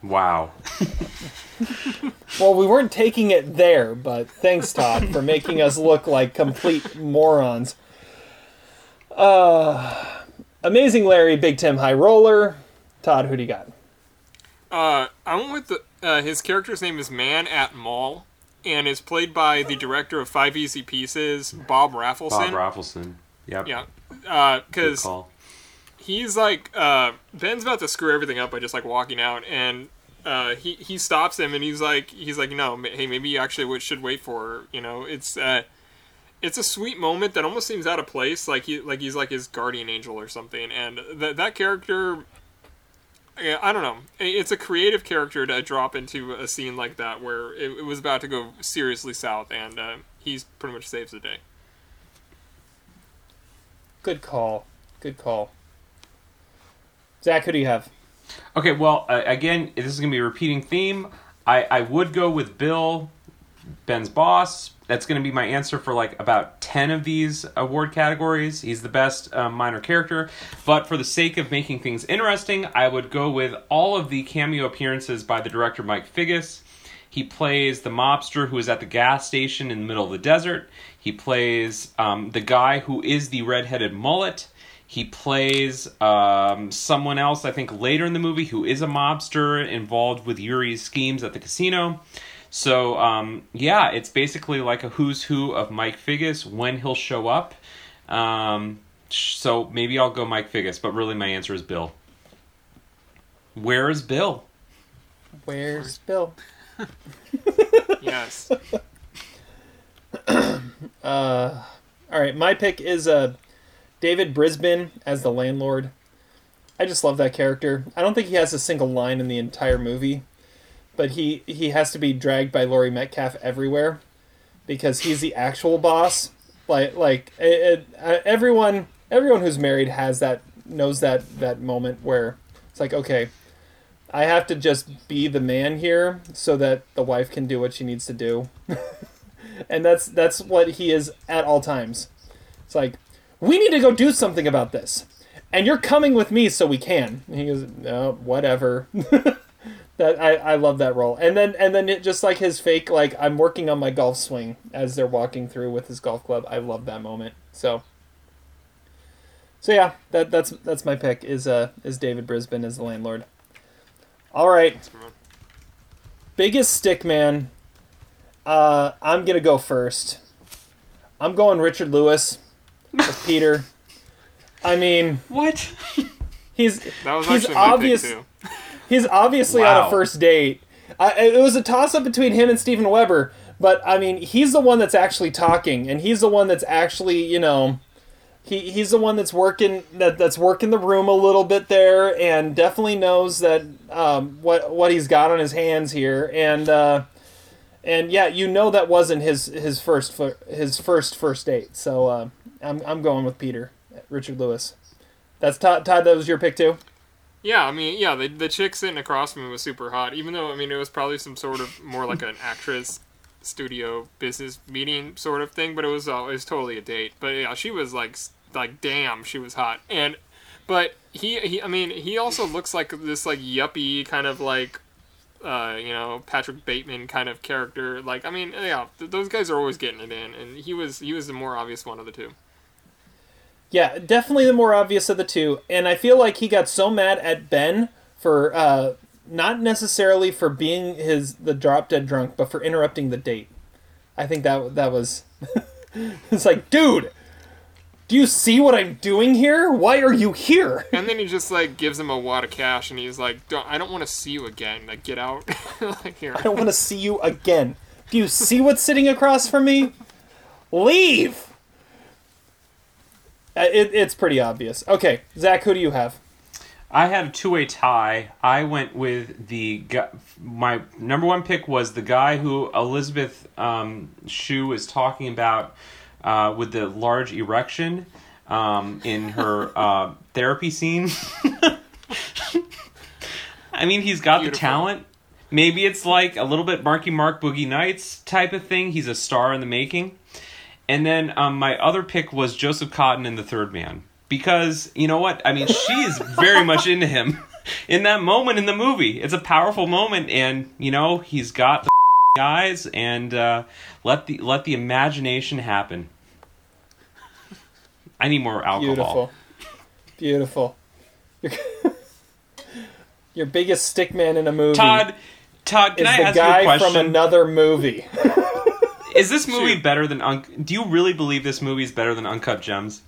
Wow. Well, we weren't taking it there, but thanks, Todd, for making us look like complete morons. Uh, Amazing Larry, Big Tim High Roller. Todd, who do you got? Uh, I went with the uh, his character's name is Man at Mall, and is played by the director of Five Easy Pieces, Bob Rafelson. Bob Rafelson. Yep. Yeah, Good because call. he's like uh, Ben's about to screw everything up by just like walking out, and uh, he he stops him, and he's like he's like no, hey, maybe you actually should wait for her. You know, it's uh, it's a sweet moment that almost seems out of place, like he like he's like his guardian angel or something, and that that character. I don't know. It's a creative character to drop into a scene like that where it, it was about to go seriously south, and uh, he's pretty much saves the day. Good call. Good call. Zach, who do you have? Okay, well, uh, again, this is going to be a repeating theme. I, I would go with Bill, Ben's boss. That's going to be my answer for like about 10 of these award categories. He's the best um, minor character. But for the sake of making things interesting, I would go with all of the cameo appearances by the director Mike Figgis. He plays the mobster who is at the gas station in the middle of the desert. He plays um, the guy who is the redheaded mullet. He plays um, someone else, I think, later in the movie who is a mobster involved with Yuri's schemes at the casino. So, um, yeah, it's basically like a who's who of Mike Figgis when he'll show up. Um, so maybe I'll go Mike Figgis, but really my answer is Bill. Where is Bill? Where's Bill? yes. Uh, all right, my pick is uh, David Brisbin as the landlord. I just love that character. I don't think he has a single line in the entire movie, but he he has to be dragged by Laurie Metcalf everywhere because he's the actual boss. Like like it, it, everyone everyone who's married has that knows that that moment where it's like okay, I have to just be the man here so that the wife can do what she needs to do. and that's that's what he is at all times. It's like, we need to go do something about this. And you're coming with me so we can. And he goes, no, whatever. that I, I love that role. And then and then it just like his fake like I'm working on my golf swing as they're walking through with his golf club. I love that moment. So So yeah, that that's that's my pick is uh is David Brisbin as the landlord. All right. Biggest stick man. Uh, I'm gonna go first. I'm going Richard Lewis with Peter. I mean, what? He's That was he's actually my pick, obvious. He's obviously on a first date. I, it was a toss up between him and Steven Weber, but I mean, he's the one that's actually talking, and he's the one that's actually, you know, he, he's the one that's working that that's working the room a little bit there, and definitely knows that um, what what he's got on his hands here, and uh, and yeah, you know that wasn't his his first fir- his first first date. So uh, I'm I'm going with Peter, Richard Lewis. That's Todd. Todd, that was your pick too. Yeah, I mean, yeah, the, the chick sitting across from me was super hot, even though, I mean, it was probably some sort of more like an actress studio business meeting sort of thing, but it was, uh, it was totally a date. But yeah, she was like, like, damn, she was hot. And, but he, he, I mean, he also looks like this, like, yuppie kind of like, uh, you know, Patrick Bateman kind of character. Like, I mean, yeah, th- those guys are always getting it in, and he was, he was the more obvious one of the two. Yeah, definitely the more obvious of the two. And I feel like he got so mad at Ben for uh, not necessarily for being his the drop dead drunk, but for interrupting the date. I think that that was it's like, dude, do you see what I'm doing here? Why are you here? And then he just like gives him a wad of cash, and he's like, don't, "I don't want to see you again. Like, get out." like here. I don't want to see you again. Do you see what's sitting across from me? Leave. Uh, It, it's pretty obvious. Okay, Zach, who do you have? I had a two-way tie. I went with the guy, my number one pick was the guy who Elizabeth um, Shue was talking about uh, with the large erection um, in her uh, therapy scene. I mean, he's got the talent. Maybe it's like a little bit Marky Mark Boogie Nights type of thing. He's a star in the making. And then um, my other pick was Joseph Cotten in The Third Man. Because, you know what? I mean, she is very much into him in that moment in the movie. It's a powerful moment, and, you know, he's got the eyes, and uh, let, the, let the imagination happen. I need more alcohol. Beautiful. Beautiful. Your, your biggest stick man in a movie. Todd, Todd, can is I the ask you a guy question? from another movie. Is this movie better than Un- Do you really believe this movie is better than Uncut Gems?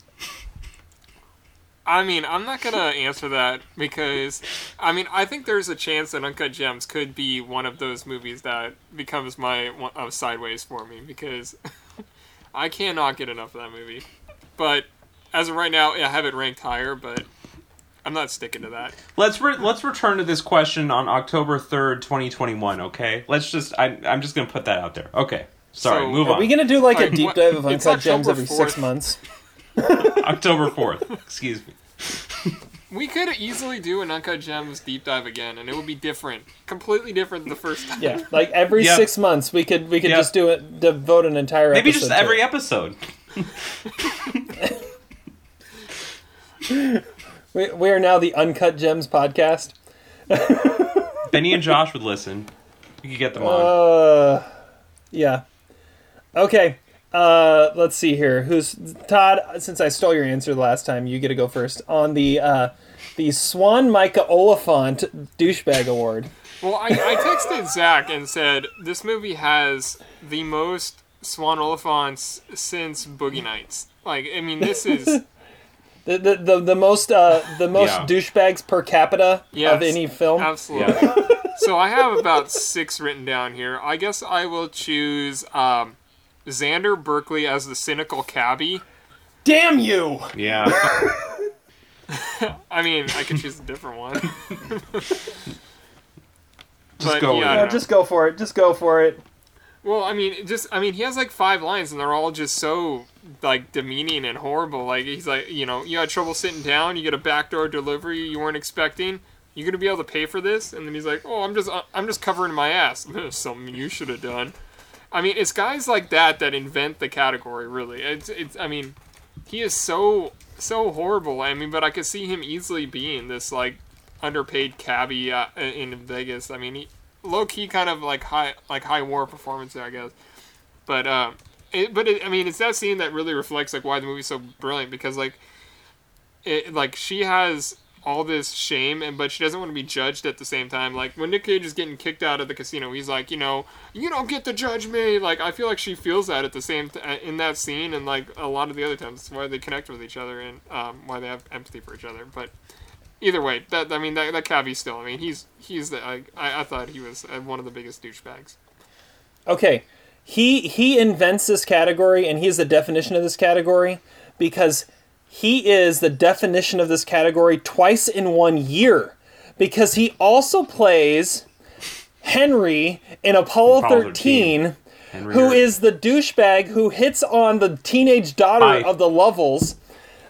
I mean, I'm not gonna answer that because, I mean, I think there's a chance that Uncut Gems could be one of those movies that becomes my one of Sideways for me because I cannot get enough of that movie. But as of right now, I have it ranked higher, but I'm not sticking to that. Let's re- let's return to this question on October third, twenty twenty one. Okay, let's just I, I'm just gonna put that out there. Okay, sorry, So- move Are on. we gonna do like a deep dive of Uncut Gems October every six months? October fourth. Excuse me. We could easily do an Uncut Gems deep dive again, and it would be different, completely different than the first time. Yeah, like every Yep. six months we could we could Yep. just do it devote an entire Maybe episode just to every it. episode. We, we are now the Uncut Gems podcast. Benny and Josh would listen. You could get them on. Uh, yeah. Okay. Uh, let's see here. Who's Todd? Since I stole your answer the last time, you get to go first on the uh, the Swan Micah Oliphant douchebag award. Well, I, I texted Zach and said this movie has the most Swan Oliphants since Boogie Nights. Like, I mean, this is The the, the, the most uh, the most Yeah. douchebags per capita Yes, of any film. Absolutely. so I have about six written down here. I guess I will choose um, Xander Berkeley as the cynical cabbie. Damn you! Yeah. I mean, I could choose a different one. Just But, go yeah, I Yeah, just go for it. Just go for it. Well, I mean, just I mean, he has like five lines, and they're all just so like demeaning and horrible. Like he's like, you know, you had trouble sitting down, you get a backdoor delivery you weren't expecting. You gonna be able to pay for this? And then he's like, oh, I'm just uh, I'm just covering my ass. There's something you should have done. I mean, it's guys like that that invent the category. Really, it's it's. I mean, he is so so horrible. I mean, but I could see him easily being this like underpaid cabbie uh, in Vegas. I mean, he, low key kind of like high like high war performance I guess. But um, it, but it, I mean, it's that scene that really reflects like why the movie's so brilliant because like it like she has all this shame and but she doesn't want to be judged at the same time. Like when nick cage is getting kicked out of the casino he's like you know you don't get to judge me. Like i feel like she feels that at the same t- uh, in that scene and like a lot of the other times it's why they connect with each other and um, why they have empathy for each other. But either way that i mean that, that cabbie still i mean he's he's the I, I thought he was uh, one of the biggest douchebags. Okay, he he invents this category, and he the definition of this category because he is the definition of this category twice in one year. Because he also plays Henry in Apollo, Apollo 13, 13. Henry who is the douchebag who hits on the teenage daughter Hi. of the Lovells.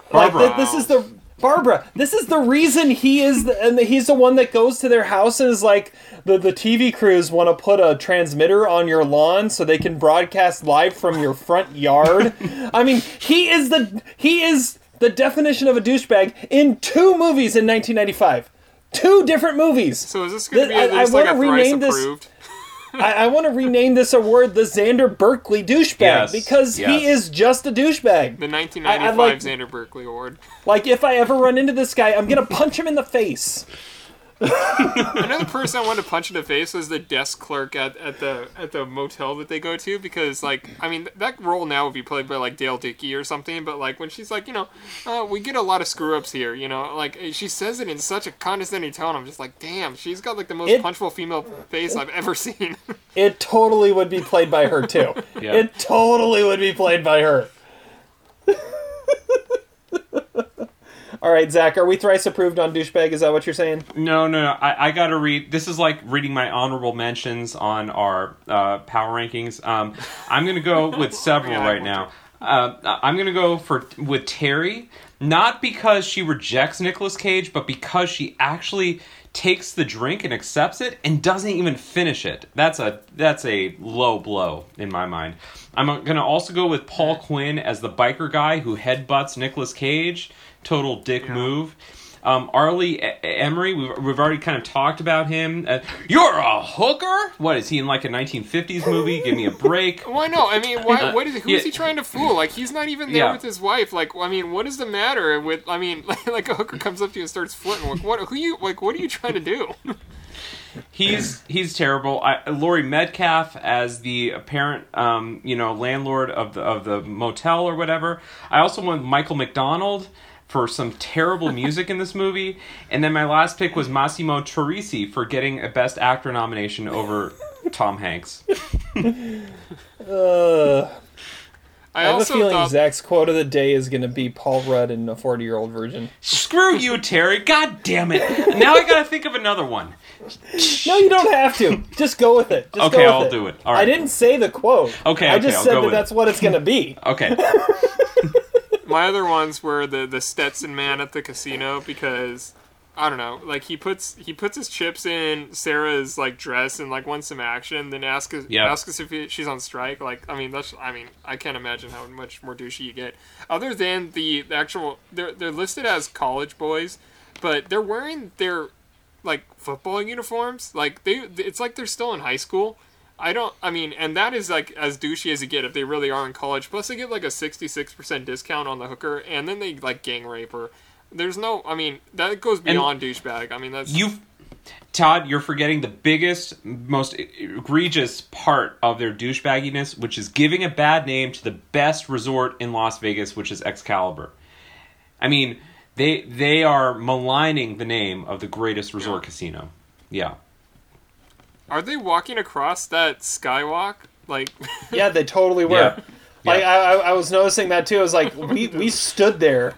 Barbara. Like th- this is the Barbara. This is the reason he is, the, and he's the one that goes to their house and is like, the the TV crews want to put a transmitter on your lawn so they can broadcast live from your front yard. I mean, he is the he is the definition of a douchebag in two movies in 1995. Two different movies. so is this gonna be Th- I- I like a wanna thrice rename this- approved I, I want to rename this award the Xander Berkeley douchebag Yes, because yes. he is just a douchebag. the I- I'd 1995 like- xander berkeley award Like if I ever run into this guy, I'm gonna punch him in the face. Another person I wanted to punch in the face was the desk clerk at, at the at the motel that they go to because like I mean that role now would be played by like Dale Dickey or something but like when she's like you know uh, we get a lot of screw ups here you know like she says it in such a condescending tone I'm just like damn she's got like the most It- punchable female face I've ever seen It totally would be played by her too. Yeah. It totally would be played by her. All right, Zach, are we thrice approved on douchebag? Is that what you're saying? No, no, no. I, I got to read. This is like reading my honorable mentions on our uh, power rankings. Um, I'm going to go with several Yeah, right now. Uh, I'm going to go for with Terry, not because she rejects Nicolas Cage, but because she actually takes the drink and accepts it and doesn't even finish it. That's a that's a low blow in my mind. I'm going to also go with Paul Quinn as the biker guy who headbutts Nicolas Cage. Total dick move. Um, R. Lee E- Ermey, we've, we've already kind of talked about him. Uh, You're a hooker? What is he in like a 1950s movie? Give me a break. why no I mean why Uh, what is who yeah. is he trying to fool like he's not even there Yeah. with his wife like I mean what is the matter with I mean like a hooker comes up to you and starts flirting like what who you like what are you trying to do He's he's terrible. I, Laurie Metcalf as the apparent um, you know landlord of the of the motel or whatever. I also want Michael McDonald for some terrible music in this movie, and then my last pick was Massimo Troisi for getting a Best Actor nomination over Tom Hanks. Uh, I, I have a feeling thought Zach's quote of the day is going to be Paul Rudd in a 40 year old version. Screw you, Terry! God damn it! Now I gotta think of another one. No, you don't have to. Just go with it. Just Okay, go with I'll it. do it. All right. I didn't say the quote. Okay, I okay, just I'll said go that with it. that's what it's going to be. Okay. my other ones were the the Stetson man at the casino because I don't know, like he puts he puts his chips in Sarah's like dress and like wants some action, then asks us Yep. asks us if he, she's on strike. Like I mean that's I mean I can't imagine how much more douchey you get. Other than the, the actual they're they're listed as college boys, but they're wearing their like football uniforms. Like they, it's like they're still in high school. I don't. I mean, and that is like as douchey as you get if they really are in college. Plus, they get like a sixty-six percent discount on the hooker, and then they like gang rape her. There's no. I mean, that goes beyond douchebag. I mean, that's You, Todd, you're forgetting the biggest, most egregious part of their douchebagginess, which is giving a bad name to the best resort in Las Vegas, which is Excalibur. I mean, they they are maligning the name of the greatest resort casino. Yeah. Are they walking across that skywalk? Like, Yeah, they totally were. Yeah. Like Yeah. I, I, I was noticing that too. I was like, we, we stood there,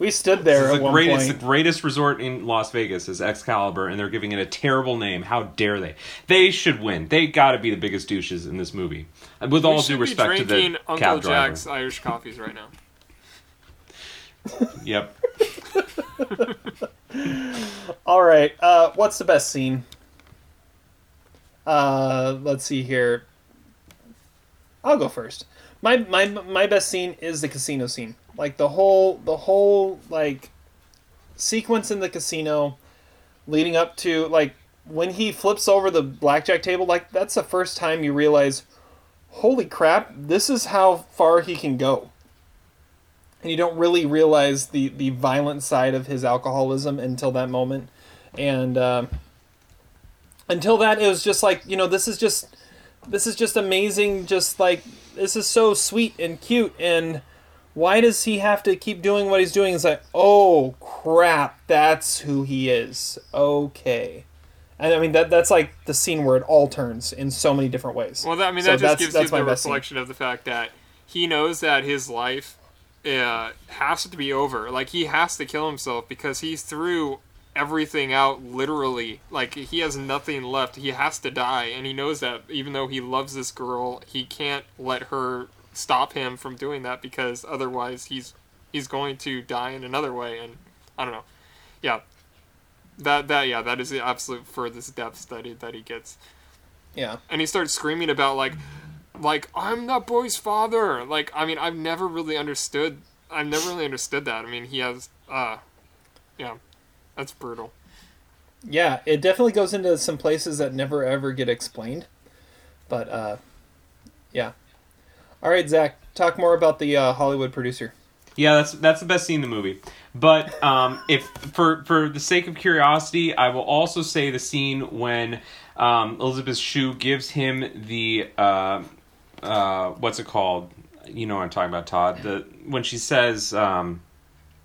we stood there It's at the, one great, point. it's the greatest resort in Las Vegas is Excalibur, and they're giving it a terrible name. How dare they? They should win. They got to be the biggest douches in this movie. And With we all should due be respect to the Uncle cab driver. Jack's Irish coffees right now. Yep. All right, uh, what's the best scene? Uh, let's see here. I'll go first. My my my best scene is the casino scene. Like the whole the whole like sequence in the casino leading up to like when he flips over the blackjack table like that's the first time you realize holy crap this is how far he can go and you don't really realize the the violent side of his alcoholism until that moment and um, until that it was just like you know this is just this is just amazing just like this is so sweet and cute and why does he have to keep doing what he's doing it's like oh crap that's who he is okay and i mean that that's like the scene where it all turns in so many different ways Well, that, I mean, So that just gives you my the scene. reflection of the fact that he knows that his life uh, has to be over. Like, he has to kill himself because he's through everything out literally. Like, he has nothing left. He has to die, and he knows that even though he loves this girl, he can't let her stop him from doing that because otherwise he's he's going to die in another way. And I don't know. Yeah. That that yeah, that is the absolute furthest depth study that he gets yeah and he starts screaming about like like i'm that boy's father like i mean i've never really understood i've never really understood that i mean he has uh yeah that's brutal yeah it definitely goes into some places that never ever get explained but uh yeah all right zach talk more about the uh, hollywood producer Yeah, that's that's the best scene in the movie. But um, if for for the sake of curiosity, I will also say the scene when um, Elizabeth Shue gives him the uh, uh, what's it called? You know what I'm talking about, Todd. The when she says, um,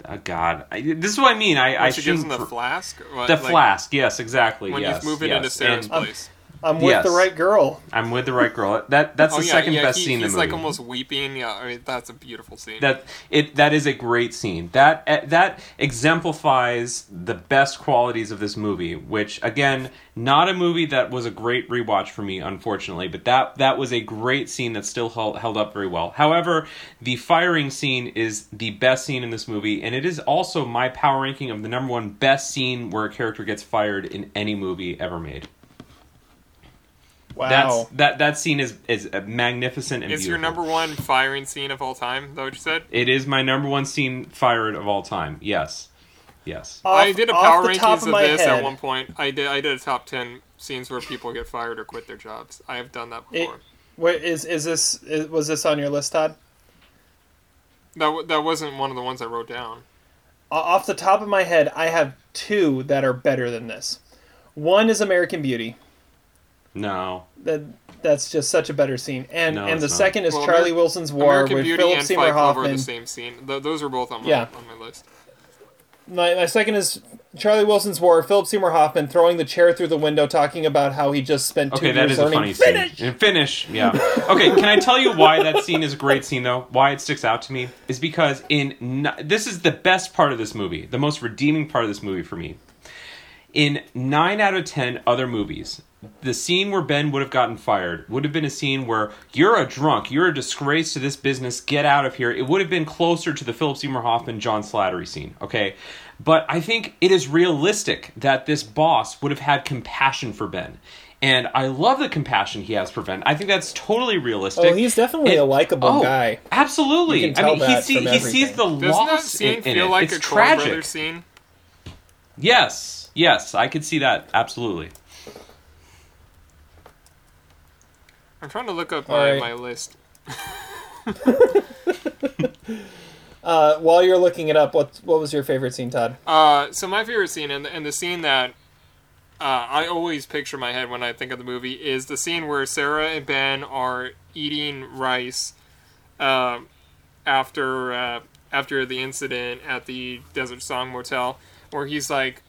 oh God, I, this is what I mean. I I she gives him shouldn't the fr- flask what? The Like, flask, yes, exactly. when yes, he's moving yes. into sarah's And- um, place i'm with Yes. the right girl I'm with the right girl. That that's oh the yeah, second yeah, best he- scene in he's the movie. like almost weeping yeah i mean that's a beautiful scene that it that is a great scene that eh, that exemplifies the best qualities of this movie which again not a movie that was a great rewatch for me unfortunately but that that was a great scene that still held, held up very well however the firing scene is the best scene in this movie and it is also my power ranking of the number one best scene where a character gets fired in any movie ever made wow that's that that scene is is magnificent and it's your number one firing scene of all time is that what you said It is my number one scene fired of all time. Yes. Yes. I did a power rankings of of, this head- at one point. I did. I did a top ten scenes where people get fired or quit their jobs. I have done that It, before. wait, is is this is, was this on your list, Todd? that that wasn't one of the ones I wrote down. Off the top of my head, I have two that are better than this. One is American Beauty. No. That that's just such a better scene, and No, and the not. second is Well, Charlie Ameri- Wilson's War American with Beauty Philip and Seymour Fight Club are Hoffman. the same scene. Th- those are both on my Yeah. on my list. My, my second is Charlie Wilson's War. Philip Seymour Hoffman throwing the chair through the window, talking about how he just spent two Okay, that years is a learning funny scene. And finish, yeah. Okay, can I tell you why that scene is a great scene though? Why it sticks out to me is because in this is the best part of this movie, the most redeeming part of this movie for me. In nine out of ten other movies, the scene where Ben would have gotten fired would have been a scene where you're a drunk, you're a disgrace to this business, get out of here. It would have been closer to the Philip Seymour Hoffman John Slattery scene, okay? But I think it is realistic that this boss would have had compassion for Ben. And I love the compassion he has for Ben. I think that's totally realistic. Oh, he's definitely a likable Oh, guy. Absolutely. You can I tell mean, he, that see, from he sees the everything. Doesn't that scene in, in feel it. like it's a tragic. Brothers scene? Yes, yes, I could see that absolutely. I'm trying to look up All my, right. my list. Uh, while you're looking it up, what what was your favorite scene, Todd? Uh, so my favorite scene and, and the scene that uh, I always picture in my head when I think of the movie is the scene where Sarah and Ben are eating rice um after uh, after the incident at the Desert Song Motel, where he's like,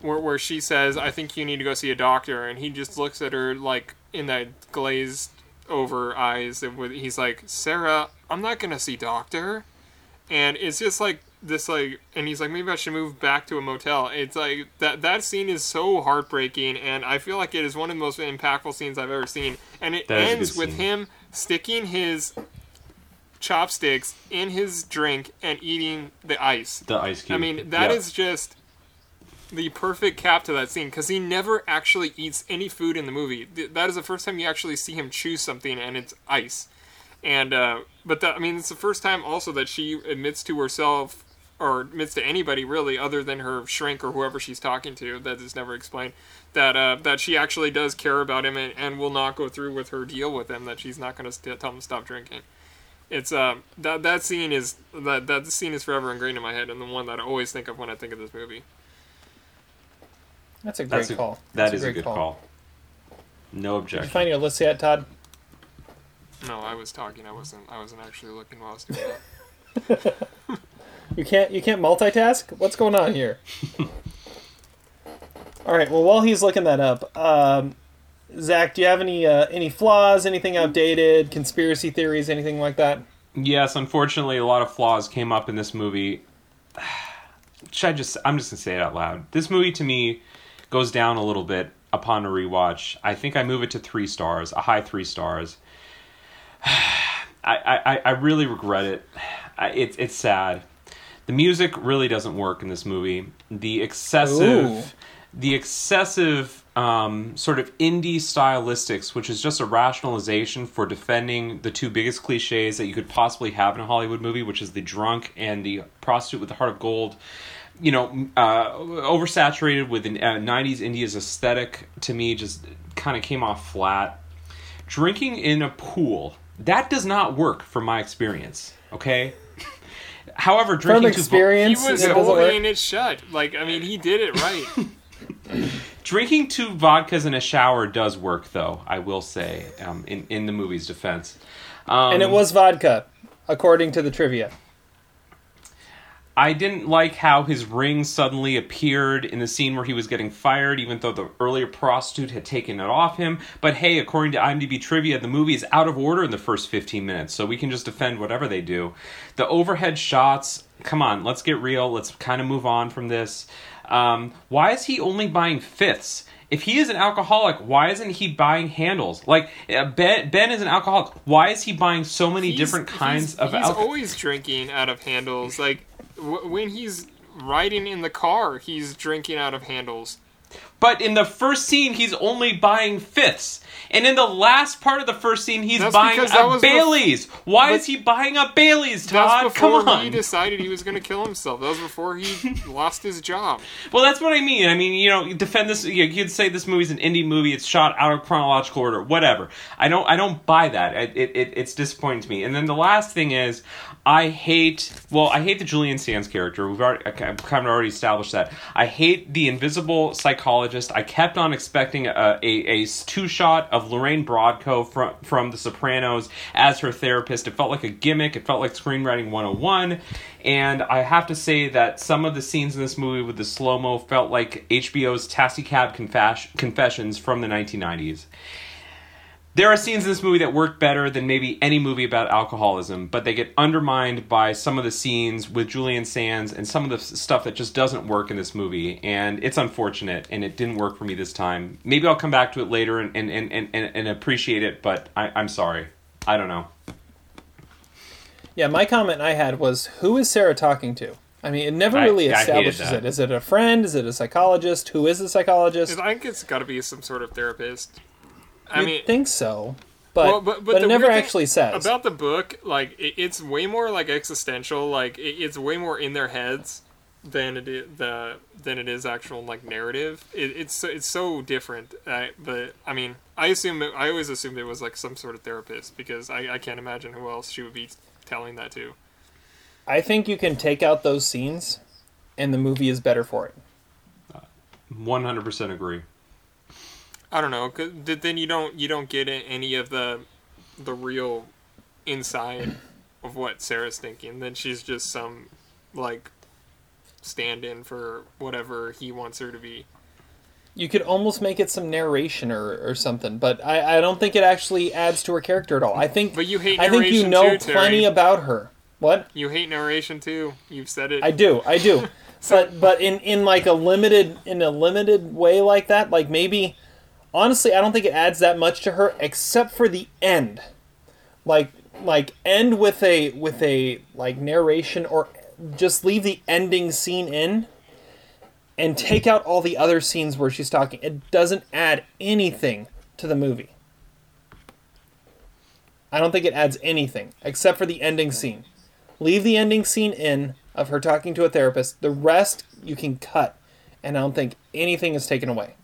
where, where she says, "I think you need to go see a doctor," and he just looks at her like in that glazed over eyes, and with he's like, "Sarah, I'm not gonna see doctor." and it's just like this like and he's like maybe i should move back to a motel it's like that that scene is so heartbreaking and i feel like it is one of the most impactful scenes i've ever seen and it That is ends with scene. him sticking his chopsticks in his drink and eating the ice The ice cube. i mean that is Yeah. just the perfect cap to that scene because he never actually eats any food in the movie that is the first time you actually see him choose something and it's ice and uh, but that, I mean, it's the first time also that she admits to herself or admits to anybody really, other than her shrink or whoever she's talking to. That is never explained. That uh, that she actually does care about him and, and will not go through with her deal with him. That she's not going to tell him to stop drinking. It's uh that that scene is that that scene is forever ingrained in my head and the one that I always think of when I think of this movie. That's a great That's a, call. that That's is a, good call. No Did objection. you find your list yet, Todd? No, I was talking. I wasn't. I wasn't actually looking while I was doing that. You can't you can't multitask. What's going on here? All right. Well, while he's looking that up, um, Zach, do you have any uh, any flaws? Anything outdated? Conspiracy theories? Anything like that? Yes, unfortunately, a lot of flaws came up in this movie. Should I just? I'm just gonna say it out loud. This movie to me goes down a little bit upon a rewatch. I think I move it to three stars, a high three stars. I, I, I really regret it. I, it's it's sad. The music really doesn't work in this movie. The excessive, Ooh. the excessive um, sort of indie stylistics, which is just a rationalization for defending the two biggest cliches that you could possibly have in a Hollywood movie, which is the drunk and the prostitute with the heart of gold. You know, uh, oversaturated with the uh, '90s India's aesthetic to me just kind of came off flat. Drinking in a pool that does not work from my experience. Okay. However, drinking From to vo- experience, He was it doesn't work. holding it shut. Like I mean, he did it right. Drinking two vodkas in a shower does work, though. I will say, um, in in the movie's defense, um, and it was vodka, according to the trivia. I didn't like how his ring suddenly appeared in the scene where he was getting fired, even though the earlier prostitute had taken it off him. But hey, according to IMDb trivia, the movie is out of order in the first 15 minutes, so we can just defend whatever they do. The overhead shots, come on, let's get real. Let's kind of move on from this. Um, why is he only buying fifths? If he is an alcoholic, why isn't he buying handles? Like uh, Ben, Ben is an alcoholic. Why is he buying so many He's- different kinds he's, of He's alcohol? always drinking out of handles. Like w- when he's riding in the car, he's drinking out of handles. But in the first scene, he's only buying fifths. And in the last part of the first scene, he's That's buying a bef- Bailey's. Why is he buying a Bailey's, Todd? That's before Come on. he decided he was going to kill himself. That was before he lost his job. Well, that's what I mean. I mean, you know, defend this. You could say this movie's an indie movie. It's shot out of chronological order. Whatever. I don't. I don't buy that. It, it, it it's disappointing to me. And then the last thing is, I hate. Well, I hate the Julian Sands character. We've already kind of already established that. I hate the invisible psychologist. I kept on expecting a a, a two shot of Lorraine Bracco from from The Sopranos as her therapist. It felt like a gimmick. It felt like screenwriting 101. And I have to say that some of the scenes in this movie with the slow mo felt like HBO's Taxi Cab Confess- Confessions from the 1990s. There are scenes in this movie that work better than maybe any movie about alcoholism, but they get undermined by some of the scenes with Julian Sands and some of the stuff that just doesn't work in this movie. And it's unfortunate, and it didn't work for me this time. Maybe I'll come back to it later and, and, and, and, and appreciate it, but I, I'm sorry. I don't know. Yeah, my comment I had was, who is Sarah talking to? I mean, it never really I establishes that. it. Is it a friend? Is it a psychologist? Who is the psychologist? I think it's got to be some sort of therapist. I You'd mean, think so, but Well, but, the it never actually says. about the book. Like it, it's way more like existential. Like it, it's way more in their heads than it is the than it is actual like narrative. It, it's so- it's so different. Uh, but I mean, I assume it, I always assumed it was like some sort of therapist because I, I can't imagine who else she would be telling that to. I think you can take out those scenes, and the movie is better for it. One hundred percent agree. I don't know. Cause then you don't you don't get any of the the real inside of what Sarah's thinking. Then she's just some like stand-in for whatever he wants her to be. You could almost make it some narration or, or something, but I, I don't think it actually adds to her character at all. I think But you hate I think you know too, Terry. plenty about her. What? You hate narration too. You've said it. I do, I do. but but in in like a limited in a limited way like that, like maybe honestly, I don't think it adds that much to her except for the end. Like like end with a with a like narration or just leave the ending scene in and take out all the other scenes where she's talking. It doesn't add anything to the movie. I don't think it adds anything except for the ending scene. Leave the ending scene in of her talking to a therapist. The rest you can cut, and I don't think anything is taken away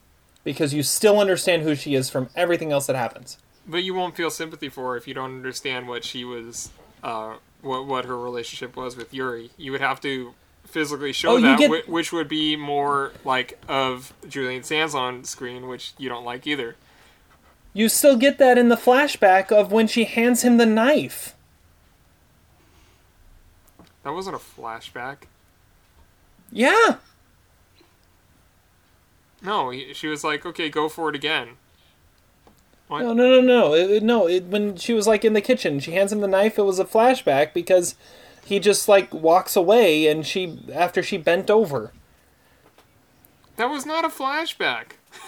because you still understand who she is from everything else that happens. But you won't feel sympathy for her if you don't understand what she was, uh, what what her relationship was with Yuri. You would have to physically show Oh, that, get- whi- which would be more like of Julian Sands on screen, which you don't like either. You still get that in the flashback of when she hands him the knife. That wasn't a flashback. Yeah. No, he, she was like, "Okay, go for it again." What? No, no, no, no. It, no, it, when she was like in the kitchen, she hands him the knife. It was a flashback because he just like walks away and she after she bent over. That was not a flashback.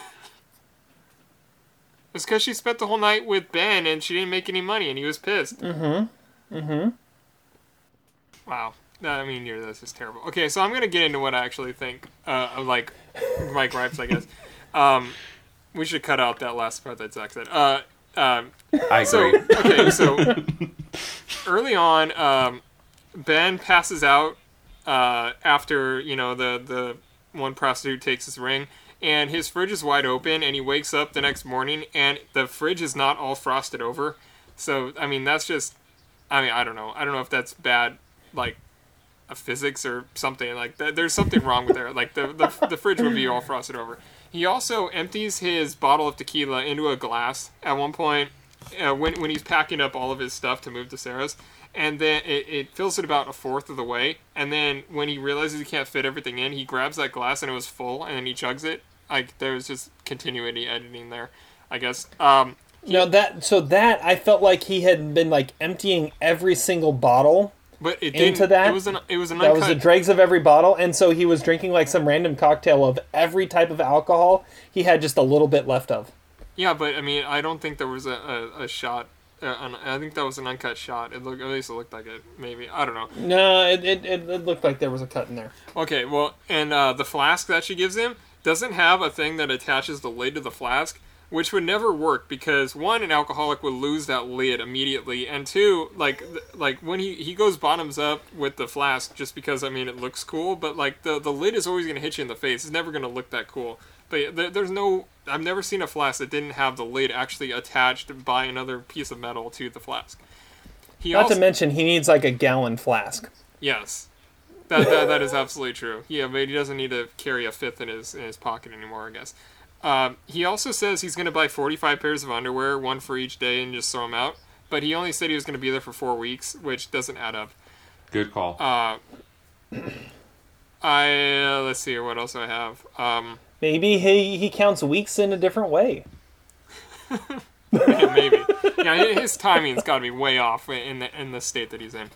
It's because she spent the whole night with Ben and she didn't make any money and he was pissed. Mm-hmm. Mm-hmm. Wow. No, I mean, you're, this is terrible. Okay, so I'm gonna get into what I actually think uh, of like my gripes, I guess. Um, we should cut out that last part that Zach said. Uh, um, I so, agree. okay, so early on, um, Ben passes out uh, after you know the the one prostitute takes his ring, and his fridge is wide open, and he wakes up the next morning, and the fridge is not all frosted over. So I mean, that's just, I mean, I don't know, I don't know if that's bad, like a physics or something like that. There's something wrong with there. Like the, the the fridge would be all frosted over. He also empties his bottle of tequila into a glass at one point uh, when when he's packing up all of his stuff to move to Sarah's, and then it, it fills it about a fourth of the way. And then when he realizes he can't fit everything in, he grabs that glass and it was full, and then he chugs it. Like there's just continuity editing there, I guess. Um, No, that so that I felt like he had been like emptying every single bottle but it into that. It was an it was an that was the dregs of every bottle, and so he was drinking like some random cocktail of every type of alcohol. He had just a little bit left of. Yeah, but I mean, I don't think there was a, a, a shot. Uh, an, I think that was an uncut shot. It looked at least it looked like it. Maybe I don't know. No, it, it, it, it looked like there was a cut in there. Okay, well, and uh, the flask that she gives him doesn't have a thing that attaches the lid to the flask, which would never work because one, an alcoholic would lose that lid immediately, and two, like th- like when he, he goes bottoms up with the flask, just because I mean it looks cool, but like the the lid is always gonna hit you in the face. It's never gonna look that cool. But there, there's no, I've never seen a flask that didn't have the lid actually attached by another piece of metal to the flask. He Not also, to mention, he needs like a gallon flask. Yes, that, that that is absolutely true. Yeah, but he doesn't need to carry a fifth in his in his pocket anymore. I guess. Um, he also says he's going to buy 45 pairs of underwear, one for each day, and just throw them out. But he only said he was going to be there for four weeks, which doesn't add up. Good call. Uh, I uh, let's see what else I have. Um, Maybe he he counts weeks in a different way. yeah, maybe. Yeah, his timing's got to be way off in the in the state that he's in.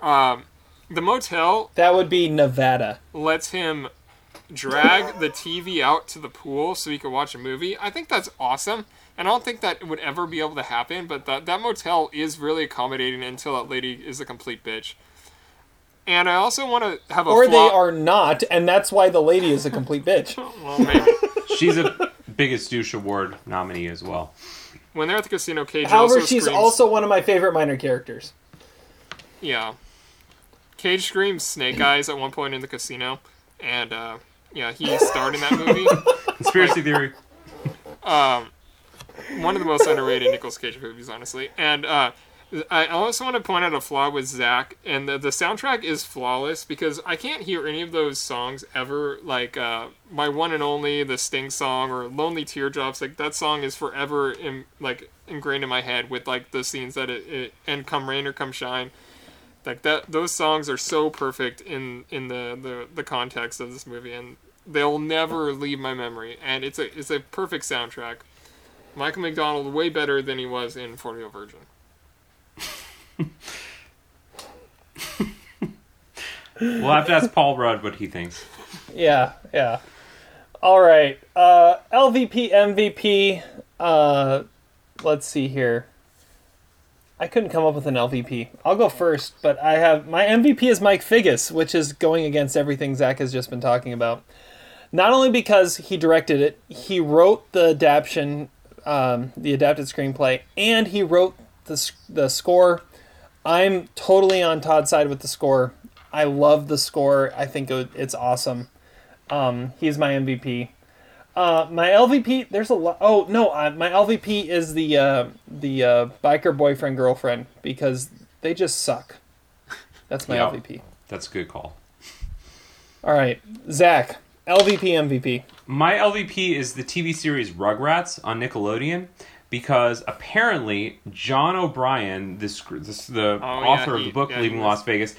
Um, the motel That would be Nevada. lets him drag the TV out to the pool so he can watch a movie. I think that's awesome. And I don't think that would ever be able to happen, but that, that motel is really accommodating until that lady is a complete bitch. And I also want to have a Or they are not, and that's why the lady is a complete bitch. well, maybe. She's a biggest douche award nominee as well. when they're at the casino, Cage However, also she's screams, also one of my favorite minor characters. yeah. Cage screams Snake Eyes at one point in the casino, and uh, yeah, he starred in that movie. Conspiracy theory. Um, one of the most underrated Nicolas Cage movies, honestly. And uh, I also want to point out a flaw with Zach, and the, the soundtrack is flawless because I can't hear any of those songs ever. Like uh, my one and only, the Sting song, or Lonely Teardrops. Like that song is forever in, like ingrained in my head with like the scenes that it, it and Come Rain or Come Shine. Like that, those songs are so perfect in in the, the, the context of this movie, and they'll never leave my memory. And it's a it's a perfect soundtrack. Michael McDonald way better than he was in Forty Year Virgin. We'll have to ask Paul Rudd what he thinks. Yeah, yeah. All right. Uh, LVP, MVP. Uh, let's see here. I couldn't come up with an LVP. I'll go first, but I have my MVP is Mike Figgis, which is going against everything Zach has just been talking about. Not only because he directed it, he wrote the adaptation, um, the adapted screenplay, and he wrote the the score. I'm totally on Todd's side with the score. I love the score. I think it, it's awesome. Um, he's my MVP. Uh, my LVP, there's a lot. Oh no, uh, my LVP is the uh, the uh, biker boyfriend girlfriend because they just suck. That's my Yeah. LVP. That's a good call. All right, Zach, LVP, MVP. My LVP is the TV series Rugrats on Nickelodeon because apparently John O'Brien, this, this the Oh, yeah, author of the book yeah, Leaving Las Vegas,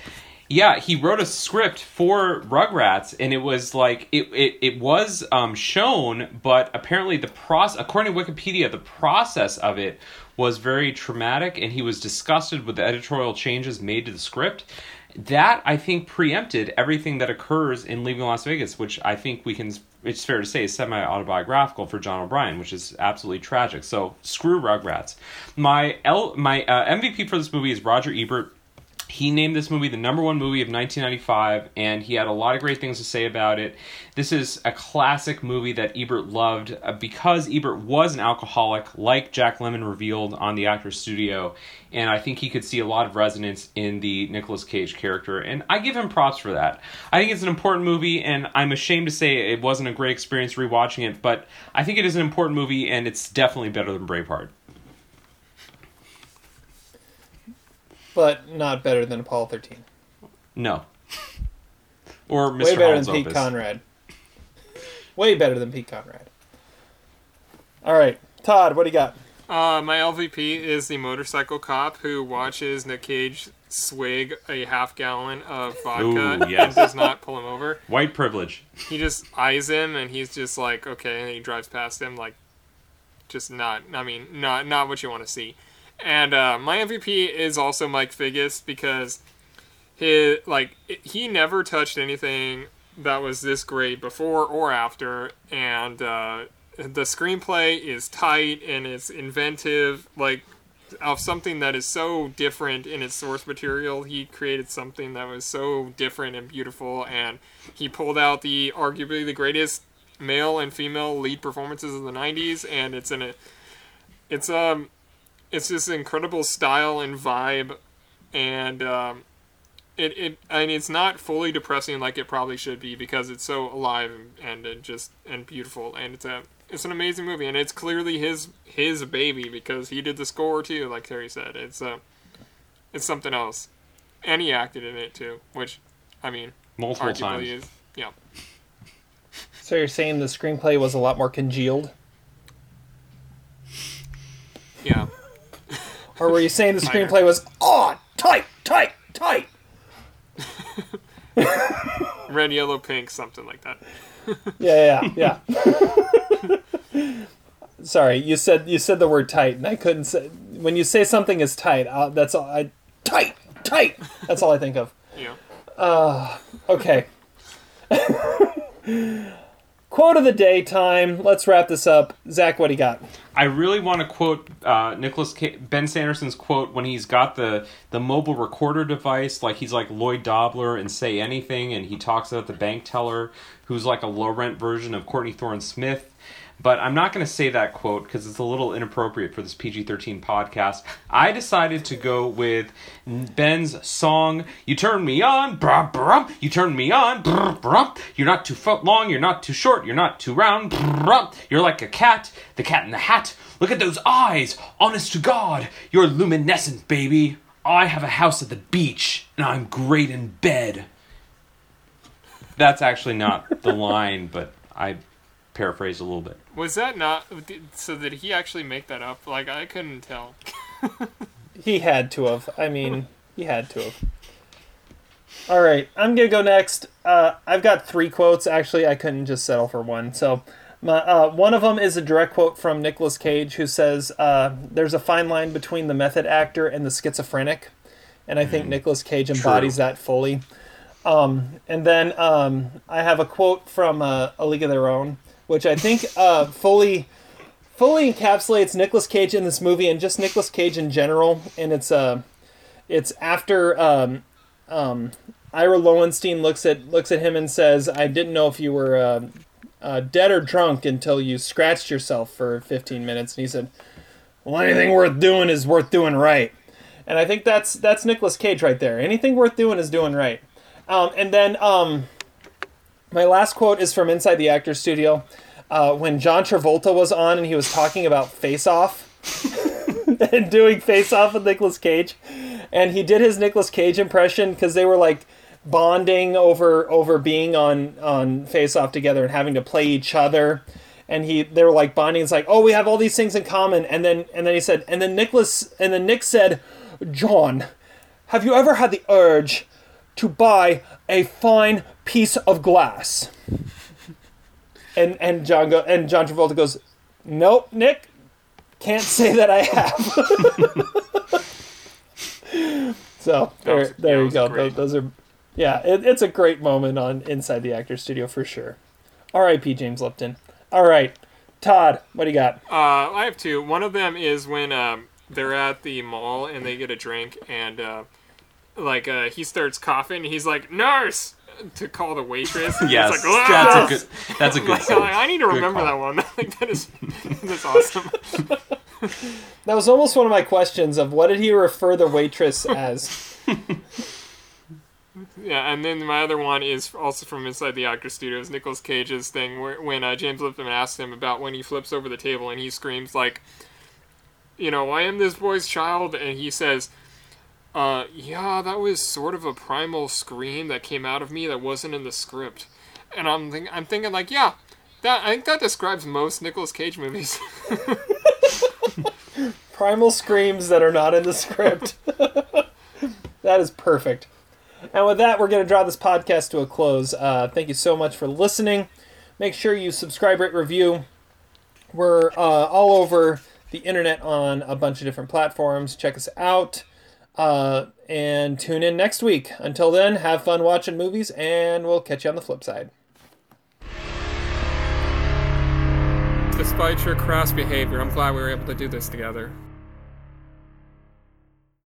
yeah, he wrote a script for Rugrats, and it was like it it, it was um, shown, but apparently the process, according to Wikipedia, the process of it was very traumatic, and he was disgusted with the editorial changes made to the script. That I think preempted everything that occurs in Leaving Las Vegas, which I think we can. It's fair to say is semi autobiographical for John O'Brien, which is absolutely tragic. So screw Rugrats. My L, my uh, MVP for this movie is Roger Ebert. He named this movie the number one movie of 1995, and he had a lot of great things to say about it. This is a classic movie that Ebert loved uh, because Ebert was an alcoholic, like Jack Lemmon revealed on the Actors Studio, and I think he could see a lot of resonance in the Nicolas Cage character, and I give him props for that. I think it's an important movie, and I'm ashamed to say it wasn't a great experience rewatching it, but I think it is an important movie, and it's definitely better than Braveheart. But not better than Apollo 13. No. or Mr. Way better Hall's than Pete Opus. Conrad. Way better than Pete Conrad. All right, Todd, what do you got? Uh, my LVP is the motorcycle cop who watches Nick Cage swig a half gallon of vodka Ooh, yes. and does not pull him over. White privilege. He just eyes him and he's just like, okay, and he drives past him like, just not. I mean, not not what you want to see. And uh, my MVP is also Mike Figgis because his like he never touched anything that was this great before or after, and uh, the screenplay is tight and it's inventive, like of something that is so different in its source material. He created something that was so different and beautiful, and he pulled out the arguably the greatest male and female lead performances of the '90s, and it's in a, it's um, it's this incredible style and vibe, and um, it it I mean it's not fully depressing like it probably should be because it's so alive and, and just and beautiful, and it's a it's an amazing movie, and it's clearly his his baby because he did the score too, like Terry said. It's uh, it's something else, and he acted in it too, which, I mean, Multiple times. is yeah. So you're saying the screenplay was a lot more congealed, Yeah. Or were you saying the screenplay was oh tight, tight, tight? Red, yellow, pink, something like that. Yeah, yeah, yeah. Sorry, you said you said the word tight, and I couldn't say. When you say something is tight, uh, that's all. I tight, tight. That's all I think of. Yeah. Uh, okay. Quote of the day time. Let's wrap this up. Zach, what do you got? I really want to quote uh, Nicholas K- Ben Sanderson's quote when he's got the the mobile recorder device, like he's like Lloyd Dobler and Say Anything, and he talks about the bank teller who's like a low rent version of Courtney Thorne Smith. But I'm not going to say that quote because it's a little inappropriate for this PG 13 podcast. I decided to go with Ben's song, You Turn Me On, brum, brum. You Turn Me On, brum, brum. You're not too foot long, you're not too short, you're not too round, brah. You're like a cat, the cat in the hat. Look at those eyes, honest to God, you're luminescent, baby. I have a house at the beach, and I'm great in bed. That's actually not the line, but I paraphrased a little bit. Was that not? So did he actually make that up? Like I couldn't tell. he had to have. I mean, he had to have. All right, I'm gonna go next. Uh, I've got three quotes. Actually, I couldn't just settle for one. So, my, uh, one of them is a direct quote from Nicolas Cage, who says, uh, "There's a fine line between the method actor and the schizophrenic," and I think mm, Nicolas Cage embodies true. that fully. Um, and then um, I have a quote from uh, A League of Their Own, which I think uh, fully fully encapsulates Nicolas Cage in this movie and just Nicolas Cage in general. And it's uh, it's after um, um, Ira Lowenstein looks at looks at him and says, "I didn't know if you were uh, uh, dead or drunk until you scratched yourself for 15 minutes." And he said, "Well, anything worth doing is worth doing right." And I think that's that's Nicolas Cage right there. Anything worth doing is doing right. Um, and then um, my last quote is from Inside the Actors Studio. Uh, when John Travolta was on and he was talking about Face Off and doing Face Off with Nicolas Cage, and he did his Nicolas Cage impression because they were like bonding over over being on on Face Off together and having to play each other. And he, they were like bonding. It's like, oh, we have all these things in common. And then, and then he said, and then Nicholas, and then Nick said, John, have you ever had the urge to buy a fine piece of glass. And and John go and John Travolta goes, Nope, Nick, can't say that I have. so there, was, there you go. Those, those, are, yeah, it, it's a great moment on Inside the Actor Studio for sure. R.I.P. James Lipton. All right, Todd, what do you got? Uh, I have two. One of them is when um, they're at the mall and they get a drink and. Uh, like uh, he starts coughing. He's like, "Nurse!" to call the waitress. yes, like, that's a good. That's a good. like, I need to remember that one. like that is that's awesome. that was almost one of my questions of what did he refer the waitress as? yeah, and then my other one is also from inside the actor studios, Nicolas Cage's thing, where when uh, James Lipton asks him about when he flips over the table and he screams like, you know, I am this boy's child, and he says uh, yeah, that was sort of a primal scream that came out of me that wasn't in the script. And I'm think- I'm thinking like, yeah, that I think that describes most Nicolas Cage movies. primal screams that are not in the script. that is perfect. And with that, we're going to draw this podcast to a close. Uh, thank you so much for listening. Make sure you subscribe, rate, review. We're uh, all over the internet on a bunch of different platforms. Check us out. Uh, and tune in next week. Until then, have fun watching movies, and we'll catch you on the flip side. Despite your crass behavior, I'm glad we were able to do this together.